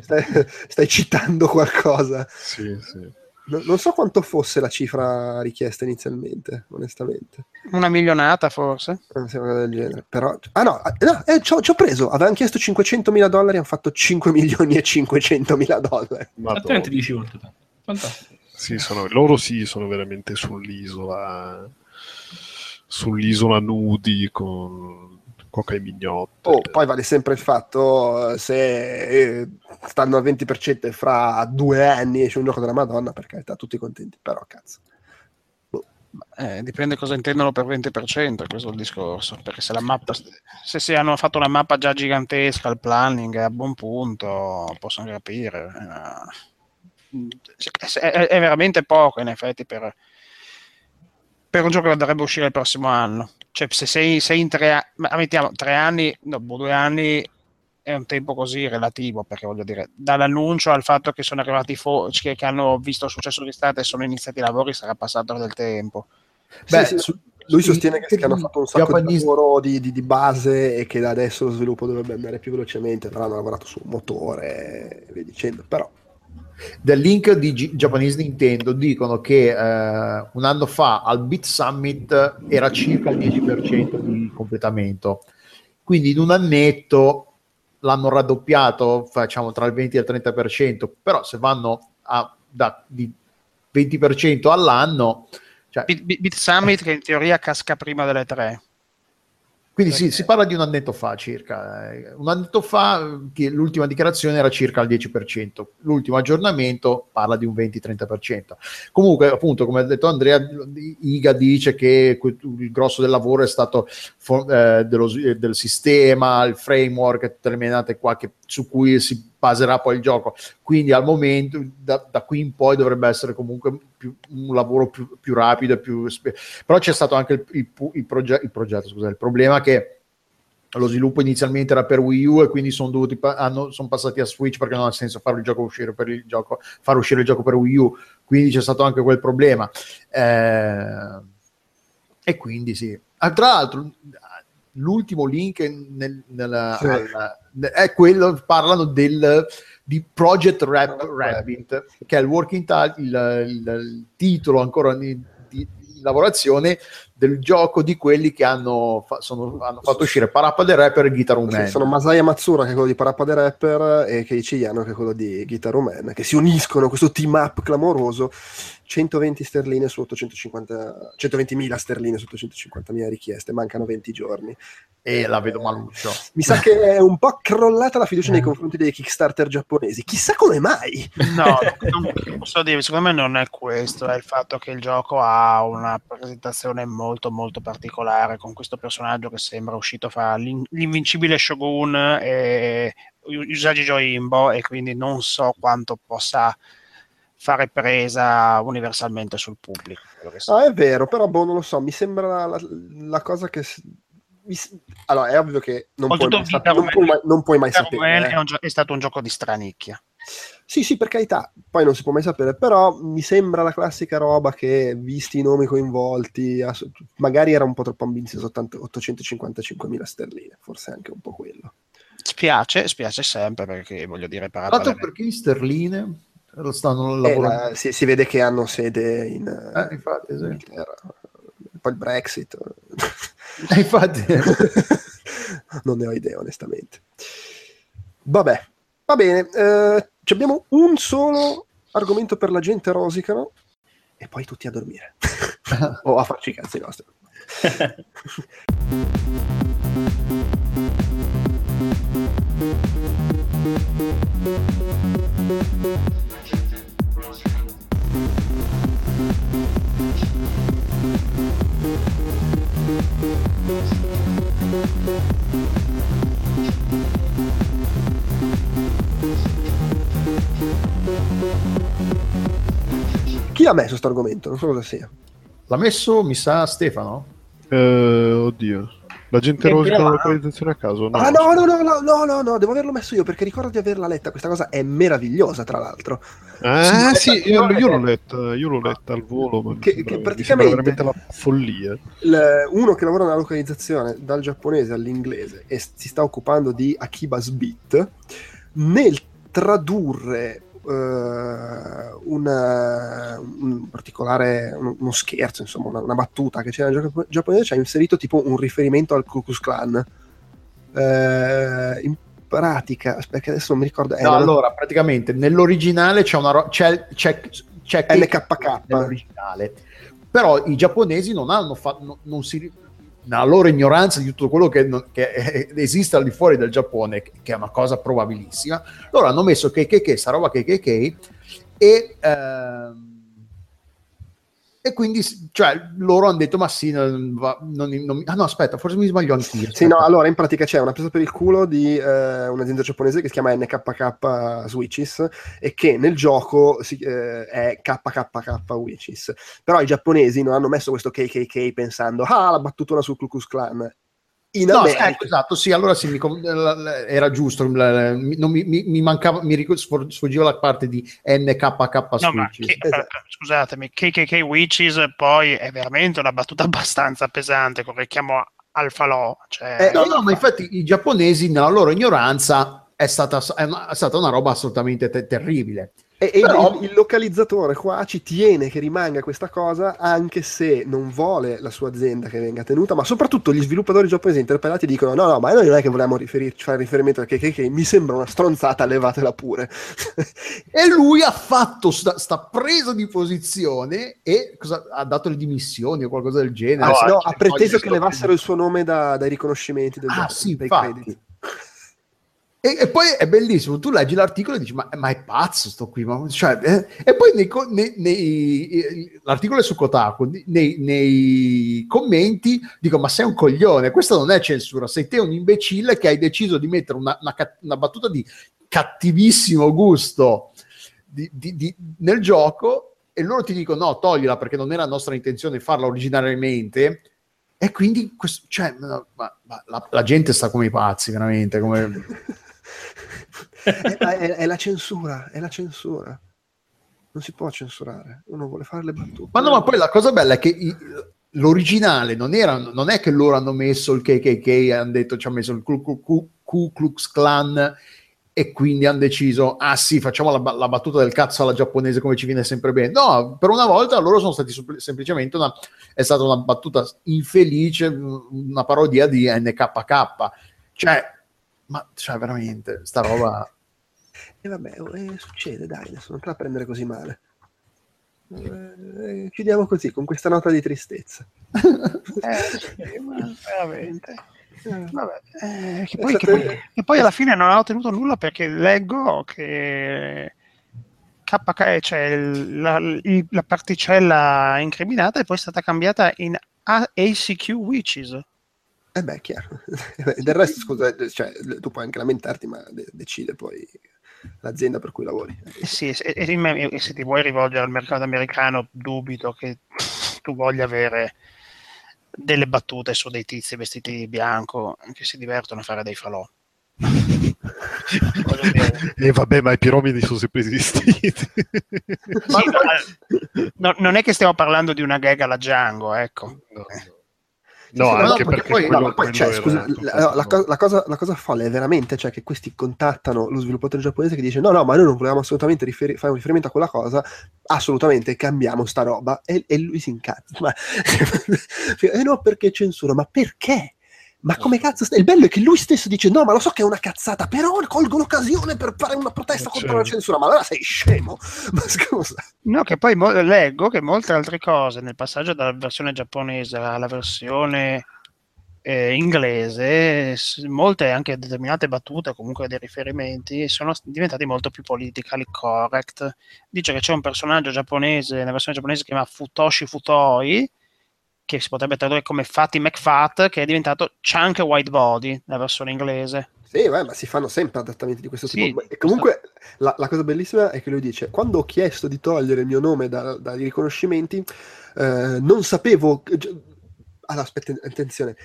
stai, stai citando qualcosa. Sì, sì. No- non so quanto fosse la cifra richiesta inizialmente, onestamente. Una milionata forse? Non sembra del genere. Però... Ah no, ah, no eh, ci ho ci ho preso. Avevano chiesto 500 mila dollari, hanno fatto 5 milioni e 500 mila dollari. Esattamente 10 volte tanto. Fantastico. Sì, sono- loro sì, sono veramente sull'isola, sull'isola nudi con coca e mignotte. Oh, poi vale sempre il fatto eh, se eh, stanno al 20% e fra due anni esce un gioco della Madonna, per carità, tutti contenti, però cazzo. Eh, dipende cosa intendono per 20%, questo è il discorso. Perché se la mappa, se si hanno fatto una mappa già gigantesca, il planning è a buon punto, possono capire. Eh, È, è- è veramente poco, in effetti, per, per un gioco che dovrebbe uscire il prossimo anno. Cioè, se sei, sei in tre, a- ma mettiamo tre anni, dopo due anni è un tempo così relativo, perché voglio dire, dall'annuncio al fatto che sono arrivati i fo- che, che hanno visto il successo di estate e sono iniziati i lavori, sarà passato del tempo. Beh, Sì, sì, su- lui sostiene che, che hanno fatto un sacco di lavoro di, di- di base e che da adesso lo sviluppo dovrebbe andare più velocemente, però hanno lavorato sul motore e via dicendo. Però Del link di G- Japanese Nintendo dicono che eh, un anno fa al Beat Summit era circa il 10% di completamento. Quindi in un annetto l'hanno raddoppiato, facciamo tra il 20 e il 30%, però se vanno a da, di 20% all'anno, cioè, Bit, Bit- Bit Summit che in teoria casca prima delle tre. Quindi sì, si parla di un annetto fa circa. Eh, Un annetto fa l'ultima dichiarazione era circa al 10%, l'ultimo aggiornamento parla di un 20-30%. Comunque, appunto, come ha detto Andrea, Iga dice che il grosso del lavoro è stato eh, dello eh, del sistema, il framework, tutte le menate qua che- su cui si baserà poi il gioco. Quindi al momento, da, da qui in poi dovrebbe essere comunque più- un lavoro più, più rapido e più... Però c'è stato anche il, il il proge- il progetto, scusa, il problema che lo sviluppo inizialmente era per Wii U e quindi sono dovuti hanno- sono passati a Switch perché non ha senso gioco uscire per il gioco, far uscire il gioco per Wii U, quindi c'è stato anche quel problema. Eh, e quindi sì. Ah, tra l'altro, l'ultimo link nel- nella- Sì. alla- è quello, parlano del di Project Rap, Rabbit, che è il working title, il, il- il titolo ancora di, di- lavorazione del gioco di quelli che hanno, fa- sono- hanno fatto uscire Parappa the Rapper e Guitar sì, Man. sono Masaya Matsura che è quello di Parappa the Rapper e Keiichi Yano che è quello di Guitar Man, che si uniscono in questo team up clamoroso. 120 sterline su 850 120.000 sterline su 850.000 richieste, mancano 20 giorni. E la vedo maluccio. Mi sa che è un po' crollata la fiducia nei Eh. confronti dei Kickstarter giapponesi. Chissà come mai. No, non posso dire, secondo me non è questo, è il fatto che il gioco ha una presentazione molto molto particolare con questo personaggio che sembra uscito fra l'in- l'invincibile Shogun e Usagi Joimbo e quindi non so quanto possa fare presa universalmente sul pubblico. Ah, è vero, però boh, non lo so, mi sembra la, la- la cosa che... mi allora, è ovvio che non, puoi mai, sap- Guitar non puoi mai- non puoi mai sapere. Eh. è, gio- è stato un gioco di stranicchia. Sì, sì, per carità, poi non si può mai sapere, però mi sembra la classica roba che, visti i nomi coinvolti, ass- magari era un po' troppo ambizioso, 80 855.000 sterline, forse anche un po' quello. Spiace, spiace sempre perché voglio dire l'altro Parappa perché in sterline lo stanno E lavorando. la- si, si vede che hanno sede in Eh, infatti. Inghilterra. Poi il Brexit. Eh, infatti. non ne ho idea, onestamente. Vabbè, va bene. eh, ci abbiamo un solo argomento per la gente rosicano e poi tutti a dormire o a farci i cazzi nostri. Chi l'ha messo sto argomento? Non so cosa sia. L'ha messo, mi sa, Stefano? Eh, oddio. La gente rosica la localizzazione a caso? ah no, no, no, no, no, no, no, devo averlo messo io perché ricordo di averla letta. Questa cosa è meravigliosa, tra l'altro. Eh, Sì, sì, io, no, io è- l'ho letta, io l'ho letta al volo, ma Che- sembra- che praticamente- sembra veramente la follia. Il- uno che lavora nella localizzazione dal giapponese all'inglese e si sta occupando di Akiba's Beat nel tradurre una, un particolare, uno scherzo, insomma, una, una battuta che c'era nel gioco giapponese, ci ha inserito tipo un riferimento al Ku Klux Klan. in pratica, aspetta, adesso non mi ricordo. No, allora, praticamente nell'originale c'è una ro- c'è, c'è, c'è LKK nell'originale. Però i giapponesi non hanno fatto, non si nella loro ignoranza di tutto quello che, che, esiste al di fuori del Giappone, che è una cosa probabilissima, loro hanno messo KKK, sta roba KKK, e ehm, e quindi cioè, loro hanno detto ma sì non, non, non, ah no aspetta forse mi sbaglio anch'io aspetta. sì no allora in pratica c'è una presa per il culo di eh, un'azienda giapponese che si chiama NKK Switches e che nel gioco si, eh, è KKK Witches però i giapponesi non hanno messo questo KKK pensando ah la battutona sul Ku Klux Klan in no, ecco, esatto, sì, allora sì, mi, era giusto, non mi, mi, mi mancava, mi sfuggiva la parte di NKK no, ma che, esatto. Scusatemi, KKK Witches poi è veramente una battuta abbastanza pesante con richiamo al falò. Cioè... Eh, no, no, ma infatti i giapponesi nella loro ignoranza è stata, è una, è stata una roba assolutamente te- terribile. E, Però... il, il, localizzatore qua ci tiene che rimanga questa cosa anche se non vuole la sua azienda che venga tenuta, ma soprattutto gli sviluppatori giapponesi interpellati dicono no no ma noi non è che volevamo riferirci, fare riferimento a che, mi sembra una stronzata, levatela pure. e lui ha fatto sta, sta presa di posizione e cosa, ha dato le dimissioni o qualcosa del genere. Ah, no, ha preteso che levassero il suo nome da, dai riconoscimenti del ah, gioco, sì, dai crediti. E, e, poi è bellissimo, tu leggi l'articolo e dici ma, ma è pazzo sto qui, ma, cioè, eh? e poi nei, nei, nei, l'articolo è su Kotaku, nei, commenti dico ma sei un coglione, questa non è censura, sei te un imbecille che hai deciso di mettere una, una, una battuta di cattivissimo gusto di, di, di, nel gioco e loro ti dicono no, toglila perché non era nostra intenzione farla originariamente e quindi questo, cioè, ma, ma la, la, gente sta come i pazzi veramente come è, è, è, la censura, è la censura. Non si può censurare, uno vuole fare le battute. Ma no, ma poi la cosa bella è che i, l'originale non, era, non è che loro hanno messo il KKK hanno detto ci ha messo il Ku, Klux Klan e quindi hanno deciso, ah sì, facciamo la, la, battuta del cazzo alla giapponese come ci viene sempre bene. No, per una volta loro sono stati suppl- semplicemente una, è stata una battuta infelice, una parodia di NKK. Cioè, ma cioè, veramente, sta roba. E vabbè, eh, succede, dai, adesso non te la prendere così male. Eh, chiudiamo così, con questa nota di tristezza. eh, ma veramente. Eh. Vabbè, eh, che, poi, che, poi, che, poi, alla fine non ha ottenuto nulla perché leggo che KK, cioè la, la particella incriminata è poi stata cambiata in ACQ Witches. Eh beh, chiaro. Del resto, scusa, cioè, tu puoi anche lamentarti, ma de- decide poi l'azienda per cui lavori. Eh sì, e, e, e, se ti vuoi rivolgere al mercato americano, dubito che tu voglia avere delle battute su dei tizi vestiti di bianco che si divertono a fare dei falò. e vabbè, ma i piromidi sono sempre esistiti. sì, no, non è che stiamo parlando di una gag alla Django, ecco. No, no. No, anche no, perché, poi, no, poi cioè, scusa, la, la, la, cosa, la, cosa, folle è veramente cioè, che questi contattano lo sviluppatore giapponese che dice no, no, ma noi non volevamo assolutamente riferi- fare un riferimento a quella cosa, assolutamente cambiamo sta roba e, e lui si incazza. Ma, eh no, perché censura? Ma perché? Ma come cazzo stai? Il bello è che lui stesso dice: No, ma lo so che è una cazzata, però colgo l'occasione per fare una protesta contro la certo. censura. Ma allora sei scemo. Ma scusa. No, che poi mo- leggo che molte altre cose nel passaggio dalla versione giapponese alla versione eh, inglese, molte anche determinate battute, comunque dei riferimenti, sono diventati molto più politically correct. Dice che c'è un personaggio giapponese, nella versione giapponese che si chiama Futoshi Futoi che si potrebbe tradurre come Fatty McFat, che è diventato Chunk White Body nella versione inglese. Sì, beh, ma si fanno sempre adattamenti di questo sì, tipo. E comunque la, la, cosa bellissima è che lui dice: Quando ho chiesto di togliere il mio nome da, dai riconoscimenti, eh, non sapevo. Allora, aspetta, attenzione.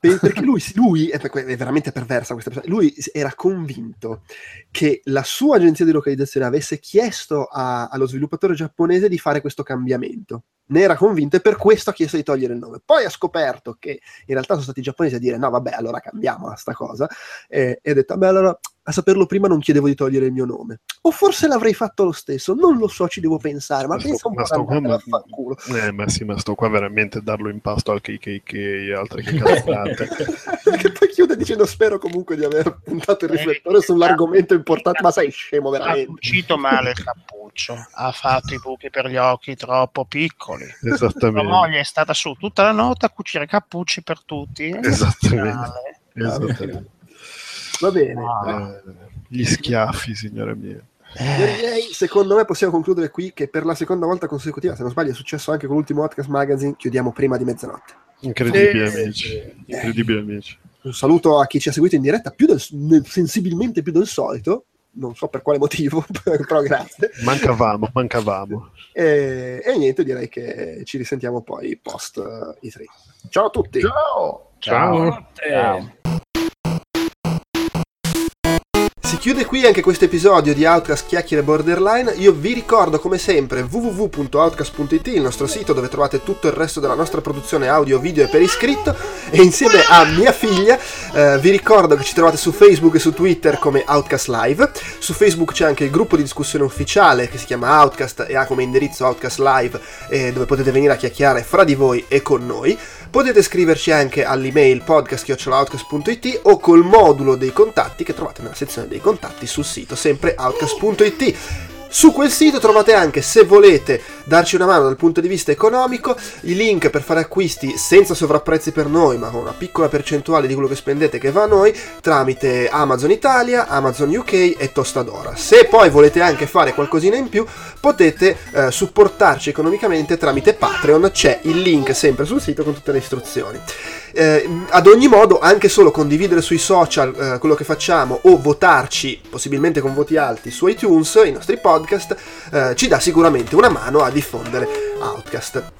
Perché lui, lui è, è, veramente perversa questa persona. Lui era convinto che la sua agenzia di localizzazione avesse chiesto a, allo sviluppatore giapponese di fare questo cambiamento ne era convinto e per questo ha chiesto di togliere il nome. Poi ha scoperto che in realtà sono stati i giapponesi a dire no vabbè allora cambiamo a sta cosa e, e ha detto beh allora a saperlo prima non chiedevo di togliere il mio nome. O forse l'avrei fatto lo stesso, non lo so, ci devo pensare, ma, Ma pensa un ma po' qua, ma- fanculo. Eh, ma sì, ma sto qua veramente a darlo in pasto al KKK e altre che cazzate. chiude dicendo spero comunque di aver puntato il riflettore sull'argomento importante, ma sei scemo Ha veramente. cucito male il cappuccio, ha fatto i buchi per gli occhi troppo piccoli. La Esattamente. moglie è stata su tutta la notte a cucire cappucci per tutti. Esattamente. Esattamente. Va bene. Ah. Eh, gli schiaffi, signore mie. Direi, secondo me possiamo concludere qui che per la seconda volta consecutiva, se non sbaglio è successo anche con l'ultimo Podcast Magazine, chiudiamo prima di mezzanotte. Incredibile, Sì, amici. sì. Incredibile, amici. Un saluto a chi ci ha seguito in diretta più del, sensibilmente più del solito, non so per quale motivo, però grazie. Mancavamo, mancavamo. E, e niente, direi che ci risentiamo poi post eh, i 3 Ciao a tutti! Ciao! Ciao. Ciao. Si chiude qui anche questo episodio di Outcast Chiacchiere Borderline. Io vi ricordo come sempre www.outcast.it, il nostro sito dove trovate tutto il resto della nostra produzione audio, video e per iscritto. E insieme a mia figlia eh, vi ricordo che ci trovate su Facebook e su Twitter come Outcast Live. Su Facebook c'è anche il gruppo di discussione ufficiale che si chiama Outcast e ha come indirizzo Outcast Live, eh, dove potete venire a chiacchierare fra di voi e con noi. Potete scriverci anche all'email podcast.outcast.it o col modulo dei contatti che trovate nella sezione dei contatti sul sito sempre outcast.it. Su quel sito trovate anche, se volete darci una mano dal punto di vista economico, i link per fare acquisti senza sovrapprezzi per noi, ma con una piccola percentuale di quello che spendete che va a noi, tramite Amazon Italia, Amazon UK e Tostadora. Se poi volete anche fare qualcosina in più, potete eh, supportarci economicamente tramite Patreon, c'è il link sempre sul sito con tutte le istruzioni. Eh, ad ogni modo, anche solo condividere sui social eh, quello che facciamo o votarci, possibilmente con voti alti, su iTunes, i nostri podcast, eh, ci dà sicuramente una mano a diffondere Outcast.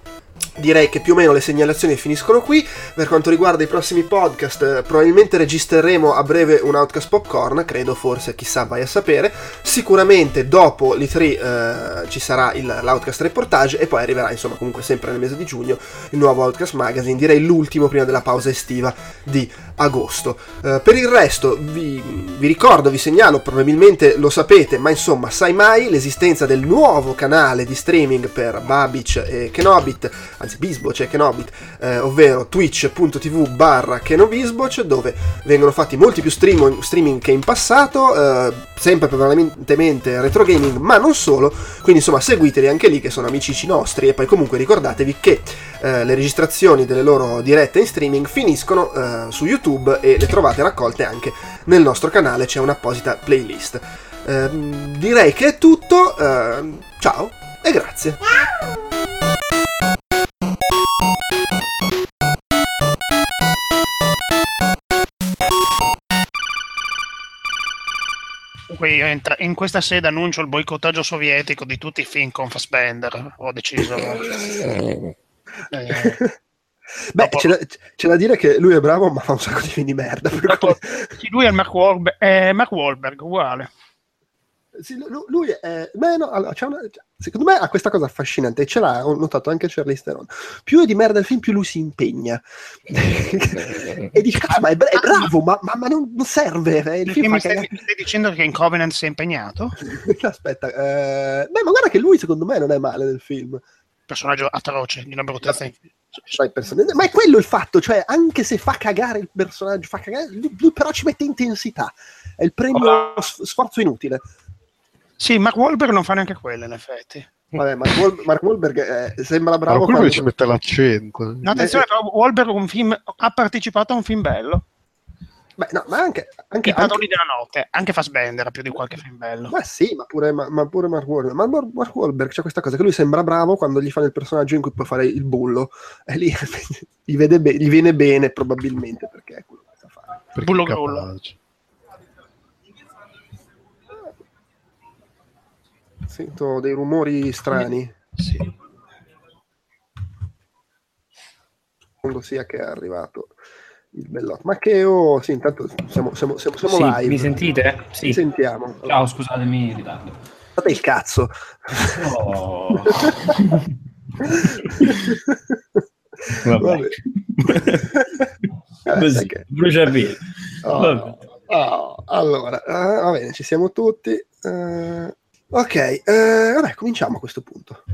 Direi che più o meno le segnalazioni finiscono qui. Per quanto riguarda i prossimi podcast, eh, probabilmente registreremo a breve un Outcast Popcorn, credo forse, chissà, vai a sapere. Sicuramente dopo l'E3 eh, ci sarà il, l'Outcast Reportage e poi arriverà, insomma, comunque sempre nel mese di giugno, il nuovo Outcast Magazine, direi l'ultimo prima della pausa estiva di agosto. Eh, per il resto vi, vi ricordo, vi segnalo, probabilmente lo sapete, ma insomma, sai mai l'esistenza del nuovo canale di streaming per Babic e Kenobit, anzi Bisboc e Kenobit, eh, ovvero twitch.tv barra Kenobisboc, dove vengono fatti molti più stream- streaming che in passato, eh, sempre prevalentemente retro gaming, ma non solo, quindi insomma seguiteli anche lì che sono amicici nostri. E poi comunque ricordatevi che eh, le registrazioni delle loro dirette in streaming finiscono eh, su YouTube e le trovate raccolte anche nel nostro canale, c'è un'apposita playlist. Ehm, direi che è tutto, ehm, ciao e grazie. Entra- in questa sede annuncio il boicottaggio sovietico di tutti i film con Fassbender. Ho deciso. Eh, Beh, Dopo- c'è da, c'è da dire che lui è bravo, ma fa un sacco di film di merda. dopo- sì, lui è Mark Wahlberg, è Mark Wahlberg uguale. Sì, lu- lui è. beh, no, allora, c'è una- secondo me ha questa cosa affascinante, e ce l'ha, ho notato anche Charlize Theron. Più è di merda il film, più lui si impegna. e dici, cazzo, ma è, bra- è bravo, ma, ma- ma non, serve. eh, mi stai, cagare. mi stai dicendo che in Covenant si è impegnato? Aspetta, eh, beh, ma guarda che lui secondo me non è male nel film. Personaggio atroce, di una bruttezza. in- Sai, person- Ma è quello il fatto, cioè, anche se fa cagare il personaggio, fa cagare, lui, però ci mette intensità. È il premio s- sforzo inutile. Sì, Mark Wahlberg non fa neanche quello, in effetti. Vabbè, Mark, Wahl- Mark Wahlberg eh, sembra Ma bravo quello quando... ci mette l'accento. No, attenzione, però Wahlberg un film, ha partecipato a un film bello. Beh, no, ma anche... anche, I padroni anche... della notte, anche Fassbender ha più di qualche film bello. Ma sì, ma pure, ma, ma pure Mark Wahlberg. Ma Mar- Mark Wahlberg c'è questa cosa che lui sembra bravo quando gli fanno il personaggio in cui può fare il bullo. E lì gli, vede be- gli viene bene probabilmente perché è quello che sa fare. Perché Bullo grullo. capace. Sento dei rumori strani. Sì. Quando sia che è arrivato il bellotto. Ma che oh, sì, intanto siamo, siamo, siamo, siamo Sì, live. mi sentite? Sì. sentiamo. Ciao, scusatemi in ritardo. Fate il cazzo. Oh. Vabbè. Eh, Così, sai che- bruciapelo. Oh, Vabbè. oh, allora, eh, va bene, ci siamo tutti. Eh, ok, eh, vabbè, cominciamo a questo punto.